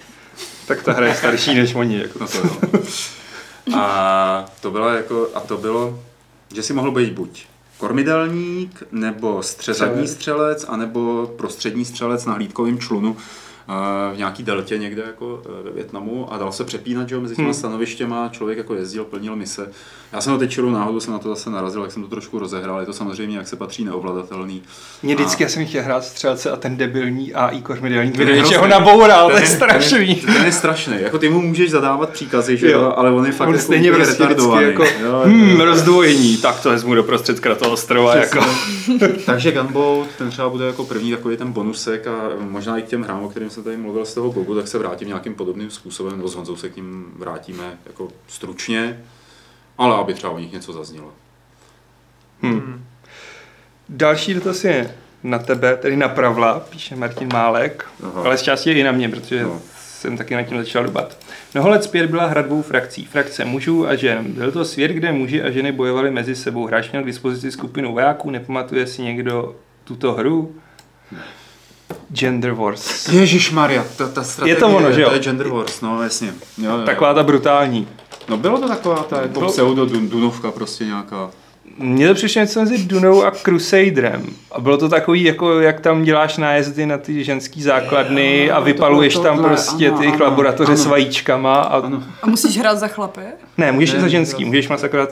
[SPEAKER 3] Tak ta hra je starší než oni. Jako.
[SPEAKER 2] No to jo. A to bylo jako, a to bylo, že si mohl být buď kormidelník, nebo střezadní
[SPEAKER 3] Střelec.
[SPEAKER 2] anebo prostřední střelec na hlídkovém člunu v nějaký deltě někde jako eh, ve Větnamu a dal se přepínat, že jo, mezi těma
[SPEAKER 3] Hmm.
[SPEAKER 2] stanovištěma, člověk jako jezdil, plnil mise. Já jsem to teď čirou náhodou jsem na to zase narazil, jak jsem to trošku rozehrál, je to samozřejmě, jak se patří, neovladatelný.
[SPEAKER 3] Mě vždycky,
[SPEAKER 2] A-
[SPEAKER 3] já jsem chtěl hrát střelce a ten debilní AI kormidelník mi něčeho
[SPEAKER 2] hrozný.
[SPEAKER 3] naboural, to
[SPEAKER 2] Ten
[SPEAKER 3] je strašný.
[SPEAKER 2] Ten, ten je strašný. Jako ty mu můžeš zadávat příkazy, že
[SPEAKER 3] Jo.
[SPEAKER 2] ale on je fakt
[SPEAKER 3] On
[SPEAKER 2] jako
[SPEAKER 3] stejně prostě
[SPEAKER 2] retardovaný.
[SPEAKER 3] jako,
[SPEAKER 2] Jo,
[SPEAKER 3] hmm, rozdvojení, tak to vezmu do prostředka toho ostrova. Jako.
[SPEAKER 2] Takže Gunboat, ten třeba bude jako první takový ten bonusek a možná i k těm hrám, o kterým jsem tady mluvil z toho Gogu, tak se vrátím nějakým podobným způsobem, nebo s Honzou se k ním vrátíme jako stručně, ale aby třeba o nich něco zaznělo.
[SPEAKER 3] Hmm. Další dotaz je na tebe, tedy na Pravla, píše Martin Málek,
[SPEAKER 2] Aha.
[SPEAKER 3] ale z části i na mě, protože
[SPEAKER 2] No.
[SPEAKER 3] jsem taky nad tím začal dobat. Mnoho let zpět byla hra dvou frakcí. Frakce mužů a žen. Byl to svět, kde muži a ženy bojovali mezi sebou. Hráč měl k dispozici skupinu vojáků. Nepamatuje si někdo tuto hru? Gender Wars.
[SPEAKER 2] Ježíš Maria, ta, ta strategie,
[SPEAKER 3] Je to ono, že jo?
[SPEAKER 2] To je Gender Wars, no jasně. Jo, jo.
[SPEAKER 3] Taková ta brutální.
[SPEAKER 2] No bylo to taková ta jako pseudo dun, Dunovka prostě nějaká.
[SPEAKER 3] Mně to přišlo něco mezi Dunou a Crusaderem. A bylo to takový, jako jak tam děláš nájezdy na ty ženský základny
[SPEAKER 2] Jo,
[SPEAKER 3] a
[SPEAKER 2] to
[SPEAKER 3] vypaluješ
[SPEAKER 2] bylo
[SPEAKER 3] tam
[SPEAKER 2] tohle,
[SPEAKER 3] prostě
[SPEAKER 2] ano,
[SPEAKER 3] ty
[SPEAKER 2] ano,
[SPEAKER 3] laboratoře s
[SPEAKER 2] ano.
[SPEAKER 3] vajíčkama. A...
[SPEAKER 2] Ano.
[SPEAKER 1] A musíš hrát za chlapy?
[SPEAKER 3] Ne, můžeš
[SPEAKER 2] Ne,
[SPEAKER 3] i za
[SPEAKER 2] ne,
[SPEAKER 3] ženský,
[SPEAKER 2] ne.
[SPEAKER 3] můžeš mít akorát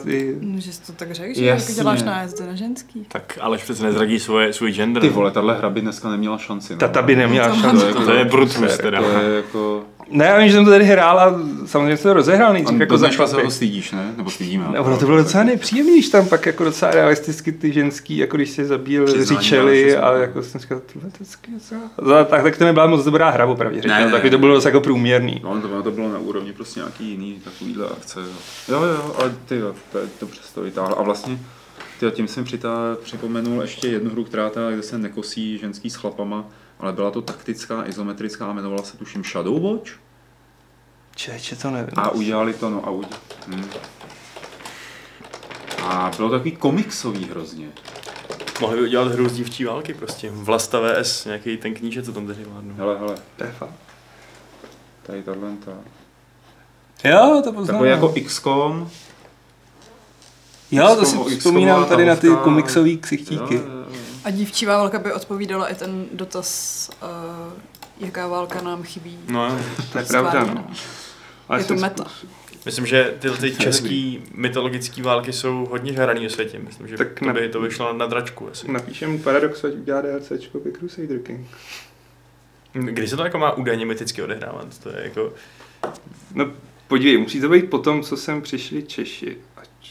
[SPEAKER 1] že jsi to tak řekl, že
[SPEAKER 2] Jasně.
[SPEAKER 1] jako děláš nájezdy na ženský.
[SPEAKER 4] Tak Aleš přece nezradí svoje, svůj gender.
[SPEAKER 2] Ty vole, tahle hra by dneska neměla šanci. no.
[SPEAKER 3] Tata by neměla
[SPEAKER 1] To
[SPEAKER 3] šanci.
[SPEAKER 2] To je,
[SPEAKER 4] To je Brutus teda.
[SPEAKER 2] To je jako...
[SPEAKER 3] Ne, já vím, že jsem to tady hrál a samozřejmě jsem to rozehrál nejdřív
[SPEAKER 2] Jako
[SPEAKER 3] za
[SPEAKER 2] dneška se ho stydíš, ne? Nebo stydíme.
[SPEAKER 3] No, ono to bylo docela nepříjemný, když tam pak jako docela realisticky ty ženský, jako když si zabíjel
[SPEAKER 2] Přiznání,
[SPEAKER 3] Říčely
[SPEAKER 2] ale
[SPEAKER 3] a jako jsem říkal, tohle to docela- tak, tak to nebyla moc dobrá hra, opravdu
[SPEAKER 2] Ne,
[SPEAKER 3] řečeno,
[SPEAKER 2] ne,
[SPEAKER 3] tak
[SPEAKER 2] ne.
[SPEAKER 3] to bylo jako průměrný.
[SPEAKER 2] No, to, to bylo na úrovni prostě nějaký jiný takovýhle akce. Jo, jo, jo ale ty jo, to, to přesto vytáhl. A vlastně ty, tím jsem přitá, připomenul ještě jednu hru, která ta, kde se nekosí ženský s chlapama, ale byla to taktická, izometrická a jmenovala se tuším Shadow Watch.
[SPEAKER 3] Čeče, to nevím.
[SPEAKER 2] A udělali to, no a udělali. Hm. A bylo to takový komiksový hrozně.
[SPEAKER 4] Mohli by udělat hru z dívčí války prostě. Vlasta VS, nějaký ten kníže, co tam tehdy vládnu.
[SPEAKER 2] Hele, hele,
[SPEAKER 3] fakt.
[SPEAKER 2] tady tahle ta.
[SPEAKER 3] Jo, to poznám.
[SPEAKER 2] Takový jako XCOM.
[SPEAKER 3] Jo, to si vzpomínám tady na ty
[SPEAKER 2] tahovka.
[SPEAKER 3] komiksový ksichtíky.
[SPEAKER 2] Jo, jo.
[SPEAKER 1] A dívčí válka by odpovídala i ten dotaz, uh, jaká válka nám chybí.
[SPEAKER 4] No.
[SPEAKER 3] To je pravda, no. Ale
[SPEAKER 1] Je to meta.
[SPEAKER 4] Myslím, že tyhle ty český mytologické války jsou hodně hraný ve světě. Myslím, že
[SPEAKER 3] Tak
[SPEAKER 4] to
[SPEAKER 3] na-
[SPEAKER 4] by to vyšlo na dračku asi.
[SPEAKER 3] Napíšem Paradox, ať udělá DLCčko ke Crusader King.
[SPEAKER 4] Kdy se to jako má údajně myticky odehrávat? To je jako...
[SPEAKER 3] No podívej, musí to být po tom, co sem přišli Češi.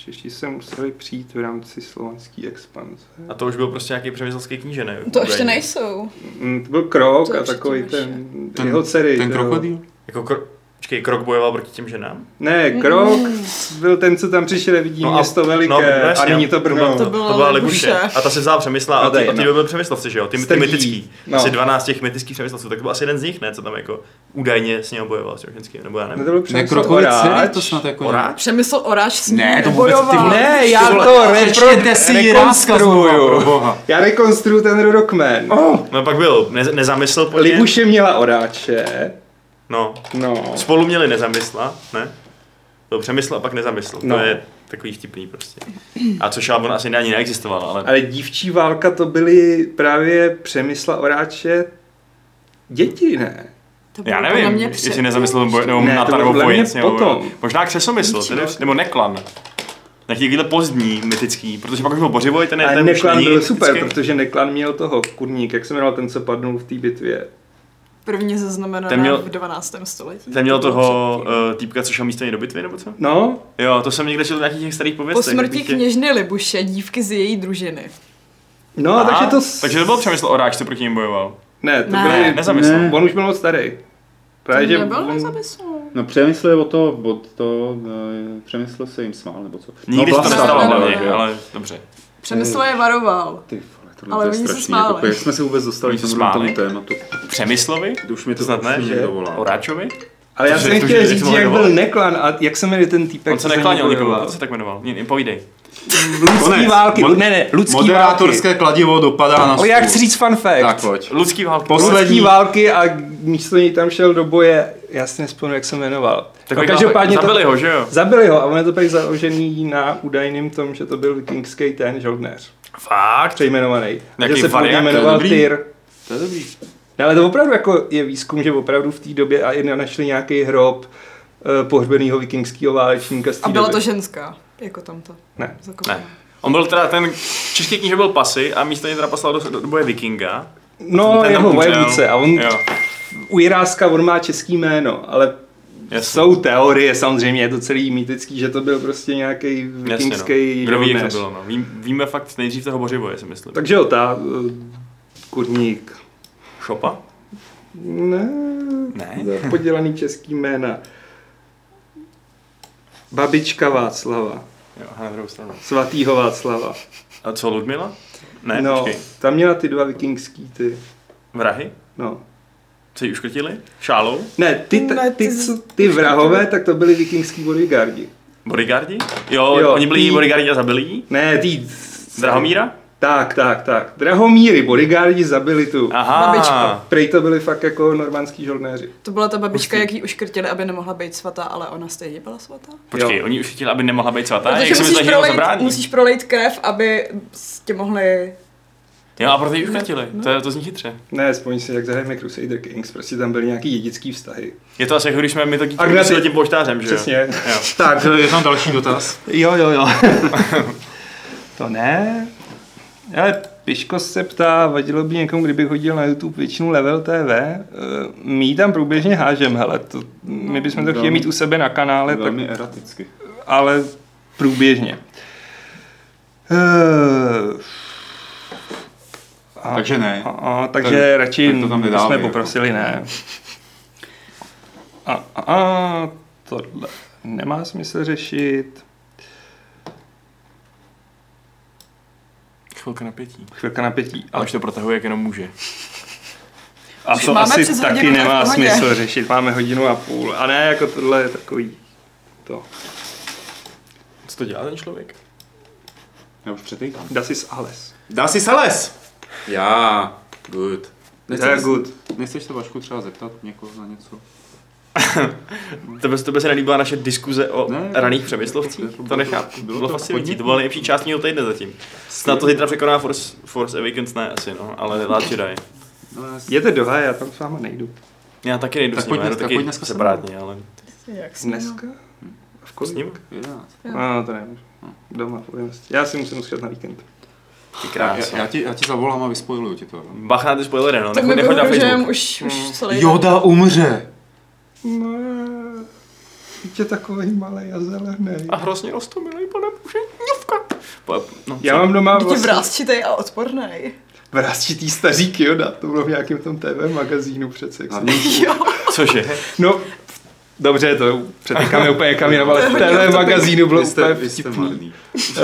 [SPEAKER 3] Češi se museli přijít v rámci slovanské expanze.
[SPEAKER 4] A to už byl prostě nějaký přemyslovský kníže, ne?
[SPEAKER 1] To ještě nejsou.
[SPEAKER 3] Mm, to byl krok
[SPEAKER 1] To
[SPEAKER 3] a takový ten,
[SPEAKER 2] Ten-
[SPEAKER 3] jeho dcery.
[SPEAKER 2] Ten krokodýl?
[SPEAKER 4] Jako kro... Počkej, krok bojoval proti těm ženám?
[SPEAKER 3] Ne, krok byl ten, co tam přišel, vidí
[SPEAKER 4] No a-
[SPEAKER 3] město veliké
[SPEAKER 4] no,
[SPEAKER 3] a není to Brno.
[SPEAKER 1] To bylo
[SPEAKER 4] to byla
[SPEAKER 1] Libuše.
[SPEAKER 4] A ta se vzala přemysla
[SPEAKER 3] No
[SPEAKER 4] a ty, a ty
[SPEAKER 3] no.
[SPEAKER 4] byly přemyslovci, že jo? Ty, ty mytický.
[SPEAKER 3] No.
[SPEAKER 4] Asi 12 těch mytických přemyslovců. Tak to byl asi jeden z nich, ne? Co tam jako údajně s ním bojoval s ženským, nebo já
[SPEAKER 3] Ne,
[SPEAKER 4] nevím.
[SPEAKER 3] to byl
[SPEAKER 2] Ne,
[SPEAKER 3] přemysl
[SPEAKER 2] krokodýl
[SPEAKER 3] Oráč.
[SPEAKER 2] to snad jako...
[SPEAKER 4] Oráč?
[SPEAKER 1] Přemysl Oráč s ním
[SPEAKER 2] Ne, to vůbec ty.
[SPEAKER 3] Ne, já to rekonstruuju.
[SPEAKER 2] boha.
[SPEAKER 3] Já rekonstruuju ten Rockman.
[SPEAKER 2] Oh,
[SPEAKER 4] No pak byl ne, nezamysl po.
[SPEAKER 3] Libuše měla Oráče.
[SPEAKER 4] No.
[SPEAKER 3] No.
[SPEAKER 4] Spolu měli nezamysla, ne? Byl přemysl a pak nezamysl.
[SPEAKER 3] No.
[SPEAKER 4] To je takový vtipný prostě. A což ale on asi ani neexistoval, ale...
[SPEAKER 3] Ale dívčí válka to byly právě Přemysla Oráče děti, ne?
[SPEAKER 1] To bylo
[SPEAKER 4] Já nevím,
[SPEAKER 1] mě
[SPEAKER 4] jestli
[SPEAKER 1] předtím.
[SPEAKER 4] nezamyslel boj, nebo
[SPEAKER 3] Ne,
[SPEAKER 4] na
[SPEAKER 3] to
[SPEAKER 4] ta
[SPEAKER 3] bylo
[SPEAKER 4] nebo bojec, nebo
[SPEAKER 3] potom.
[SPEAKER 4] možná křesomysl, tedy, nebo neklan. Takovýhle pozdní, mytický, protože pak už byl Bořivoj, ten, je- ten
[SPEAKER 3] Neklan byl super,
[SPEAKER 4] mytický.
[SPEAKER 3] protože Neklan měl toho kurník, jak se jmenoval ten, co padnul v té bitvě.
[SPEAKER 1] Prvně zaznamenaná
[SPEAKER 4] Ten měl-
[SPEAKER 1] v 12. století.
[SPEAKER 4] Ten měl
[SPEAKER 1] To
[SPEAKER 4] toho uh, týpka, co šel místo do bitvy, nebo co?
[SPEAKER 3] No,
[SPEAKER 4] Jo, to jsem někde četl v nějakých těch starých
[SPEAKER 1] Po
[SPEAKER 4] pověstech.
[SPEAKER 1] smrti
[SPEAKER 4] takových těch-
[SPEAKER 1] kněžny Libuše dívky z její družiny.
[SPEAKER 3] no,
[SPEAKER 4] Aha,
[SPEAKER 3] takže to... s-
[SPEAKER 4] Takže to byl přemysl Oráč, co proti ním bojoval.
[SPEAKER 3] Ne, to
[SPEAKER 1] Ne.
[SPEAKER 3] byly...
[SPEAKER 4] Nezamyslel.
[SPEAKER 3] On už byl moc starý. Právě,
[SPEAKER 1] To
[SPEAKER 3] že
[SPEAKER 1] nebyl
[SPEAKER 3] on-
[SPEAKER 1] nezamysl.
[SPEAKER 2] No přemysl je o to, od to, eh, přemysl se jim smál, nebo co?
[SPEAKER 4] Nikdy
[SPEAKER 2] no,
[SPEAKER 4] se to
[SPEAKER 2] Vlasta,
[SPEAKER 4] nestalo
[SPEAKER 1] ne, ne,
[SPEAKER 4] hlavně,
[SPEAKER 1] ne.
[SPEAKER 4] ale dobře.
[SPEAKER 1] Přemysl je varoval.
[SPEAKER 2] Ty tohle
[SPEAKER 1] Ale
[SPEAKER 2] to je
[SPEAKER 1] oni se
[SPEAKER 2] strašný,
[SPEAKER 1] smáli.
[SPEAKER 2] jako, jak jsme se vůbec dostali k tomu, tématu.
[SPEAKER 4] Přemyslovi?
[SPEAKER 2] To už mi to
[SPEAKER 4] Snad ne, že? Oráčovi?
[SPEAKER 3] Ale já jsem chtěl říct,
[SPEAKER 4] jak
[SPEAKER 3] byl? Neklan a jak se jmenuje ten týpek,
[SPEAKER 4] On se neklanil nikomu, proč se tak jmenoval? Ne, povídej.
[SPEAKER 3] Lidský
[SPEAKER 2] Konec.
[SPEAKER 3] války,
[SPEAKER 2] Mod-
[SPEAKER 3] ne, ne, lidský
[SPEAKER 2] Moderátorské
[SPEAKER 3] války.
[SPEAKER 2] kladivo dopadá na
[SPEAKER 3] Ale já
[SPEAKER 2] stůl.
[SPEAKER 3] chci říct fun fact.
[SPEAKER 2] Tak pojď.
[SPEAKER 4] Lidský války.
[SPEAKER 2] Poslední-
[SPEAKER 3] Lidský války a místo něj tam šel do boje, já si nespomenu, jak se jmenoval.
[SPEAKER 4] Tak
[SPEAKER 3] No,
[SPEAKER 4] no,
[SPEAKER 3] každopádně
[SPEAKER 4] zabili
[SPEAKER 3] to,
[SPEAKER 4] ho, že jo?
[SPEAKER 3] Zabili ho a on je to pak založený na údajným tom, že to byl vikingský ten žoldnéř,
[SPEAKER 4] Fakt?
[SPEAKER 3] přejmenovaný.
[SPEAKER 4] Nějaký
[SPEAKER 3] že se původně
[SPEAKER 4] variant, to je
[SPEAKER 3] jmenoval
[SPEAKER 2] dobrý.
[SPEAKER 3] Tyr.
[SPEAKER 2] To je dobrý.
[SPEAKER 3] Ne, ale to opravdu jako je výzkum, že opravdu v té době a i našli nějaký hrob uh, pohřbenýho vikingského válečníka z
[SPEAKER 1] A byla
[SPEAKER 3] doby.
[SPEAKER 1] to ženská, jako tamto.
[SPEAKER 3] Ne.
[SPEAKER 1] Zakopaná.
[SPEAKER 4] Ne. On byl teda ten český kníže byl pasy a místo něj teda poslal do, do, do boje vikinga.
[SPEAKER 3] No,
[SPEAKER 4] Ten
[SPEAKER 3] jeho
[SPEAKER 4] umřel.
[SPEAKER 3] vojevůdce a on
[SPEAKER 4] Jo,
[SPEAKER 3] u Jiráska on má český jméno, ale
[SPEAKER 4] jasně.
[SPEAKER 3] jsou teorie, samozřejmě je to celý mýtický, že to byl prostě nějaký
[SPEAKER 4] Jasně, no.
[SPEAKER 3] vikingský
[SPEAKER 4] Kdo ví, jak to bylo, no. Vím, víme fakt nejdřív toho Bořivoje, si myslím.
[SPEAKER 3] Takže jo, ta uh, kurník.
[SPEAKER 4] Šopa?
[SPEAKER 3] Ne,
[SPEAKER 4] Ne.
[SPEAKER 3] podělaný český jména. Babička Václava,
[SPEAKER 4] Jo, na druhou stranu.
[SPEAKER 3] svatýho Václava.
[SPEAKER 4] A co, Ludmila? Ne,
[SPEAKER 3] no,
[SPEAKER 4] počkej.
[SPEAKER 3] tam měla ty dva vikingský ty,
[SPEAKER 4] Vrahy?
[SPEAKER 3] no.
[SPEAKER 4] Co ji uškrtili? Šálou?
[SPEAKER 3] Ne, ty, ta, ty,
[SPEAKER 1] ty
[SPEAKER 3] ty, ty vrahové, tak to byli vikingský bodyguardi.
[SPEAKER 4] Bodyguardi? Jo,
[SPEAKER 3] Jo,
[SPEAKER 4] oni byli
[SPEAKER 3] ty-
[SPEAKER 4] bodyguardi a zabili jí?
[SPEAKER 3] Ne, ty...
[SPEAKER 4] Drahomíra?
[SPEAKER 3] Tak, tak, tak. Drahomíry, bodyguardi zabili tu.
[SPEAKER 4] Aha.
[SPEAKER 1] Babička.
[SPEAKER 3] Prej to byli fakt jako normánský žoldnéři.
[SPEAKER 1] To byla ta babička, jak ji uškrtili, aby nemohla být svatá, ale ona stejně byla svatá.
[SPEAKER 4] Počkej,
[SPEAKER 3] Jo.
[SPEAKER 4] oni už chtěli, aby nemohla být svatá?
[SPEAKER 1] Protože
[SPEAKER 4] Jak si
[SPEAKER 1] musíš prolejt, musíš prolejt krev, aby tě mohli...
[SPEAKER 4] Jo, a proto ji uškrtili.
[SPEAKER 1] No.
[SPEAKER 4] To, je- to zní chytře.
[SPEAKER 3] Ne, vzpomíň si, jak zahrajeme Crusader Kings, prostě tam byly nějaký dědický vztahy.
[SPEAKER 4] Je to asi jako když jsme my to dítě
[SPEAKER 3] Agnety-
[SPEAKER 4] s tím poštářem, že jo?
[SPEAKER 3] Přesně.
[SPEAKER 4] Jo.
[SPEAKER 2] Tak, je tam další dotaz.
[SPEAKER 3] Jo, jo, jo. to ne. Ale Piško se ptá, vadilo by někomu, kdyby chodil na YouTube většinu Level TV. Eh, My tam průběžně hážem, hele, to, my bychom to chtěli mít u sebe na kanále, tak,
[SPEAKER 2] Velmi eraticky.
[SPEAKER 3] ale průběžně. Eh, a,
[SPEAKER 2] Takže ne.
[SPEAKER 3] A, a, takže
[SPEAKER 2] Tak-
[SPEAKER 3] radši
[SPEAKER 2] tak to tam nedávej,
[SPEAKER 3] jsme
[SPEAKER 2] jako.
[SPEAKER 3] poprosili ne. A, a, a tohle nemá smysl řešit.
[SPEAKER 4] Chvilka napětí.
[SPEAKER 3] Chvilka napětí.
[SPEAKER 4] Ale už to protahuje, jak jenom může.
[SPEAKER 3] A to
[SPEAKER 1] máme
[SPEAKER 3] asi taky
[SPEAKER 1] to
[SPEAKER 3] nemá
[SPEAKER 1] pohodě.
[SPEAKER 3] smysl řešit. Máme hodinu a půl. A ne, jako tohle je takový to.
[SPEAKER 4] Co to dělá ten člověk?
[SPEAKER 2] Já už přetejkám.
[SPEAKER 3] Das ist alles.
[SPEAKER 2] Dá si sales! Já. Good.
[SPEAKER 3] Yeah, good.
[SPEAKER 2] Nechceš se Vašku třeba zeptat někoho na něco?
[SPEAKER 4] Tebe, tebe se nelíbila naše diskuze o
[SPEAKER 2] Ne,
[SPEAKER 4] raných
[SPEAKER 2] to-
[SPEAKER 4] přemyslovcích?
[SPEAKER 2] to-
[SPEAKER 4] To,
[SPEAKER 2] to-
[SPEAKER 4] nechápu.
[SPEAKER 2] bylo
[SPEAKER 4] Bylo, bylo
[SPEAKER 2] to
[SPEAKER 4] fascinující. To byla nejlepší část mého týdne zatím. Snad to zítra překoná Force, Force Awakens, ne asi, no, ale Last Jedi.
[SPEAKER 2] No, já
[SPEAKER 3] Jděte do já tam s váma nejdu.
[SPEAKER 4] Já taky nejdu
[SPEAKER 2] Tak
[SPEAKER 4] s ním, já
[SPEAKER 2] dneska-
[SPEAKER 4] taky
[SPEAKER 2] pojď dneska se
[SPEAKER 4] separátně, ale
[SPEAKER 1] Jak
[SPEAKER 3] Dneska? V
[SPEAKER 4] s
[SPEAKER 3] kolik?
[SPEAKER 4] ním?
[SPEAKER 2] Jedenáct.
[SPEAKER 3] No, to nevím. Doma, povinnost. Já si musím uskat na víkend.
[SPEAKER 4] Ty
[SPEAKER 2] Já,
[SPEAKER 4] krása.
[SPEAKER 2] já, ti, já ti zavolám a vyspojuju ti to.
[SPEAKER 4] Bach na ty spoilery, no,
[SPEAKER 1] To
[SPEAKER 4] nechoď, na Facebook.
[SPEAKER 1] už, už
[SPEAKER 3] Mm.
[SPEAKER 1] celý
[SPEAKER 2] Joda umře!
[SPEAKER 3] No, je takový malý a zelený.
[SPEAKER 4] A hrozně rostomilý, pane bože, ňovka. No,
[SPEAKER 3] Já mám doma
[SPEAKER 1] Dítě
[SPEAKER 3] vlastně
[SPEAKER 1] vrázčitej a odpornej.
[SPEAKER 3] vrázčitý staří Kyoda, to bylo v nějakém tom TV magazínu přece. jak jsem-
[SPEAKER 1] Jo.
[SPEAKER 4] Cože?
[SPEAKER 3] No, dobře, to přetýkáme úplně jinam, ale v
[SPEAKER 1] To topic.
[SPEAKER 3] magazínu bylo
[SPEAKER 2] jste,
[SPEAKER 3] úplně vtipný. Uh,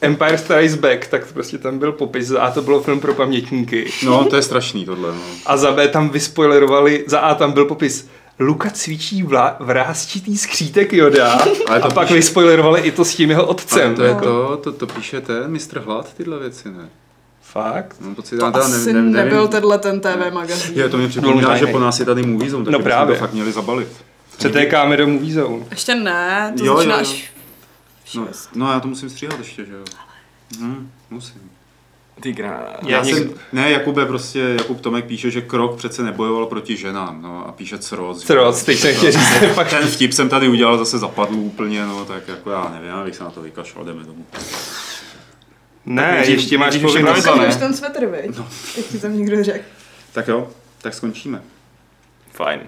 [SPEAKER 3] Empire Strikes Back, tak prostě tam byl popis a to bylo film pro pamětníky.
[SPEAKER 2] No, to je strašný tohle. No.
[SPEAKER 3] A za B tam vyspoilerovali, za A tam byl popis Luka cvičí vla, vrázčitý skřítek Joda
[SPEAKER 2] Ale to
[SPEAKER 3] a pak
[SPEAKER 2] píše-
[SPEAKER 3] vyspoilerovali i to s tím jeho otcem.
[SPEAKER 2] Ale to je
[SPEAKER 1] No.
[SPEAKER 2] to, to, to píše ten mistr Hlad, tyhle věci, ne?
[SPEAKER 3] Fakt?
[SPEAKER 2] Pocit,
[SPEAKER 1] To
[SPEAKER 2] já teda
[SPEAKER 1] asi
[SPEAKER 2] ne, ne,
[SPEAKER 1] nebyl
[SPEAKER 2] nevím.
[SPEAKER 1] tenhle ten TV magazín.
[SPEAKER 2] Je, to mě připomíná, že po nás je tady Movie Zone, tak
[SPEAKER 3] No právě.
[SPEAKER 2] to fakt měli zabalit.
[SPEAKER 3] Přetékáme do Movie Zone.
[SPEAKER 1] Ještě ne, to
[SPEAKER 2] Jo,
[SPEAKER 1] začíná
[SPEAKER 2] jo, jo.
[SPEAKER 1] až
[SPEAKER 2] No, no já to musím stříhat ještě, že jo. Hm, musím.
[SPEAKER 4] Ty krása.
[SPEAKER 2] Já
[SPEAKER 3] něk-
[SPEAKER 2] jsem, ne, Jakube prostě, Jakub Tomek píše, že Krok přece nebojoval proti ženám, no a píše Croc. že-
[SPEAKER 3] Croc, teď jsem chtěl říct, fakt-
[SPEAKER 2] Ten vtip jsem tady udělal, zase zapadl úplně, no, tak jako já nevím, já bych se na to vykašlal, jdeme domů.
[SPEAKER 3] Ne,
[SPEAKER 4] nejdřív-
[SPEAKER 3] ještě máš povinnost.
[SPEAKER 1] Tak už ten svetr, viď?
[SPEAKER 2] No.
[SPEAKER 1] Jak ti tam někdo řekl.
[SPEAKER 2] Tak jo, tak skončíme.
[SPEAKER 4] Fajn.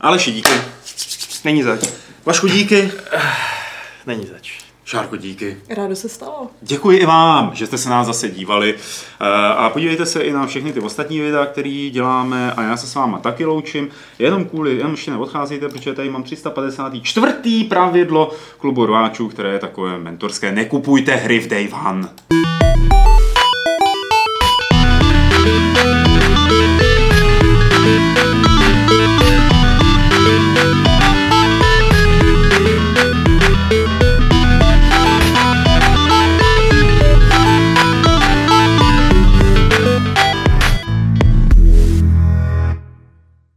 [SPEAKER 2] Aleši, díky.
[SPEAKER 3] Není zač.
[SPEAKER 2] Vašku, díky.
[SPEAKER 4] Není zač.
[SPEAKER 2] Šárko, díky.
[SPEAKER 1] Rádo se stalo.
[SPEAKER 2] Děkuji i vám, že jste se nás zase dívali Eh, a podívejte se i na všechny ty ostatní videa, které děláme a já se s váma taky loučím. Jenom kvůli, jenom ještě neodcházejte, protože tady mám 354. pravidlo klubu rváčů, které je takové mentorské. Nekupujte hry v Day One.